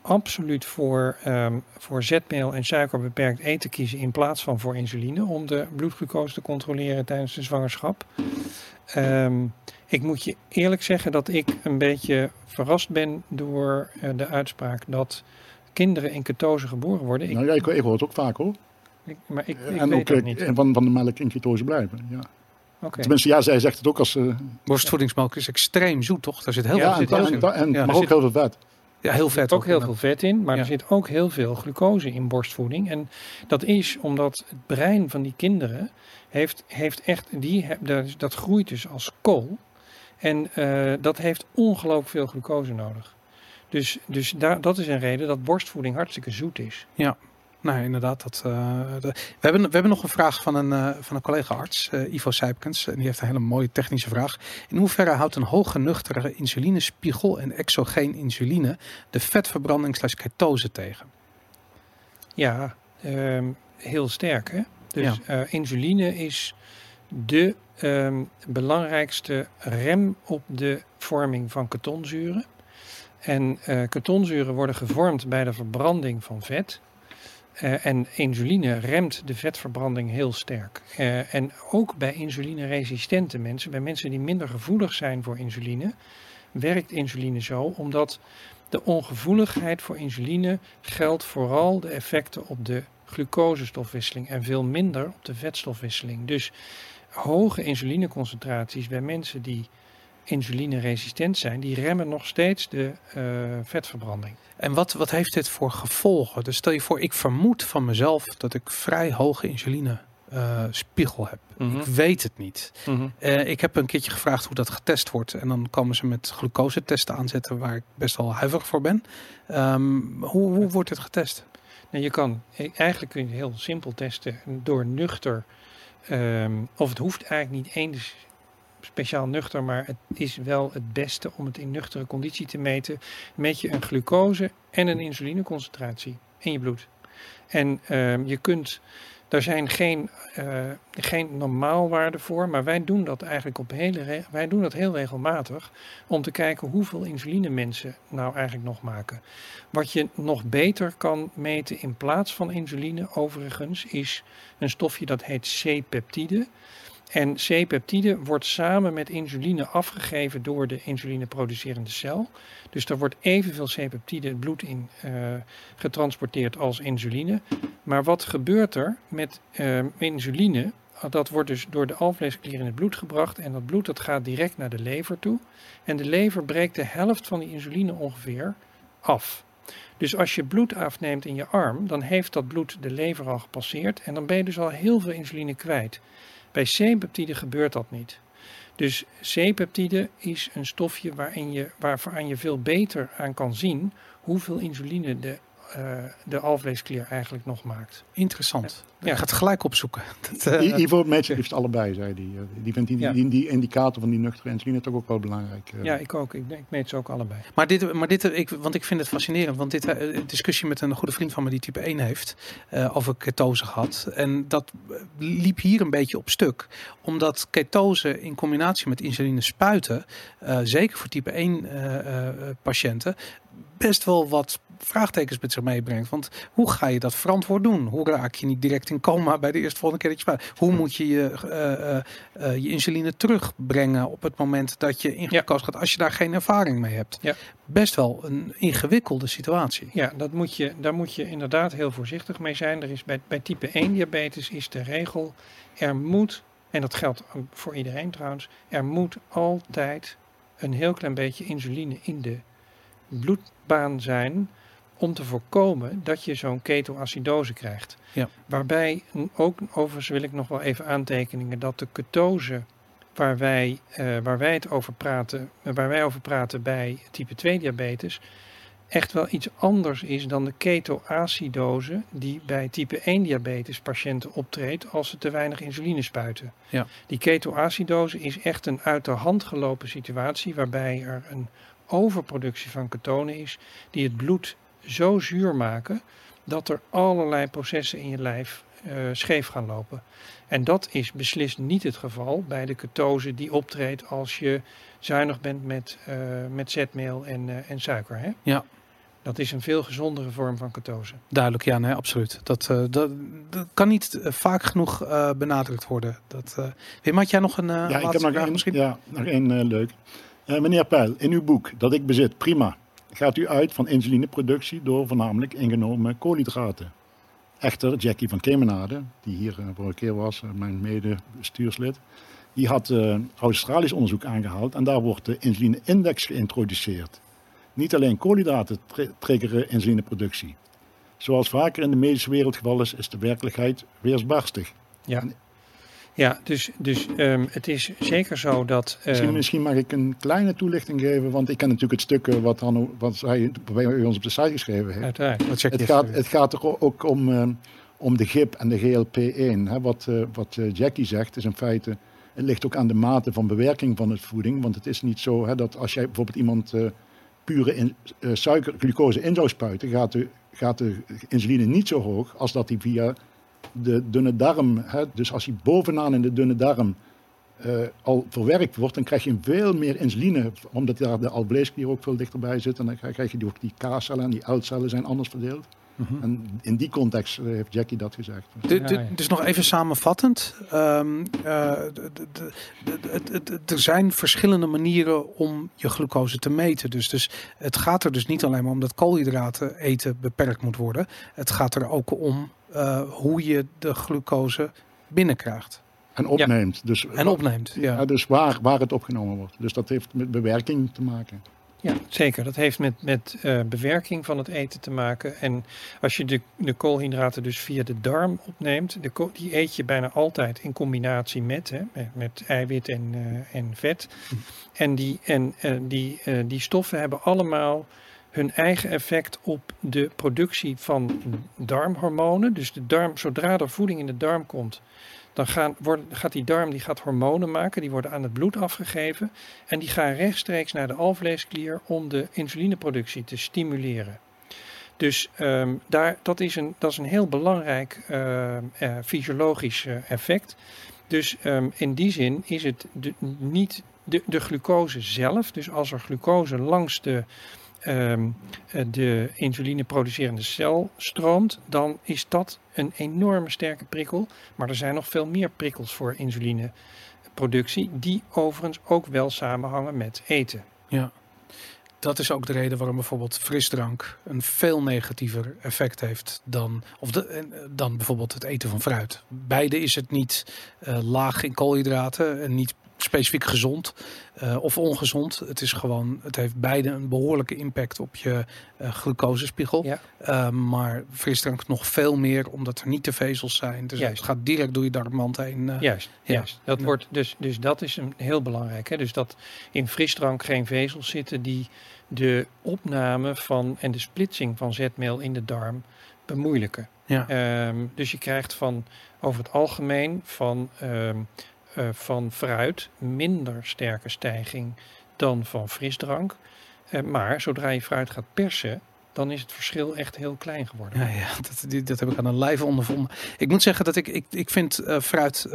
absoluut voor, um, voor zetmeel en suiker beperkt eten kiezen in plaats van voor insuline om de bloedglucose te controleren tijdens de zwangerschap. Um, ik moet je eerlijk zeggen dat ik een beetje verrast ben door uh, de uitspraak dat kinderen in ketose geboren worden. Ik, nou ja, ik, ik hoor het ook vaak hoor. Ik, maar ik, ik en weet ook het niet. van, van de melk in ketose blijven. Ja. Okay. Tenminste, ja, zij zegt het ook als... Uh, Borstvoedingsmelk is extreem zoet, toch? Daar zit heel ja, veel en, vet in. en, en, Ja, maar ook heel veel vet. Ja, heel vet. Er zit ook heel veel vet in, maar Ja. er zit ook heel veel glucose in borstvoeding. En dat is omdat het brein van die kinderen heeft, heeft echt, die, dat, groeit dus als kool. En eh, dat heeft ongelooflijk veel glucose nodig. Dus, dus daar, dat is een reden dat borstvoeding hartstikke zoet is. Nee, inderdaad. Dat, eh, de- we, hebben, we hebben nog een vraag van een, eh, van een collega-arts, eh, Ivo Sijpkens. En die heeft een hele mooie technische vraag. In hoeverre houdt een hoge nuchtere insulinespiegel en exogeen insuline de vetverbranding slash ketose tegen? Ja, ehm, heel sterk hè. Dus Ja. insuline is de ehm, belangrijkste rem op de vorming van ketonzuren. En eh ketonzuren worden gevormd bij de verbranding van vet. Eh, en insuline remt de vetverbranding heel sterk. Eh, en ook bij insulineresistente mensen, bij mensen die minder gevoelig zijn voor insuline, werkt insuline zo omdat de ongevoeligheid voor insuline geldt vooral de effecten op de glucosestofwisseling en veel minder op de vetstofwisseling. Dus hoge insulineconcentraties bij mensen die insulineresistent zijn, die remmen nog steeds de eh, vetverbranding. En wat, wat heeft dit voor gevolgen? Dus stel je voor, ik vermoed van mezelf dat ik vrij hoge insuline eh, spiegel heb. Mhm. Ik weet het niet. Mhm. Eh, ik heb een keertje gevraagd hoe dat getest wordt. En dan komen ze met glucosetesten aanzetten waar ik best wel huiverig voor ben. Ehm, hoe, hoe wordt het getest? Nou, je kan e- eigenlijk kun je het heel simpel testen door nuchter. ehm, of het hoeft eigenlijk niet eens speciaal nuchter, maar het is wel het beste om het in nuchtere conditie te meten. Meet je een glucose en een insulineconcentratie in je bloed. En ehm, je kunt, daar zijn geen, eh, geen normaalwaarden voor, maar wij doen dat eigenlijk op hele, wij doen dat heel regelmatig om te kijken hoeveel insuline mensen nou eigenlijk nog maken. Wat je nog beter kan meten in plaats van insuline, overigens, is een stofje dat heet C-peptide. En C-peptide wordt samen met insuline afgegeven door de insulineproducerende cel. Dus er wordt evenveel C-peptide het bloed in eh, getransporteerd als insuline. Maar wat gebeurt er met eh, insuline? Dat wordt dus door de alvleesklier in het bloed gebracht en dat bloed dat gaat direct naar de lever toe. En de lever breekt de helft van die insuline ongeveer af. Dus als je bloed afneemt in je arm, dan heeft dat bloed de lever al gepasseerd en dan ben je dus al heel veel insuline kwijt. Bij C-peptide gebeurt dat niet. Dus C-peptide is een stofje waarin je, waaraan je veel beter aan kan zien hoeveel insuline de, de alvleesklier eigenlijk nog maakt. Interessant. Ja. Ik ga het gelijk opzoeken. Dat, eh, I- Ivo liefst allebei, zei hij. Eh, Die vindt die, Ja. die, die indicator van die nuchtere insuline toch ook wel belangrijk. eh. Ja, ik ook. Ik, ik meet ze ook allebei. Maar dit, maar dit ik, want ik vind het fascinerend, want dit eh, een discussie met een goede vriend van me die type 1 heeft, eh, over ketose gehad. En dat eh, liep hier een beetje op stuk. Omdat ketose in combinatie met insuline spuiten, eh, zeker voor type 1 eh, eh, eh, patiënten, best wel wat vraagtekens met zich meebrengt. Want hoe ga je dat verantwoord doen? Hoe raak je niet direct in coma bij de eerste volgende keer dat je spuit? Hoe moet je je, eh, eh, eh, je insuline terugbrengen op het moment dat je in Ja. glucose gaat, als je daar geen ervaring mee hebt? Ja. Best wel een ingewikkelde situatie. Ja, dat moet je, daar moet je inderdaad heel voorzichtig mee zijn. Er is bij, bij type 1 diabetes is de regel, er moet, en dat geldt voor iedereen trouwens, er moet altijd een heel klein beetje insuline in de bloedbaan zijn om te voorkomen dat je zo'n ketoacidose krijgt. Ja. Waarbij ook, overigens wil ik nog wel even aantekeningen, dat de ketose waar wij, eh, waar wij het over praten, eh, waar wij over praten bij type 2 diabetes, echt wel iets anders is dan de ketoacidose die bij type 1 diabetes patiënten optreedt als ze te weinig insuline spuiten. Ja. Die ketoacidose is echt een uit de hand gelopen situatie waarbij er een overproductie van ketonen is die het bloed zo zuur maken dat er allerlei processen in je lijf eh, scheef gaan lopen. En dat is beslist niet het geval bij de ketose die optreedt als je zuinig bent met, eh, met zetmeel en, eh, en suiker. Hè? Ja. Dat is een veel gezondere vorm van ketose. Duidelijk, ja, nee, absoluut. Dat, eh, dat, dat kan niet vaak genoeg eh, benadrukt worden. Dat, eh Wim, had jij nog een Ja, ik heb laatste nog één, misschien? ja, nog één eh, leuk. Eh, meneer Pijl, in uw boek dat ik bezit, prima, gaat u uit van insulineproductie door voornamelijk ingenomen koolhydraten. Echter, Jackie van Kemenade, die hier eh, vorige keer was, eh, mijn medebestuurslid, die had Australisch onderzoek aangehaald en daar wordt de insuline-index geïntroduceerd. Niet alleen koolhydraten tri- triggeren insulineproductie. Zoals vaker in de medische wereld geval is, is de werkelijkheid weersbarstig. Ja, ja dus, dus ehm, het is zeker zo dat. Misschien, ehm, misschien mag ik een kleine toelichting geven, want ik ken natuurlijk het stuk eh, wat, Hanno, wat hij bij ons op de site geschreven heeft. uiteraard. Wat Het gaat, het gaat er ook om, eh, om de GIP en de GLP-1. Hè. Wat, eh, wat eh, Jackie zegt is in feite, het ligt ook aan de mate van bewerking van het voeding. Want het is niet zo hè, dat als jij bijvoorbeeld iemand pure in, suiker, glucose in zou spuiten, gaat de, gaat de insuline niet zo hoog als dat die via de dunne darm, hè, dus als die bovenaan in de dunne darm eh, al verwerkt wordt, dan krijg je veel meer insuline, omdat daar de alvleesklier ook veel dichterbij zit. En dan krijg je die, ook die K-cellen en die L-cellen zijn anders verdeeld. Mhm. En in die context eh, heeft Jackie dat gezegd. Dus nog even samenvattend. Ehm, eh, d- d- d- d- d- d- er zijn verschillende manieren om je glucose te meten. Dus, dus het gaat er dus niet alleen maar om dat koolhydraten eten beperkt moet worden. Het gaat er ook om eh, hoe je de glucose binnenkrijgt En opneemt. Dus, en opneemt. Ja. ja, dus waar, waar het opgenomen wordt. Dus dat heeft met bewerking te maken. Ja, zeker. Dat heeft met, met uh, bewerking van het eten te maken. En als je de, de koolhydraten dus via de darm opneemt, de die eet je bijna altijd in combinatie met, hè, met, met, eiwit en, uh, en vet. Hm. En, die, en uh, die, die stoffen hebben allemaal hun eigen effect op de productie van darmhormonen. Dus de darm, zodra er voeding in de darm komt, dan gaan, gaat die darm die gaat hormonen maken, die worden aan het bloed afgegeven en die gaan rechtstreeks naar de alvleesklier om de insulineproductie te stimuleren. Dus um, daar, dat, is een, dat is een heel belangrijk uh, uh, fysiologisch uh, effect. Dus um, in die zin is het niet de, de glucose zelf. Dus als er glucose langs de um, de insuline producerende cel stroomt, dan is dat een enorme sterke prikkel. Maar er zijn nog veel meer prikkels voor insulineproductie, die overigens ook wel samenhangen met eten. Ja. Dat is ook de reden waarom bijvoorbeeld frisdrank een veel negatiever effect heeft dan, of eh, dan bijvoorbeeld het eten van fruit. Beide is het niet uh, laag in koolhydraten en niet specifiek gezond uh, of ongezond. Het is gewoon, het heeft beide een behoorlijke impact op je uh, glucosespiegel. Ja. Uh, maar frisdrank nog veel meer, omdat er niet te vezels zijn. Dus juist. het gaat direct door je darmwand heen. juist, ja. juist. Dat wordt dus, dus dat is een heel belangrijk. Hè? Dus dat in frisdrank geen vezels zitten die de opname van en de splitsing van zetmeel in de darm bemoeilijken. Ja. Um, dus je krijgt van over het algemeen van um, uh, van fruit minder sterke stijging dan van frisdrank. Uh, maar zodra je fruit gaat persen, dan is het verschil echt heel klein geworden. Ja, ja dat, dat heb ik aan een lijf ondervonden. Ik moet zeggen dat ik, ik, ik vind uh, fruit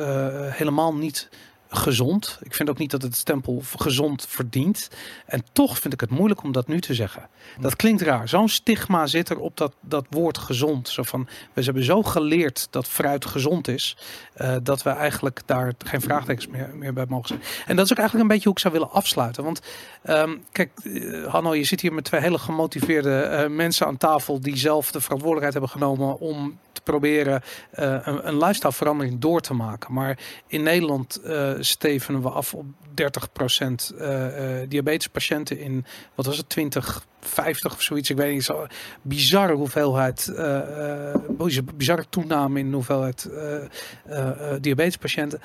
helemaal niet gezond. Ik vind ook niet dat het stempel gezond verdient. En toch vind ik het moeilijk om dat nu te zeggen. Dat klinkt raar. Zo'n stigma zit er op dat, dat woord gezond. Zo van, we hebben zo geleerd dat fruit gezond is, uh, dat we eigenlijk daar geen vraagtekens meer, meer bij mogen zijn. En dat is ook eigenlijk een beetje hoe ik zou willen afsluiten. Want um, kijk, uh, Hanno, je zit hier met twee hele gemotiveerde uh, mensen aan tafel die zelf de verantwoordelijkheid hebben genomen om te proberen een, een lifestyle verandering door te maken. Maar in Nederland stevenen we af op 30% uh, uh, diabetespatiënten in, wat was het, 2050 of zoiets. Ik weet niet, zo bizarre hoeveelheid, uh, bizarre toename in de hoeveelheid diabetespatiënten.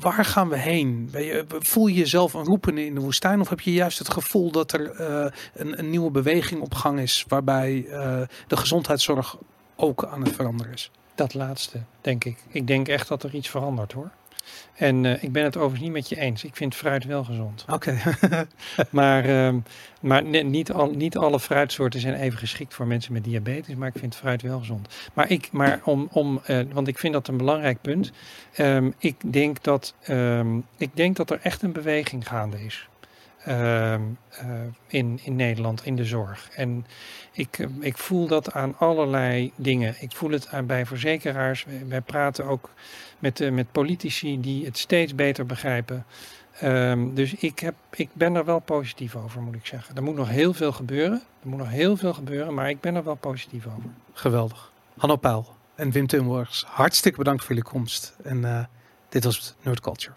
Waar gaan we heen? Voel je jezelf een roepen in de woestijn? Of heb je juist het gevoel dat er een, een, nieuwe beweging op gang is waarbij de gezondheidszorg ook aan het veranderen is? Dat laatste, denk ik. Ik denk echt dat er iets verandert hoor. En uh, ik ben het overigens niet met je eens. Ik vind fruit wel gezond. Oké. maar uh, maar niet, al, niet alle fruitsoorten zijn even geschikt voor mensen met diabetes. Maar ik vind fruit wel gezond. Maar, ik, maar om, om uh, want ik vind dat een belangrijk punt. Um, ik, denk dat, um, ik denk dat er echt een beweging gaande is. Uh, in, in Nederland, in de zorg. En ik, ik voel dat aan allerlei dingen. Ik voel het bij verzekeraars. Wij praten ook met, uh, met politici die het steeds beter begrijpen. Um, dus ik, heb, ik ben er wel positief over, moet ik zeggen. Er moet nog heel veel gebeuren. Er moet nog heel veel gebeuren, maar ik ben er wel positief over. Geweldig. Hanno Pijl en Wim Timborgs, hartstikke bedankt voor jullie komst. En dit was Nerd Culture.